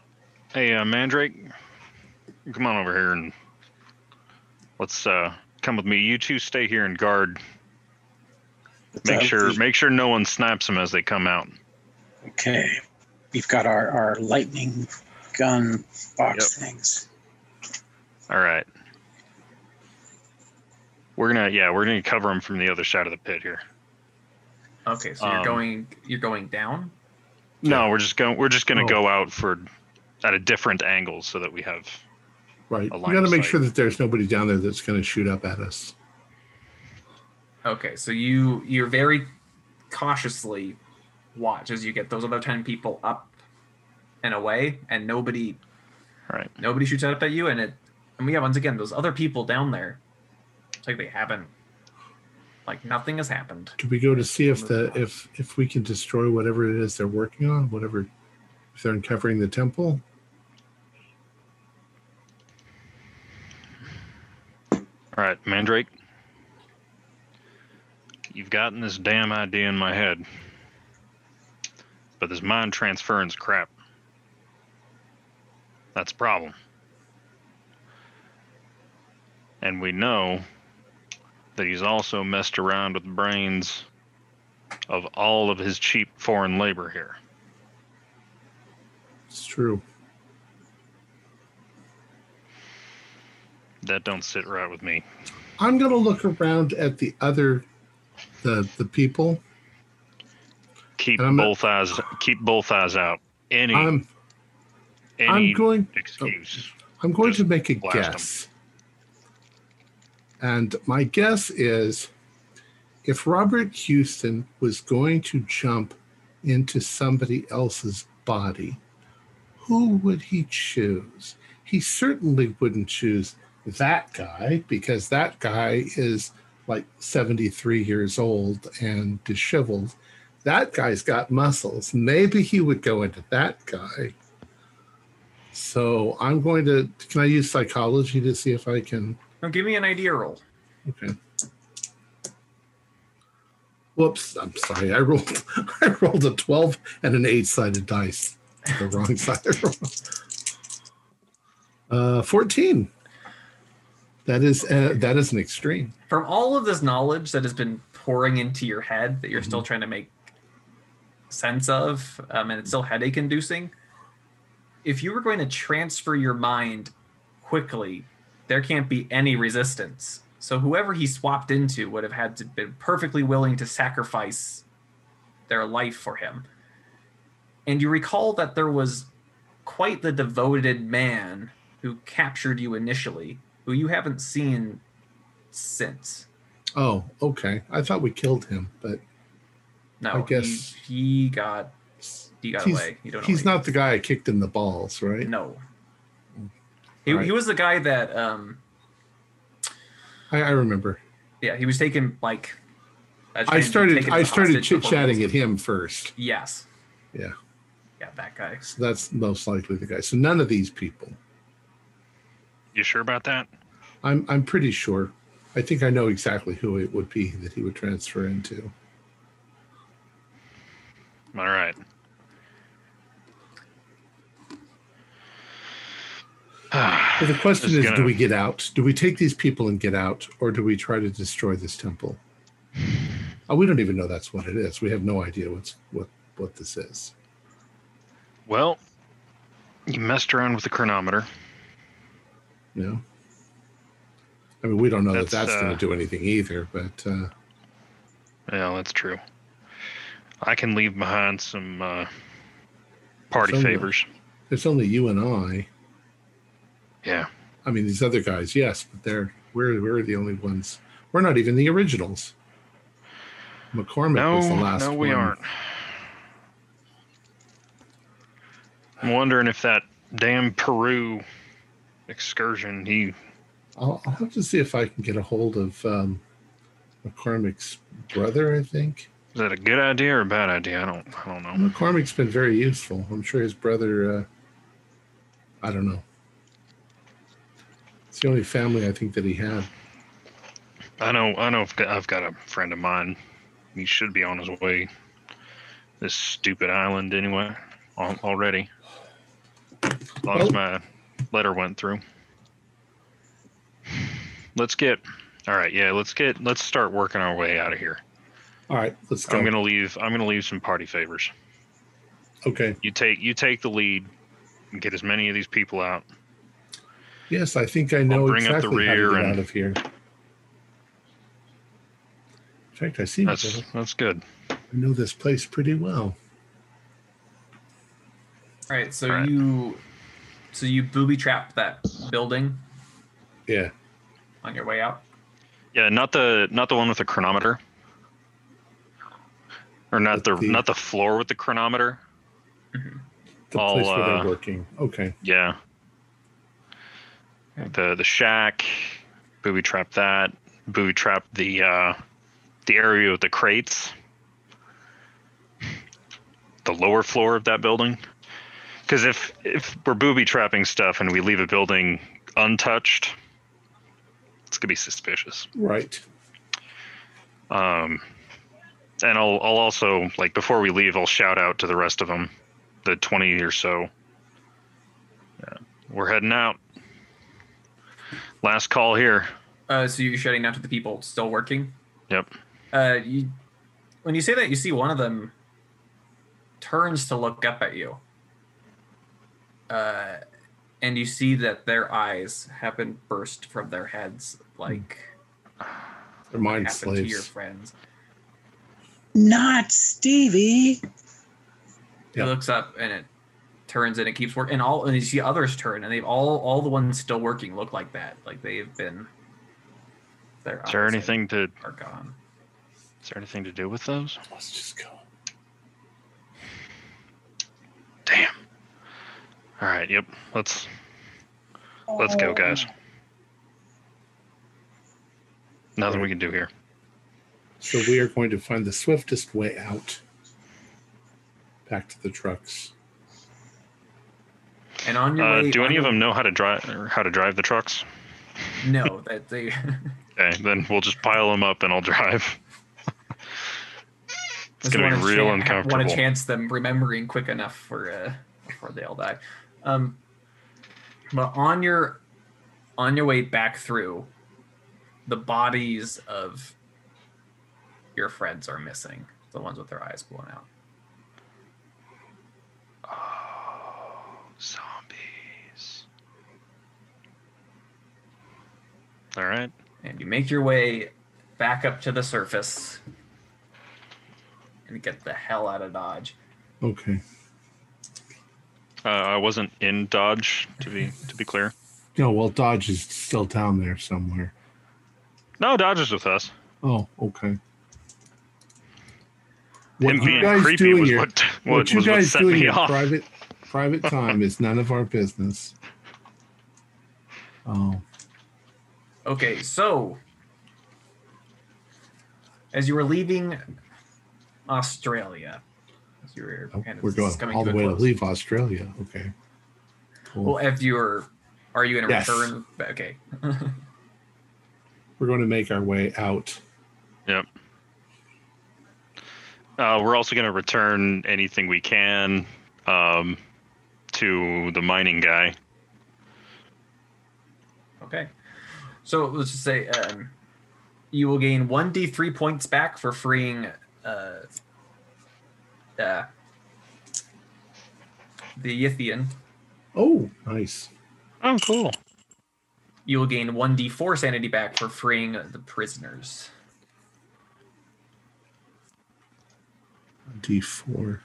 Speaker 4: Hey, uh, Mandrake, come on over here and let's uh, come with me. You two stay here and guard. Make
Speaker 5: So
Speaker 4: sure
Speaker 5: we-
Speaker 4: make sure no one snaps them as they come out.
Speaker 5: Okay, we've got our our lightning gun box things.
Speaker 4: All right. We're gonna yeah we're gonna cover them from the other side of the pit here.
Speaker 2: Okay, so you're
Speaker 4: Um,
Speaker 2: going you're going down.
Speaker 4: No, we're just going we're just gonna
Speaker 1: Oh.
Speaker 4: go out for at a different angle so that we have
Speaker 1: Right.
Speaker 4: A
Speaker 1: We
Speaker 4: line
Speaker 1: got to make
Speaker 4: sight.
Speaker 1: sure that there's nobody down there that's going to shoot up at us.
Speaker 2: Okay, so you you're very cautiously watch as you get those other ten people up and away, and nobody
Speaker 4: all right.
Speaker 2: nobody shoots up at you, and it and we have once again those other people down there. It's like they haven't like nothing has happened.
Speaker 1: Do we go to see if the if if we can destroy whatever it is they're working on, whatever if they're uncovering the temple?
Speaker 4: All right, Mandrake. You've gotten this damn idea in my head. But this mind transference crap. That's a problem. And we know that he's also messed around with the brains of all of his cheap foreign labor here.
Speaker 1: It's true.
Speaker 4: That don't sit right with me.
Speaker 1: I'm going to look around at the other the the people.
Speaker 4: Keep
Speaker 1: And I'm not-
Speaker 4: both eyes keep both eyes out. Any
Speaker 1: I'm
Speaker 4: any
Speaker 1: I'm going oh,
Speaker 4: excuse.
Speaker 1: I'm going to make a guess. And my guess is if Robert Huston was going to jump into somebody else's body, who would he choose? He certainly wouldn't choose that guy because that guy is like 73 years old and disheveled. That guy's got muscles. Maybe he would go into that guy. So I'm going to. Can I use psychology to see if I can?
Speaker 2: Now give me an idea roll.
Speaker 1: Okay. Whoops! I'm sorry. I rolled. I rolled a 12 and an eight-sided dice. The wrong side. uh, 14. That is uh, that is an extreme.
Speaker 2: From all of this knowledge that has been pouring into your head that you're still trying to make sense of, um, and it's still headache inducing, if you were going to transfer your mind quickly, there can't be any resistance. So whoever he swapped into would have had to been perfectly willing to sacrifice their life for him. And you recall that there was quite the devoted man who captured you initially, who you haven't seen since.
Speaker 1: Oh, okay. I thought we killed him, but
Speaker 2: No,
Speaker 1: I guess-
Speaker 2: he, he got he got
Speaker 1: he's,
Speaker 2: away. You don't know
Speaker 1: he's
Speaker 2: where he-
Speaker 1: not the guy I kicked in the balls, right?
Speaker 2: No. He,
Speaker 1: Right.
Speaker 2: he was the guy that um
Speaker 1: I, I remember.
Speaker 2: yeah he was taken like
Speaker 1: I
Speaker 2: trying to be
Speaker 1: started. I started chit chatting at him first.
Speaker 2: Yes.
Speaker 1: Yeah.
Speaker 2: Yeah, that guy.
Speaker 1: So that's most likely the guy. So none of these people.
Speaker 4: You sure about that?
Speaker 1: I'm I'm pretty sure. I think I know exactly who it would be that he would transfer into.
Speaker 4: All right.
Speaker 1: But the question is,
Speaker 4: gonna-
Speaker 1: do we get out? Do we take these people and get out, or do we try to destroy this temple? Oh, we don't even know that's what it is. We have no idea what's what what this is.
Speaker 4: Well, you messed around with the chronometer.
Speaker 1: You know. I mean, we don't know that
Speaker 4: That's,
Speaker 1: that's going
Speaker 4: uh,
Speaker 1: to do anything either. But uh,
Speaker 4: Yeah, that's true. I can leave behind some uh, party
Speaker 1: Some-
Speaker 4: favors.
Speaker 1: there's only you and I.
Speaker 4: Yeah.
Speaker 1: I mean, these other guys, yes, but they're we're we're the only ones. We're not even the originals. McCormick
Speaker 4: No,
Speaker 1: was the last
Speaker 4: no, we
Speaker 1: one.
Speaker 4: aren't. I'm wondering if that damn Peru excursion. He
Speaker 1: I'll, I'll have to see if I can get a hold of um, McCormick's brother. I think
Speaker 4: is that a good idea or a bad idea? I don't. I don't know.
Speaker 1: McCormick's been very useful. I'm sure his brother. Uh, I don't know. It's the only family I think that he had.
Speaker 4: I know. I know. I've got, I've got a friend of mine. He should be on his way. This stupid island, anyway. Already. As long as my letter went through. Let's get. All right. Yeah. Let's get. Let's start working our way out of here.
Speaker 1: All right, let's go.
Speaker 4: I'm gonna leave. I'm gonna leave some party favors.
Speaker 1: Okay.
Speaker 4: You take. You take the lead. And get as many of these people out.
Speaker 1: Yes, I think I know
Speaker 4: bring up the
Speaker 1: exactly how to
Speaker 4: rear
Speaker 1: get
Speaker 4: and-
Speaker 1: out of here. In fact, I see.
Speaker 4: That's that's good.
Speaker 1: I know this place pretty well.
Speaker 2: All right, so
Speaker 4: All right.
Speaker 2: you so you booby trapped that building
Speaker 1: Yeah.
Speaker 2: on your way out.
Speaker 4: Yeah. Not the not the one with the chronometer. Or not the,
Speaker 1: But the-
Speaker 4: not the floor with the chronometer.
Speaker 1: The
Speaker 4: I'll,
Speaker 1: place where
Speaker 4: uh,
Speaker 1: they're working. Okay.
Speaker 4: Yeah. The the shack, booby trap that, booby trap the uh, the area with the crates, the lower floor of that building. Because if if we're booby trapping stuff and we leave a building untouched, it's gonna be suspicious.
Speaker 1: Right.
Speaker 4: Um, and I'll I'll also like before we leave, I'll shout out to the rest of them, the twenty or so. Yeah, we're heading out. Last call here.
Speaker 2: Uh, so you're shouting out to the people still working.
Speaker 4: Yep.
Speaker 2: Uh, you when you say that, you see one of them turns to look up at you. Uh, and you see that their eyes have been burst from their heads, like
Speaker 1: They're mind
Speaker 2: happened to your
Speaker 1: slaves.
Speaker 2: friends.
Speaker 5: Not Stevie.
Speaker 2: He
Speaker 1: Yeah.
Speaker 2: looks up and it turns and it keeps working. And all and you see others turn and they've all all the ones still working look like that. Like they've been. Their
Speaker 4: Is there anything to
Speaker 2: are gone.
Speaker 4: is there anything to do with those?
Speaker 1: Let's just go.
Speaker 4: All right. Yep. Let's let's go, guys. Nothing we can do here.
Speaker 1: So we are going to find the swiftest way out. Back to the trucks.
Speaker 2: And on your
Speaker 4: Uh,
Speaker 2: way,
Speaker 4: do any of them know how to drive how to drive the trucks?
Speaker 2: No, that they.
Speaker 4: Okay, then we'll just pile them up and I'll drive. It's
Speaker 2: Just
Speaker 4: gonna be
Speaker 2: wanna
Speaker 4: real
Speaker 2: chan-
Speaker 4: uncomfortable.
Speaker 2: Want to chance them remembering quick enough for uh, before they all die. Um, but on your on your way back through, the bodies of your friends are missing. The ones with their eyes blown out.
Speaker 4: Oh, zombies. All right.
Speaker 2: And you make your way back up to the surface and get the hell out of Dodge.
Speaker 1: Okay.
Speaker 4: Uh, I wasn't in Dodge to be to be clear.
Speaker 1: No, well, Dodge is still down there somewhere.
Speaker 4: No, Dodge is with us.
Speaker 1: Oh, okay.
Speaker 4: Him
Speaker 1: What you guys doing
Speaker 4: was
Speaker 1: here-
Speaker 4: what,
Speaker 1: what
Speaker 4: what,
Speaker 1: you
Speaker 4: was what
Speaker 1: guys doing
Speaker 4: me
Speaker 1: in
Speaker 4: off.
Speaker 1: private private time is none of our business. Oh,
Speaker 2: Okay, so as you were leaving Australia, as you were
Speaker 1: oh,
Speaker 2: kind of
Speaker 1: we're going all the
Speaker 2: a
Speaker 1: way to leave Australia. Okay. Cool.
Speaker 2: Well, if you're, are you in to
Speaker 1: Yes.
Speaker 2: return? Okay.
Speaker 1: we're going to make our way out.
Speaker 4: Yep. Uh, we're also going to return anything we can um, to the mining guy.
Speaker 2: Okay. So let's just say um, you will gain one d3 points back for freeing uh, uh, the Yithian.
Speaker 1: Oh, nice.
Speaker 4: Oh, cool.
Speaker 2: You will gain one d4 sanity back for freeing the prisoners.
Speaker 1: D four.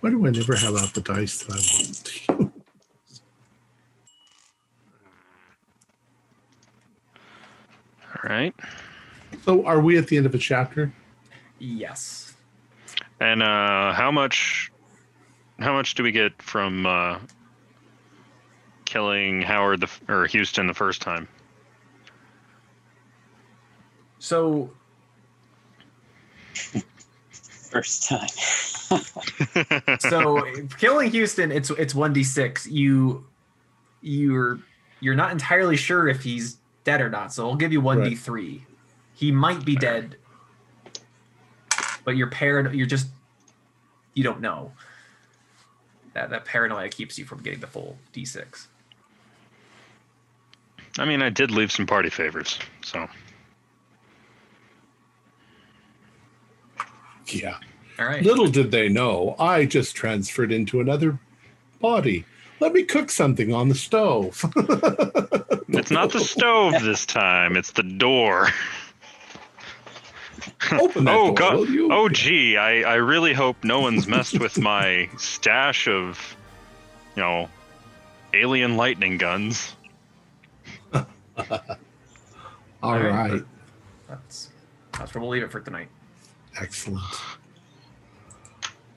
Speaker 1: Why do I never have out the dice that I want to use?
Speaker 4: All right.
Speaker 1: So, are we at the end of a chapter?
Speaker 2: Yes.
Speaker 4: And uh, how much? How much do we get from uh, killing Howard the or Huston the first time?
Speaker 2: So
Speaker 5: First time.
Speaker 2: so killing Huston, it's it's one d six. You you're you're not entirely sure if he's dead or not, so I'll give you one d three. He might be dead, but you're paranoid. You're just you don't know. That that paranoia keeps you from getting the full d six.
Speaker 4: I mean, I did leave some party favors, so
Speaker 1: Yeah.
Speaker 2: All right.
Speaker 1: Little did they know, I just transferred into another body. Let me cook something on the stove.
Speaker 4: it's not the stove this time; it's the door.
Speaker 1: Open that
Speaker 4: oh
Speaker 1: door,
Speaker 4: god!
Speaker 1: will you?
Speaker 4: Oh gee, I I really hope no one's messed with my stash of, you know, alien lightning guns.
Speaker 1: All
Speaker 2: All right.
Speaker 1: right.
Speaker 2: That's that's where we'll leave it for tonight.
Speaker 1: Excellent.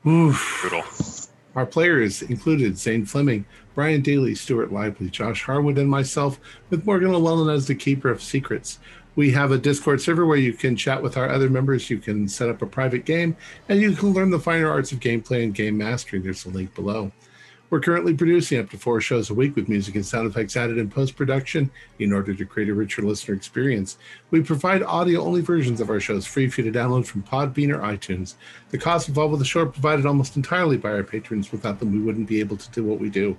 Speaker 1: Oof.
Speaker 4: Brutal.
Speaker 1: Our players included Zane Fleming, Brian Daly, Stuart Lively, Josh Harwood, and myself, with Morgan Llewellyn as the keeper of secrets. We have a Discord server where you can chat with our other members. You can set up a private game, and you can learn the finer arts of gameplay and game mastery. There's a link below. We're currently producing up to four shows a week with music and sound effects added in post production in order to create a richer listener experience. We provide audio only versions of our shows free for you to download from Podbean or iTunes. The costs involved with the show are provided almost entirely by our patrons. Without them, we wouldn't be able to do what we do.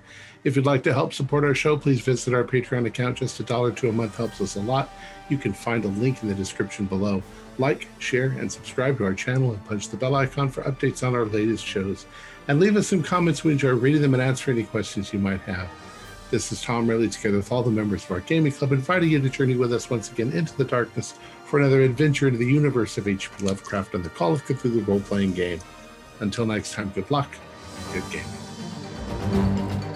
Speaker 1: If you'd like to help support our show, please visit our Patreon account. Just a dollar to a month helps us a lot. You can find a link in the description below. Like, share, and subscribe to our channel and punch the bell icon for updates on our latest shows. And leave us some comments. We enjoy reading them and answering any questions you might have. This is Tom Riley, together with all the members of our gaming club, inviting you to journey with us once again into the darkness for another adventure into the universe of H.P. Lovecraft and the Call of Cthulhu role playing game. Until next time, good luck good gaming.